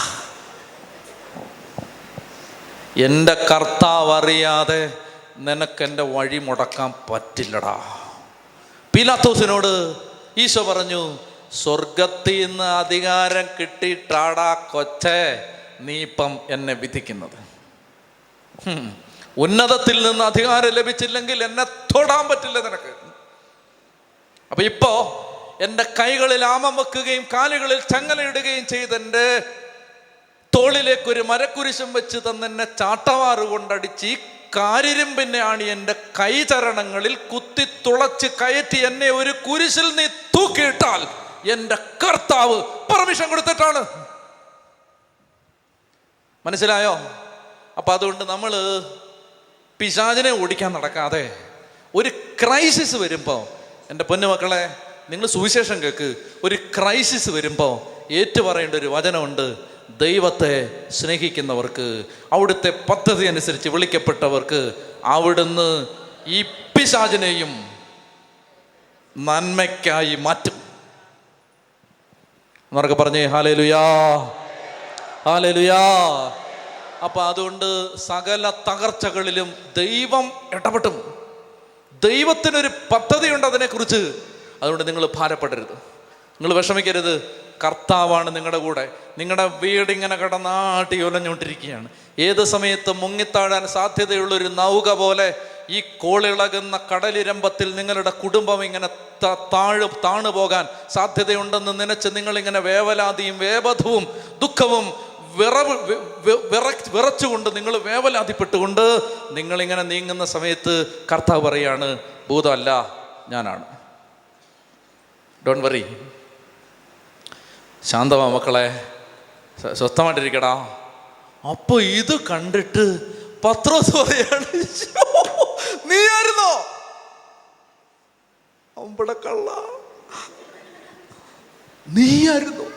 എന്റെ കർത്താവ് അറിയാതെ നിനക്ക് നിനക്കെന്റെ വഴി മുടക്കാൻ പറ്റില്ലടാ. പീലാത്തോസിനോട് ഈശോ പറഞ്ഞു സ്വർഗത്തിൽ നിന്ന് അധികാരം കിട്ടിയിട്ടാടാ കൊച്ചേ നീ ഇപ്പം എന്നെ വിധിക്കുന്നത്. ഉന്നതത്തിൽ നിന്ന് അധികാരം ലഭിച്ചില്ലെങ്കിൽ എന്നെ തൊടാൻ പറ്റില്ല നിനക്ക്. അപ്പൊ ഇപ്പോ എന്റെ കൈകളിൽ ആമം വെക്കുകയും കാലുകളിൽ ചങ്ങലയിടുകയും ചെയ്തെന്റെ തോളിലേക്ക് ഒരു മരക്കുരിശും വെച്ച് തന്നെ ചാട്ടവാറ് കൊണ്ടടിച്ച് ആണി എന്റെ കൈചരണങ്ങളിൽ കുത്തി തുളച്ച് കയറ്റി എന്നെ ഒരു കുരിശിൽ നീ തൂക്കിയിട്ടാൽ എന്റെ കർത്താവ് പെർമിഷൻ കൊടുത്തിട്ടാണ്. മനസ്സിലായോ? അപ്പൊ അതുകൊണ്ട് നമ്മൾ പിശാചിനെ ഓടിക്കാൻ നടക്കാതെ ഒരു ക്രൈസിസ് വരുമ്പോൾ എന്റെ പൊന്നുമക്കളെ നിങ്ങൾ സുവിശേഷം കേൾക്ക് ഒരു ക്രൈസിസ് വരുമ്പോൾ ഏറ്റുപറയേണ്ട ഒരു വചനമുണ്ട് ദൈവത്തെ സ്നേഹിക്കുന്നവർക്ക് അവിടുത്തെ പദ്ധതി അനുസരിച്ച് വിളിക്കപ്പെട്ടവർക്ക് അവിടുന്ന് ഈ പിശാചിനെയും നന്മയ്ക്കായി മാറ്റും. എന്നൊക്കെ പറഞ്ഞേ ഹാലേലുയാ ഹാലേലുയാ. അപ്പൊ അതുകൊണ്ട് സകല തകർച്ചകളിലും ദൈവം ഇടപെട്ടും. ദൈവത്തിനൊരു പദ്ധതിയുണ്ട് അതിനെക്കുറിച്ച്. അതുകൊണ്ട് നിങ്ങൾ ഭാരപ്പെടരുത്. നിങ്ങൾ വിഷമിക്കരുത്. കർത്താവാണ് നിങ്ങളുടെ കൂടെ. നിങ്ങളുടെ വീട് ഇങ്ങനെ കിടന്നാട്ടി ഒലഞ്ഞുകൊണ്ടിരിക്കുകയാണ്. ഏത് സമയത്ത് മുങ്ങിത്താഴാൻ സാധ്യതയുള്ളൊരു നൗക പോലെ ഈ കോളിളകുന്ന കടലിരമ്പത്തിൽ നിങ്ങളുടെ കുടുംബം ഇങ്ങനെ താഴ് താണു പോകാൻ സാധ്യതയുണ്ടെന്ന് നനച്ച് നിങ്ങളിങ്ങനെ വേവലാതിയും വേബധവും ദുഃഖവും വിറവ് വിറ- വിറച്ചുകൊണ്ട് നിങ്ങൾ വേവലാതിപ്പെട്ടുകൊണ്ട് നിങ്ങളിങ്ങനെ നീങ്ങുന്ന സമയത്ത് കർത്താവ് പറയാണ് ഭൂതമല്ല ഞാനാണ്. ഡോൺ വറി ശാന്തമാ മക്കളെ. സ്വ- സ്വസ്ഥമായിട്ടിരിക്കടാ. അപ്പോൾ ഇത് കണ്ടിട്ട് പത്രോസ് പറയാണ് "ശ്ശോ, നീയായിരുന്നോ? അമ്പടക്കള്ള കള്ള. നീയായിരുന്നു?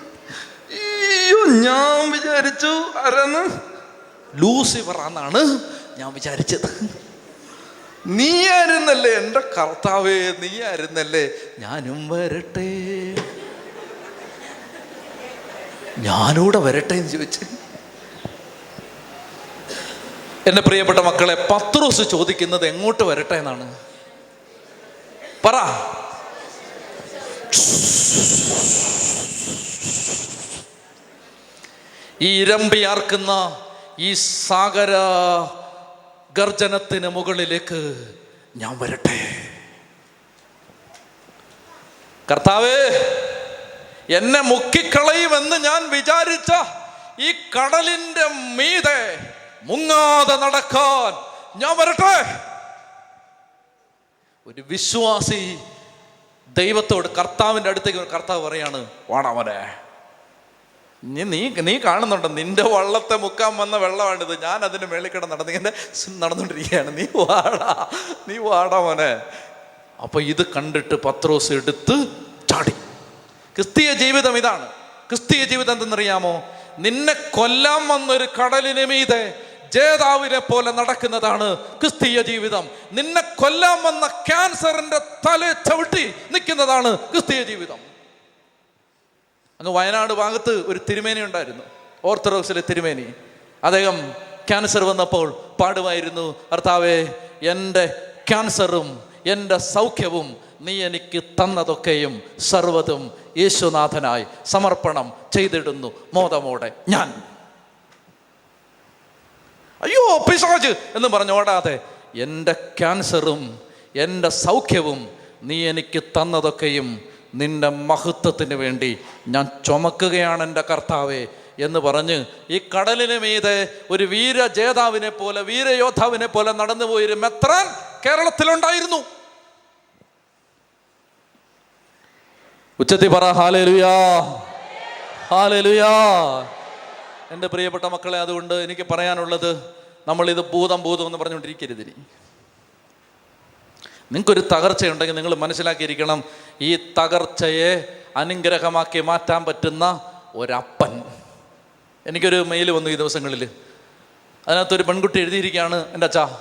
അയ്യോ ഞാൻ വിചാരിച്ചു ആരാന്ന്? ലൂസിഫർ എന്നാണ് ഞാൻ വിചാരിച്ചത്. നീ ആയിരുന്നല്ലേ എന്റെ കർത്താവേ നീ ആയിരുന്നല്ലേ? ഞാനും വരട്ടെ. ഞാനൂടെ വരട്ടെ എന്ന് ചോദിച്ചു. എന്റെ പ്രിയപ്പെട്ട മക്കളെ പത്രോസ് ചോദിക്കുന്നത് എങ്ങോട്ട് വരട്ടെ എന്നാണ്. പറ. ഈ ഇരമ്പിയാർക്കുന്ന ഈ സാഗര ഗർജനത്തിന് മുകളിലേക്ക് ഞാൻ വരട്ടെ. കർത്താവേ എന്നെ മുക്കിക്കളയുമെന്ന് ഞാൻ വിചാരിച്ച ഈ കടലിന്റെ മീതെ മുങ്ങാതെ നടക്കാൻ ഞാൻ വരട്ടെ. ഒരു വിശ്വാസി ദൈവത്തോട് കർത്താവിന്റെ അടുത്തേക്ക് കർത്താവ് പറയാണ് വാടാ നീ നീ കാണുന്നുണ്ട്? നിന്റെ വള്ളത്തെ മുക്കാൻ വന്ന വെള്ളമാണിത് ഞാൻ അതിന് മേളിക്കിട നടന്നിങ്ങനെ നടന്നുകൊണ്ടിരിക്കുകയാണ്. നീ വാടാ. നീ വാടാ മോനെ. അപ്പൊ ഇത് കണ്ടിട്ട് പത്രോസ് എടുത്ത് ചാടി. ക്രിസ്തീയ ജീവിതം ഇതാണ്. ക്രിസ്തീയ ജീവിതം എന്തെന്നറിയാമോ? നിന്നെ കൊല്ലാൻ വന്നൊരു കടലിന് മീതെ ജേതാവിനെ പോലെ നടക്കുന്നതാണ് ക്രിസ്തീയ ജീവിതം. നിന്നെ കൊല്ലാൻ വന്ന ക്യാൻസറിന്റെ തല ചവിട്ടി നിൽക്കുന്നതാണ് ക്രിസ്തീയ ജീവിതം. അങ്ങ് വയനാട് ഭാഗത്ത് ഒരു തിരുമേനി ഉണ്ടായിരുന്നു ഓർത്തഡോക്സിലെ തിരുമേനി. അദ്ദേഹം ക്യാൻസർ വന്നപ്പോൾ പാടുമായിരുന്നു കർത്താവേ എന്റെ ക്യാൻസറും എന്റെ സൗഖ്യവും നീ എനിക്ക് തന്നതൊക്കെയും സർവതും യേശുനാഥനായി സമർപ്പണം ചെയ്തിടുന്നു മോദമോടെ ഞാൻ. അയ്യോ പിശാജ് എന്ന് പറഞ്ഞോടാതെ എന്റെ ക്യാൻസറും എന്റെ സൗഖ്യവും നീ എനിക്ക് തന്നതൊക്കെയും നിന്റെ മഹത്വത്തിന് വേണ്ടി ഞാൻ ചുമക്കുകയാണ് എന്റെ കർത്താവെ എന്ന് പറഞ്ഞ് ഈ കടലിന് മീതെ ഒരു വീര ജേതാവിനെ പോലെ വീരയോദ്ധാവിനെ പോലെ നടന്നു പോയൊരു മെത്രാൻ കേരളത്തിലുണ്ടായിരുന്നു. ഉച്ചത്തി പറ ഹാലലുയാ ഹാലലുയാ. എന്റെ പ്രിയപ്പെട്ട മക്കളെ അതുകൊണ്ട് എനിക്ക് പറയാനുള്ളത് നമ്മളിത് ഭൂതം ഭൂതം എന്ന് പറഞ്ഞുകൊണ്ടിരിക്കരുത് നിങ്ങൾക്കൊരു തകർച്ചയുണ്ടെങ്കിൽ നിങ്ങൾ മനസ്സിലാക്കിയിരിക്കണം ഈ തകർച്ചയെ അനുഗ്രഹമാക്കി മാറ്റാൻ പറ്റുന്ന ഒരപ്പൻ. എനിക്കൊരു മെയിൽ വന്നു ഈ ദിവസങ്ങളിൽ. അതിനകത്തൊരു പെൺകുട്ടി എഴുതിയിരിക്കുകയാണ് എന്റെ അച്ഛാ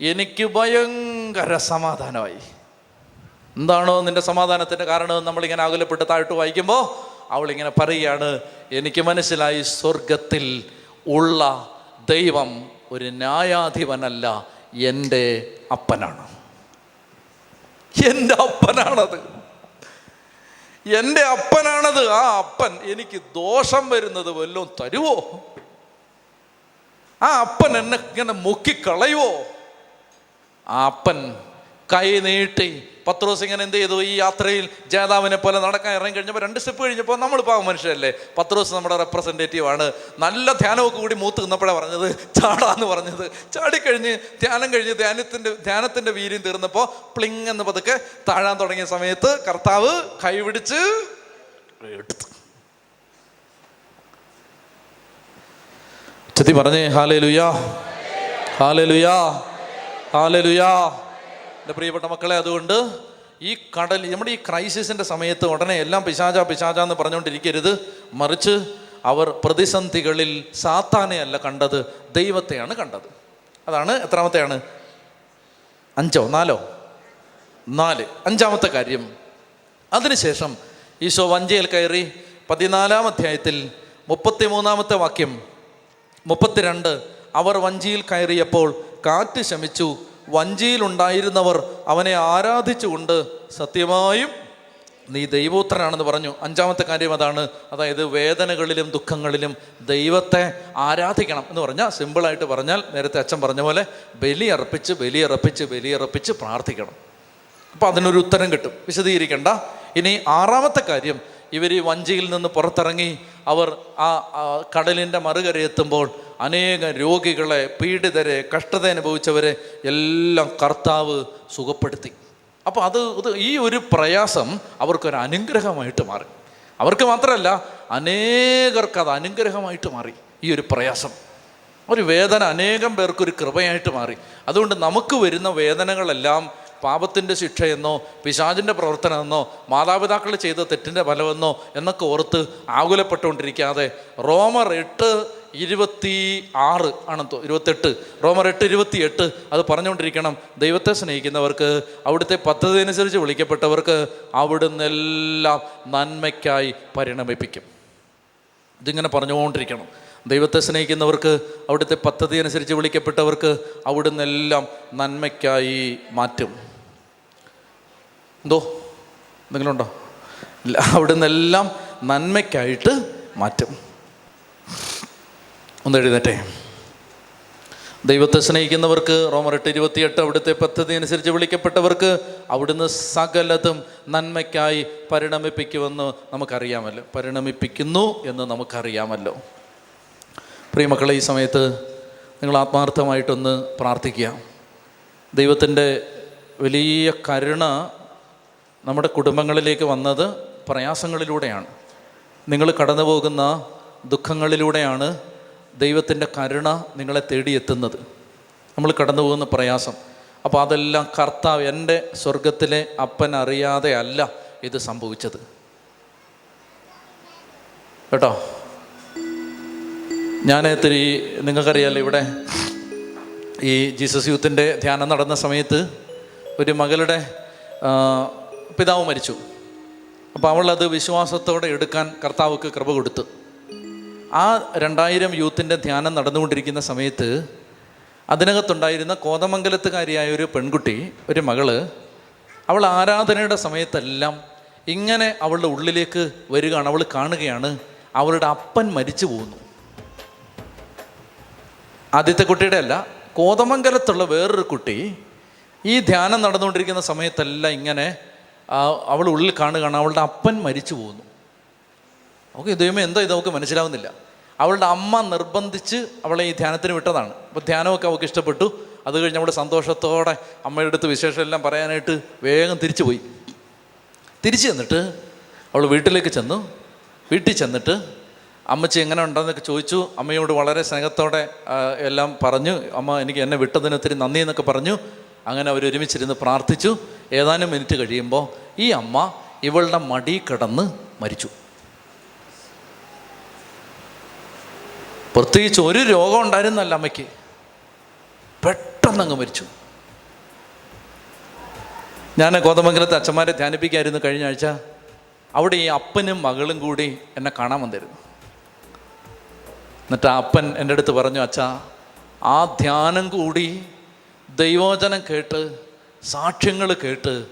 എനിക്ക് ഭയങ്കര സമാധാനമായി. എന്താണോ നിന്റെ സമാധാനത്തിന്റെ കാരണം? നമ്മളിങ്ങനെ അകലപ്പെട്ട് താഴ്ത്തു വായിക്കുമ്പോൾ അവളിങ്ങനെ പറയുകയാണ് എനിക്ക് മനസ്സിലായി സ്വർഗത്തിൽ ഉള്ള ദൈവം ഒരു ന്യായാധിപനല്ല എന്റെ അപ്പനാണ്. എന്റെ അപ്പനാണത്. എന്റെ അപ്പനാണത്. ആ അപ്പൻ എനിക്ക് ദോഷം വരുന്നത് വല്ലതും തരുവോ? ആ അപ്പൻ എന്നെ ഇങ്ങനെ മുക്കിക്കളയുവോ? ആ അപ്പൻ കൈ നീട്ടി. പത്രോസ് ഇങ്ങനെ എന്ത് ചെയ്തു? ഈ യാത്രയിൽ ജേതാവിനെ പോലെ നടക്കാൻ ഇറങ്ങി കഴിഞ്ഞപ്പോൾ രണ്ട് സ്റ്റെപ്പ് കഴിഞ്ഞപ്പോൾ നമ്മൾ പാവം മനുഷ്യരല്ലേ? പത്രോസ് നമ്മുടെ റെപ്രസെന്റേറ്റീവ് ആണ്. നല്ല ധ്യാനമൊക്കെ കൂടി മൂത്ത് നിന്നപ്പോഴാണ് പറഞ്ഞത്. ചാടാന്ന് പറഞ്ഞത്. ചാടിക്കഴിഞ്ഞ് ധ്യാനം കഴിഞ്ഞ് ധ്യാനത്തിന്റെ ധ്യാനത്തിന്റെ വീര്യം തീർന്നപ്പോൾ പ്ലിങ് എന്ന് പതുക്കെ താഴാൻ തുടങ്ങിയ സമയത്ത് കർത്താവ് കൈപിടിച്ച് എടുത്തു. ചെത്തി പറഞ്ഞേ ഹാലേ ലുയാ ഹാലേ ലുയാ ഹാലേ ലുയാ എന്റെ പ്രിയപ്പെട്ട മക്കളെ അതുകൊണ്ട് ഈ കടൽ നമ്മുടെ ഈ ക്രൈസിസിന്റെ സമയത്ത് ഉടനെ എല്ലാം പിശാചാ പിശാച എന്ന് പറഞ്ഞുകൊണ്ടിരിക്കരുത്. മറിച്ച് അവർ പ്രതിസന്ധികളിൽ സാത്താനയല്ല കണ്ടത് ദൈവത്തെയാണ് കണ്ടത്. അതാണ് എത്രാമത്തെയാണ്? അഞ്ചോ നാലോ? നാല്. അഞ്ചാമത്തെ കാര്യം. അതിനുശേഷം ഈശോ വഞ്ചിയിൽ കയറി പതിനാലാം അധ്യായത്തിൽ മുപ്പത്തിമൂന്നാമത്തെ വാക്യം മുപ്പത്തിരണ്ട്. അവർ വഞ്ചിയിൽ കയറിയപ്പോൾ കാറ്റ് ശമിച്ചു വഞ്ചിയിലുണ്ടായിരുന്നവർ അവനെ ആരാധിച്ചുകൊണ്ട് സത്യമായും നീ ദൈവോത്തരനാണെന്ന് പറഞ്ഞു. അഞ്ചാമത്തെ കാര്യം അതാണ്. അതായത് വേദനകളിലും ദുഃഖങ്ങളിലും ദൈവത്തെ ആരാധിക്കണം എന്ന് പറഞ്ഞാൽ സിമ്പിളായിട്ട് പറഞ്ഞാൽ നേരത്തെ അച്ഛൻ പറഞ്ഞ പോലെ ബലിയർപ്പിച്ച് ബലിയർപ്പിച്ച് ബലിയർപ്പിച്ച് പ്രാർത്ഥിക്കണം. അപ്പോൾ അതിനൊരു ഉത്തരം കിട്ടും. വിശദീകരിക്കണ്ട. ഇനി ആറാമത്തെ കാര്യം. ഇവർ ഈ വഞ്ചിയിൽ നിന്ന് പുറത്തിറങ്ങി അവർ ആ കടലിന്റെ മറുകരയെത്തുമ്പോൾ അനേക രോഗികളെ പീഡിതരെ കഷ്ടത അനുഭവിച്ചവരെ എല്ലാം കർത്താവ് സുഖപ്പെടുത്തി. അപ്പോൾ അത് ഇത് ഈ ഒരു പ്രയാസം അവർക്കൊരു അനുഗ്രഹമായിട്ട് മാറി. അവർക്ക് മാത്രമല്ല അനേകർക്ക് അത് അനുഗ്രഹമായിട്ട് മാറി ഈ ഒരു പ്രയാസം. ഒരു വേദന അനേകം പേർക്കൊരു കൃപയായിട്ട് മാറി. അതുകൊണ്ട് നമുക്ക് വരുന്ന വേദനകളെല്ലാം പാപത്തിന്റെ ശിക്ഷയെന്നോ പിശാചിന്റെ പ്രവർത്തനമെന്നോ മാതാപിതാക്കൾ ചെയ്ത തെറ്റിന്റെ ഫലമെന്നോ എന്നൊക്കെ ഓർത്ത് ആകുലപ്പെട്ടുകൊണ്ടിരിക്കാതെ റോമർ എട്ട് ഇരുപത്തി ആറ് ആണെന്തോ ഇരുപത്തെട്ട്. റോമർ എട്ട് ഇരുപത്തി എട്ട് അത് പറഞ്ഞുകൊണ്ടിരിക്കണം. ദൈവത്തെ സ്നേഹിക്കുന്നവർക്ക് അവിടുത്തെ പദ്ധതി അനുസരിച്ച് വിളിക്കപ്പെട്ടവർക്ക് അവിടുന്ന് എല്ലാം നന്മയ്ക്കായി പരിണമിപ്പിക്കും. ഇതിങ്ങനെ പറഞ്ഞുകൊണ്ടിരിക്കണം. ദൈവത്തെ സ്നേഹിക്കുന്നവർക്ക് അവിടുത്തെ പദ്ധതി അനുസരിച്ച് വിളിക്കപ്പെട്ടവർക്ക് അവിടുന്ന് എല്ലാം നന്മയ്ക്കായി മാറ്റും. എന്തോ? എന്തെങ്കിലും ഉണ്ടോ അവിടെ അവിടുന്ന് എല്ലാം നന്മയ്ക്കായിട്ട് മാറ്റും. ഒന്ന് എഴുതട്ടെ ദൈവത്തെ സ്നേഹിക്കുന്നവർക്ക് റോമർ എട്ട് ഇരുപത്തിയെട്ട് അവിടുത്തെ പദ്ധതി അനുസരിച്ച് വിളിക്കപ്പെട്ടവർക്ക് അവിടുന്ന് സകലതും നന്മയ്ക്കായി പരിണമിപ്പിക്കുമെന്ന് നമുക്കറിയാമല്ലോ. പരിണമിപ്പിക്കുന്നു എന്ന് നമുക്കറിയാമല്ലോ. പ്രിയമക്കളെ ഈ സമയത്ത് നിങ്ങൾ ആത്മാർത്ഥമായിട്ടൊന്ന് പ്രാർത്ഥിക്കുക. ദൈവത്തിന്റെ വലിയ കരുണ നമ്മുടെ കുടുംബങ്ങളിലേക്ക് വന്നത് പ്രയാസങ്ങളിലൂടെയാണ്. നിങ്ങൾ കടന്നു പോകുന്ന ദുഃഖങ്ങളിലൂടെയാണ് ദൈവത്തിന്റെ കരുണ നിങ്ങളെ തേടിയെത്തുന്നത്. നമ്മൾ കടന്നു പോകുന്ന പ്രയാസം. അപ്പോൾ അതെല്ലാം കർത്താവ് എന്റെ സ്വർഗത്തിലെ അപ്പൻ അറിയാതെ അല്ല ഇത് സംഭവിച്ചത്. കേട്ടോ? ഞാൻ ഇത്തിരി നിങ്ങൾക്കറിയാലോ ഇവിടെ ഈ ജീസസ് യൂത്തിന്റെ ധ്യാനം നടന്ന സമയത്ത് ഒരു മകളുടെ പിതാവ് മരിച്ചു. അപ്പോൾ അവളത് വിശ്വാസത്തോടെ എടുക്കാൻ കർത്താവുക്ക് കൃപ കൊടുത്തു. ആ രണ്ടായിരം യൂത്തിന്റെ ധ്യാനം നടന്നുകൊണ്ടിരിക്കുന്ന സമയത്ത് അതിനകത്തുണ്ടായിരുന്ന കോതമംഗലത്തുകാരിയായ ഒരു പെൺകുട്ടി ഒരു മകൾ അവൾ ആരാധനയുടെ സമയത്തെല്ലാം ഇങ്ങനെ അവളുടെ ഉള്ളിലേക്ക് വരികയാണ് അവൾ കാണുകയാണ് അവളുടെ അപ്പൻ മരിച്ചു പോകുന്നു ആദ്യത്തെ കുട്ടിയുടെ അല്ല കോതമംഗലത്തുള്ള വേറൊരു കുട്ടി ഈ ധ്യാനം നടന്നുകൊണ്ടിരിക്കുന്ന സമയത്തെല്ലാം ഇങ്ങനെ അവൾ ഉള്ളിൽ കാണുകയാണ് അവളുടെ അപ്പൻ മരിച്ചു പോകുന്നു. ഓക്കെ ദൈവമേ എന്താ ഇത് നമുക്ക് മനസ്സിലാവുന്നില്ല. അവളുടെ അമ്മ നിർബന്ധിച്ച് അവളെ ഈ ധ്യാനത്തിന് വിട്ടതാണ്. അപ്പോൾ ധ്യാനമൊക്കെ അവൾക്ക് ഇഷ്ടപ്പെട്ടു. അത് കഴിഞ്ഞ് അവിടെ സന്തോഷത്തോടെ അമ്മയുടെ അടുത്ത് വിശേഷം എല്ലാം പറയാനായിട്ട് വേഗം തിരിച്ചു പോയി. തിരിച്ചു ചെന്നിട്ട് അവൾ വീട്ടിലേക്ക് ചെന്നു. വീട്ടിൽ ചെന്നിട്ട് അമ്മച്ചി എങ്ങനെ ഉണ്ടെന്നൊക്കെ ചോദിച്ചു. അമ്മയോട് വളരെ സ്നേഹത്തോടെ എല്ലാം പറഞ്ഞു. അമ്മ എനിക്ക് എന്നെ വിട്ടതിന് ഒത്തിരി നന്ദി എന്നൊക്കെ പറഞ്ഞു. അങ്ങനെ അവർ ഒരുമിച്ചിരുന്ന് പ്രാർത്ഥിച്ചു. ഏതാനും മിനിറ്റ് കഴിയുമ്പോൾ ഈ അമ്മ ഇവളുടെ മടി കിടന്ന് മരിച്ചു. പ്രത്യേകിച്ച് ഒരു രോഗം ഉണ്ടായിരുന്നല്ല അമ്മയ്ക്ക്. പെട്ടെന്നങ്ങ് മരിച്ചു. ഞാൻ കോതമംഗലത്തെ അച്ഛന്മാരെ ധ്യാനിപ്പിക്കായിരുന്നു കഴിഞ്ഞ ആഴ്ച. അവിടെ ഈ അപ്പനും മകളും കൂടി എന്നെ കാണാൻ വന്നിരുന്നു. എന്നിട്ട് ആ അപ്പൻ എന്റെ അടുത്ത് പറഞ്ഞു അച്ഛാ ആ ധ്യാനം കൂടി ദൈവോചനം കേട്ട് സാക്ഷ്യങ്ങൾ കേട്ട്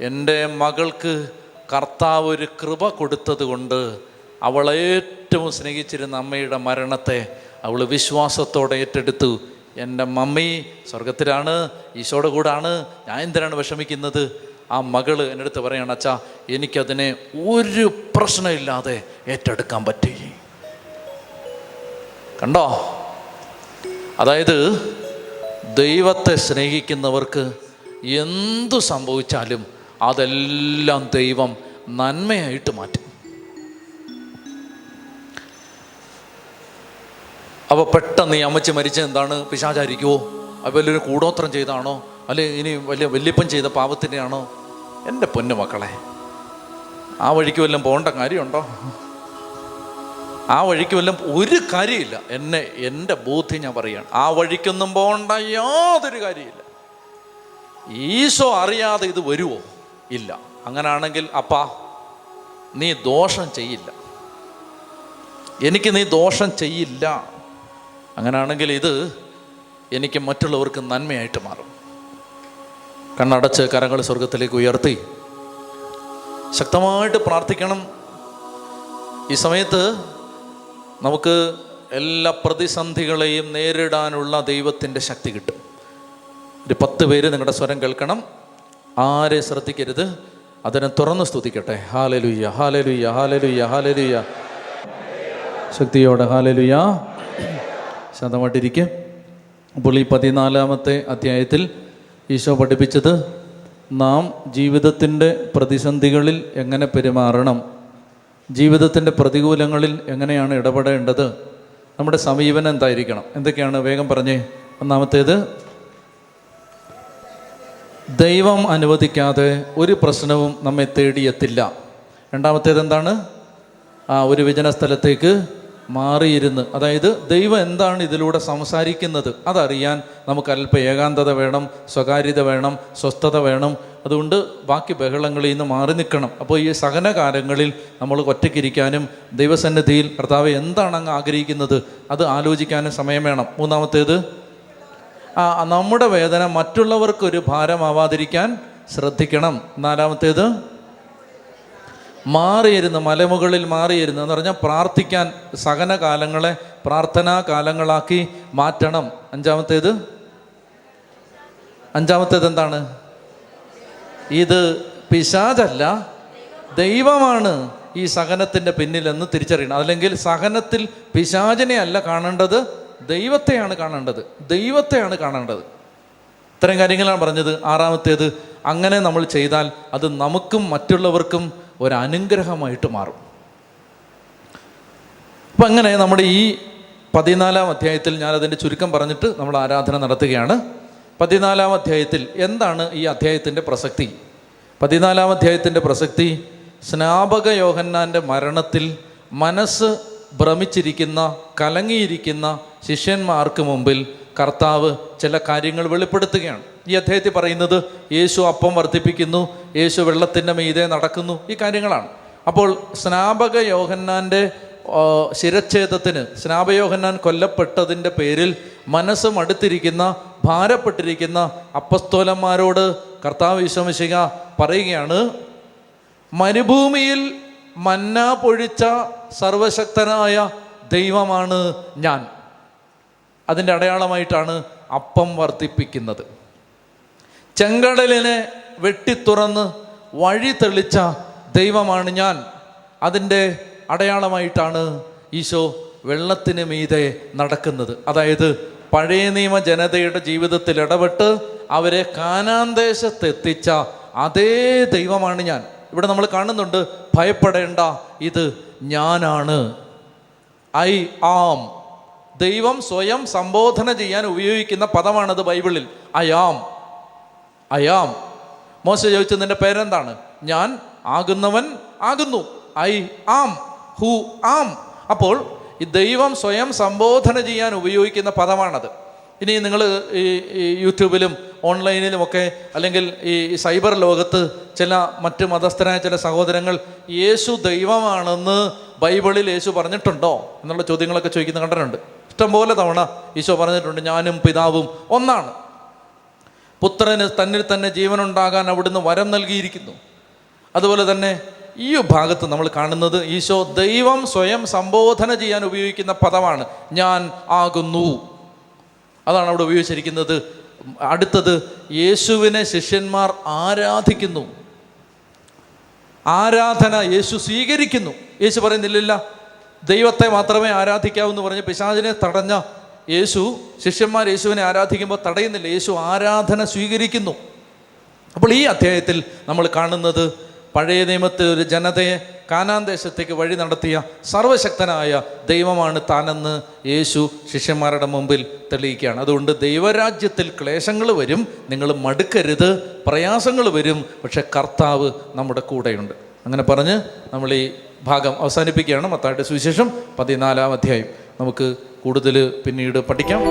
എന്റെ മകൾക്ക് കർത്താവ് ഒരു കൃപ കൊടുത്തത് കൊണ്ട് അവളേറ്റവും സ്നേഹിച്ചിരുന്ന അമ്മയുടെ മരണത്തെ അവൾ വിശ്വാസത്തോടെ ഏറ്റെടുത്തു. എന്റെ മമ്മി സ്വർഗത്തിലാണ് ഈശോയുടെ കൂടാണ് ഞാൻ എന്തിനാണ് വിഷമിക്കുന്നത്? ആ മകൾ എന്റെ അടുത്ത് പറയണം അച്ഛാ എനിക്കതിനെ ഒരു പ്രശ്നമില്ലാതെ ഏറ്റെടുക്കാൻ പറ്റി. കണ്ടോ? അതായത് ദൈവത്തെ സ്നേഹിക്കുന്നവർക്ക് എന്തു സംഭവിച്ചാലും അതെല്ലാം ദൈവം നന്മയായിട്ട് മാറ്റും. അപ്പോൾ പെട്ടെന്ന് ഈ അമ്മച്ചി മരിച്ച എന്താണ്? പിശാചാരിക്കുമോ അത് വലിയൊരു കൂടോത്രം ചെയ്താണോ? അല്ലെ ഇനി വലിയ വല്യപ്പൻ ചെയ്ത പാപത്തിന്റെയാണോ എന്റെ പൊന്നു മക്കളെ ആ വഴിക്ക് വല്ലതും പോകേണ്ട കാര്യമുണ്ടോ? ആ വഴിക്ക് വല്ലതും ഒരു കാര്യമില്ല. എന്നെ എന്റെ ബോധ്യം ഞാൻ പറയുകയാണ് ആ വഴിക്കൊന്നും പോകേണ്ട യാതൊരു കാര്യമില്ല. ഈശോ അറിയാതെ ഇത് വരുമോ ഇല്ല. അങ്ങനാണെങ്കിൽ അപ്പാ നീ ദോഷം ചെയ്യില്ല. എനിക്ക് നീ ദോഷം ചെയ്യില്ല. അങ്ങനാണെങ്കിൽ ഇത് എനിക്ക് മറ്റുള്ളവർക്ക് നന്മയായിട്ട് മാറും. കണ്ണടച്ച് കരങ്ങൾ സ്വർഗത്തിലേക്ക് ഉയർത്തി. ശക്തമായിട്ട് പ്രാർത്ഥിക്കണം. ഈ സമയത്ത് നമുക്ക് എല്ലാ പ്രതിസന്ധികളെയും നേരിടാനുള്ള ദൈവത്തിന്റെ ശക്തി കിട്ടും. ഒരു പത്ത് പേര് നിങ്ങളുടെ സ്വരം കേൾക്കണം. ആരെ ശ്രദ്ധിക്കരുത്? അതിനെ തുറന്ന് സ്തുതിക്കട്ടെ. ഹാലലുയ്യ ഹാലലുയ്യ ഹാലലുയ്യ ഹാലലുയ്യ ശക്തിയോടെ ഹാലലുയ്യ ശതമായിട്ടിരിക്കും അപ്പോൾ ഈ പതിനാലാമത്തെ അധ്യായത്തിൽ ഈശോ പഠിപ്പിച്ചത് നാം ജീവിതത്തിന്റെ പ്രതിസന്ധികളിൽ എങ്ങനെ പെരുമാറണം? ജീവിതത്തിന്റെ പ്രതികൂലങ്ങളിൽ എങ്ങനെയാണ് ഇടപെടേണ്ടത്? നമ്മുടെ സമീപനം എന്തായിരിക്കണം? എന്തൊക്കെയാണ് വേഗം പറഞ്ഞേ? ഒന്നാമത്തേത് ദൈവം അനുവദിക്കാതെ ഒരു പ്രശ്നവും നമ്മെ തേടിയെത്തില്ല. രണ്ടാമത്തേത് എന്താണ് ആ ഒരു വിജന സ്ഥലത്തേക്ക് മാറിയിരുന്ന്. അതായത് ദൈവം എന്താണ് ഇതിലൂടെ സംസാരിക്കുന്നത്? അതറിയാൻ നമുക്ക് അല്പ ഏകാന്തത വേണം സ്വകാര്യത വേണം സ്വസ്ഥത വേണം. അതുകൊണ്ട് ബാക്കി ബഹളങ്ങളിൽ നിന്ന് മാറി നിൽക്കണം. അപ്പോൾ ഈ സഹനകാലങ്ങളിൽ നമ്മൾ ഒറ്റയ്ക്കിരിക്കാനും ദൈവസന്നിധിയിൽ കർത്താവ് എന്താണ് അങ്ങ് ആഗ്രഹിക്കുന്നത്? അത് ആലോചിക്കാനും സമയം വേണം. മൂന്നാമത്തേത് നമ്മുടെ വേദന മറ്റുള്ളവർക്കൊരു ഭാരമാവാതിരിക്കാൻ ശ്രദ്ധിക്കണം. നാലാമത്തേത് മാറിയിരുന്ന് മലമുകളിൽ മാറിയിരുന്ന് എന്ന് പറഞ്ഞാൽ പ്രാർത്ഥിക്കാൻ സഹന കാലങ്ങളെ പ്രാർത്ഥനാ കാലങ്ങളാക്കി മാറ്റണം. അഞ്ചാമത്തേത്? അഞ്ചാമത്തേത് എന്താണ്? ഇത് പിശാചല്ല ദൈവമാണ് ഈ സഹനത്തിന്റെ പിന്നിലെന്ന് തിരിച്ചറിയണം. അല്ലെങ്കിൽ സഹനത്തിൽ പിശാചിനെ അല്ല കാണേണ്ടത് ദൈവത്തെയാണ് കാണേണ്ടത്. ദൈവത്തെയാണ് കാണേണ്ടത്. ഇത്രയും കാര്യങ്ങളാണ് പറഞ്ഞത്. ആറാമത്തേത് അങ്ങനെ നമ്മൾ ചെയ്താൽ അത് നമുക്കും മറ്റുള്ളവർക്കും ഒരു അനുഗ്രഹമായിട്ട് മാറും. അപ്പം അങ്ങനെ നമ്മുടെ ഈ പതിനാലാം അധ്യായത്തിൽ ഞാൻ അതിന്റെ ചുരുക്കം പറഞ്ഞിട്ട് നമ്മൾ ആരാധന നടത്തുകയാണ്. പതിനാലാം അധ്യായത്തിൽ എന്താണ് ഈ അധ്യായത്തിന്റെ പ്രസക്തി? പതിനാലാം അധ്യായത്തിന്റെ പ്രസക്തി സ്നാപക യോഹന്നാന്റെ മരണത്തിൽ മനസ്സ് ഭ്രമിച്ചിരിക്കുന്ന കലങ്ങിയിരിക്കുന്ന ശിഷ്യന്മാർക്ക് മുമ്പിൽ കർത്താവ് ചില കാര്യങ്ങൾ വെളിപ്പെടുത്തുകയാണ്. ഈ അദ്ദേഹത്തിൽ പറയുന്നത് യേശു അപ്പം വർദ്ധിപ്പിക്കുന്നു യേശു വെള്ളത്തിന്റെ മീതെ നടക്കുന്നു ഈ കാര്യങ്ങളാണ്. അപ്പോൾ സ്നാപക യോഹന്നാന്റെ ശിരച്ഛേദത്തിന് സ്നാപയോഹന്നാൻ കൊല്ലപ്പെട്ടതിന്റെ പേരിൽ മനസ്സ് മടുത്തിരിക്കുന്ന ഭാരപ്പെട്ടിരിക്കുന്ന അപ്പസ്തോലന്മാരോട് കർത്താവ് വിശ്വമിശിക പറയുകയാണ് മരുഭൂമിയിൽ മന്ന പൊഴിച്ച സർവശക്തനായ ദൈവമാണ് ഞാൻ. അതിന്റെ അടയാളമായിട്ടാണ് അപ്പം വർദ്ധിപ്പിക്കുന്നത്. ചെങ്കടലിനെ വെട്ടിത്തുറന്ന് വഴി തെളിച്ച ദൈവമാണ് ഞാൻ. അതിന്റെ അടയാളമായിട്ടാണ് ഈശോ വെള്ളത്തിന് മീതെ നടക്കുന്നത്. അതായത് പഴയ നിയമ ജനതയുടെ ജീവിതത്തിൽ ഇടപെട്ട് അവരെ കാനാന്തേശത്തെത്തിച്ച അതേ ദൈവമാണ് ഞാൻ. ഇവിടെ നമ്മൾ കാണുന്നുണ്ട് ഭയപ്പെടേണ്ട ഇത് ഞാനാണ്. I am. ദൈവം സ്വയം സംബോധന ചെയ്യാൻ ഉപയോഗിക്കുന്ന പദമാണത് ബൈബിളിൽ. I am. ആം മോശ ചോദിച്ചു നിന്റെ പേരെന്താണ്? ഞാൻ ആകുന്നവൻ ആകുന്നു. ഐ ആം ഹു ആം അപ്പോൾ ഈ ദൈവം സ്വയം സംബോധന ചെയ്യാൻ ഉപയോഗിക്കുന്ന പദമാണത്. ഇനി നിങ്ങൾ ഈ ഈ യൂട്യൂബിലും ഓൺലൈനിലും ഒക്കെ അല്ലെങ്കിൽ ഈ സൈബർ ലോകത്ത് ചില മറ്റ് മതസ്ഥരായ ചില സഹോദരങ്ങൾ യേശു ദൈവമാണെന്ന് ബൈബിളിൽ യേശു പറഞ്ഞിട്ടുണ്ടോ എന്നുള്ള ചോദ്യങ്ങളൊക്കെ ചോദിക്കുന്ന കണ്ടിട്ടുണ്ട് ഇഷ്ടംപോലെ തവണ ഈശോ പറഞ്ഞിട്ടുണ്ട് ഞാനും പിതാവും ഒന്നാണ്. പുത്രന് തന്നിൽ തന്നെ ജീവനുണ്ടാകാൻ അവിടുന്ന് വരം നൽകിയിരിക്കുന്നു. അതുപോലെ തന്നെ ഈ ഭാഗത്ത് നമ്മൾ കാണുന്നത് ഈശോ ദൈവം സ്വയം സംബോധന ചെയ്യാൻ ഉപയോഗിക്കുന്ന പദമാണ് ഞാൻ ആകുന്നു. അതാണ് അവിടെ ഉപയോഗിച്ചിരിക്കുന്നത്. അടുത്തത് യേശുവിനെ ശിഷ്യന്മാർ ആരാധിക്കുന്നു. ആരാധന യേശു സ്വീകരിക്കുന്നു. യേശു പറയുന്നില്ലല്ല ദൈവത്തെ മാത്രമേ ആരാധിക്കാവൂ എന്ന് പറഞ്ഞ് പിശാചിനെ തടഞ്ഞ യേശു ശിഷ്യന്മാർ യേശുവിനെ ആരാധിക്കുമ്പോൾ തടയുന്നില്ല. യേശു ആരാധന സ്വീകരിക്കുന്നു. അപ്പോൾ ഈ അധ്യായത്തിൽ നമ്മൾ കാണുന്നത് പഴയ നിയമത്തിൽ ഒരു ജനതയെ കാനാൻ ദേശത്തേക്ക് വഴി നടത്തിയ സർവശക്തനായ ദൈവമാണ് താനെന്ന് യേശു ശിഷ്യന്മാരുടെ മുമ്പിൽ തെളിയിക്കുകയാണ്. അതുകൊണ്ട് ദൈവരാജ്യത്തിൽ ക്ലേശങ്ങൾ വരും നിങ്ങൾ മടുക്കരുത് പ്രയാസങ്ങൾ വരും പക്ഷെ കർത്താവ് നമ്മുടെ കൂടെയുണ്ട്. അങ്ങനെ പറഞ്ഞ് നമ്മൾ ഈ ഭാഗം അവസാനിപ്പിക്കുകയാണ്. മത്തായിട്ട് സുവിശേഷം പതിനാലാം അധ്യായം. നമുക്ക് കൂടുതൽ പിന്നീട് പഠിക്കാം.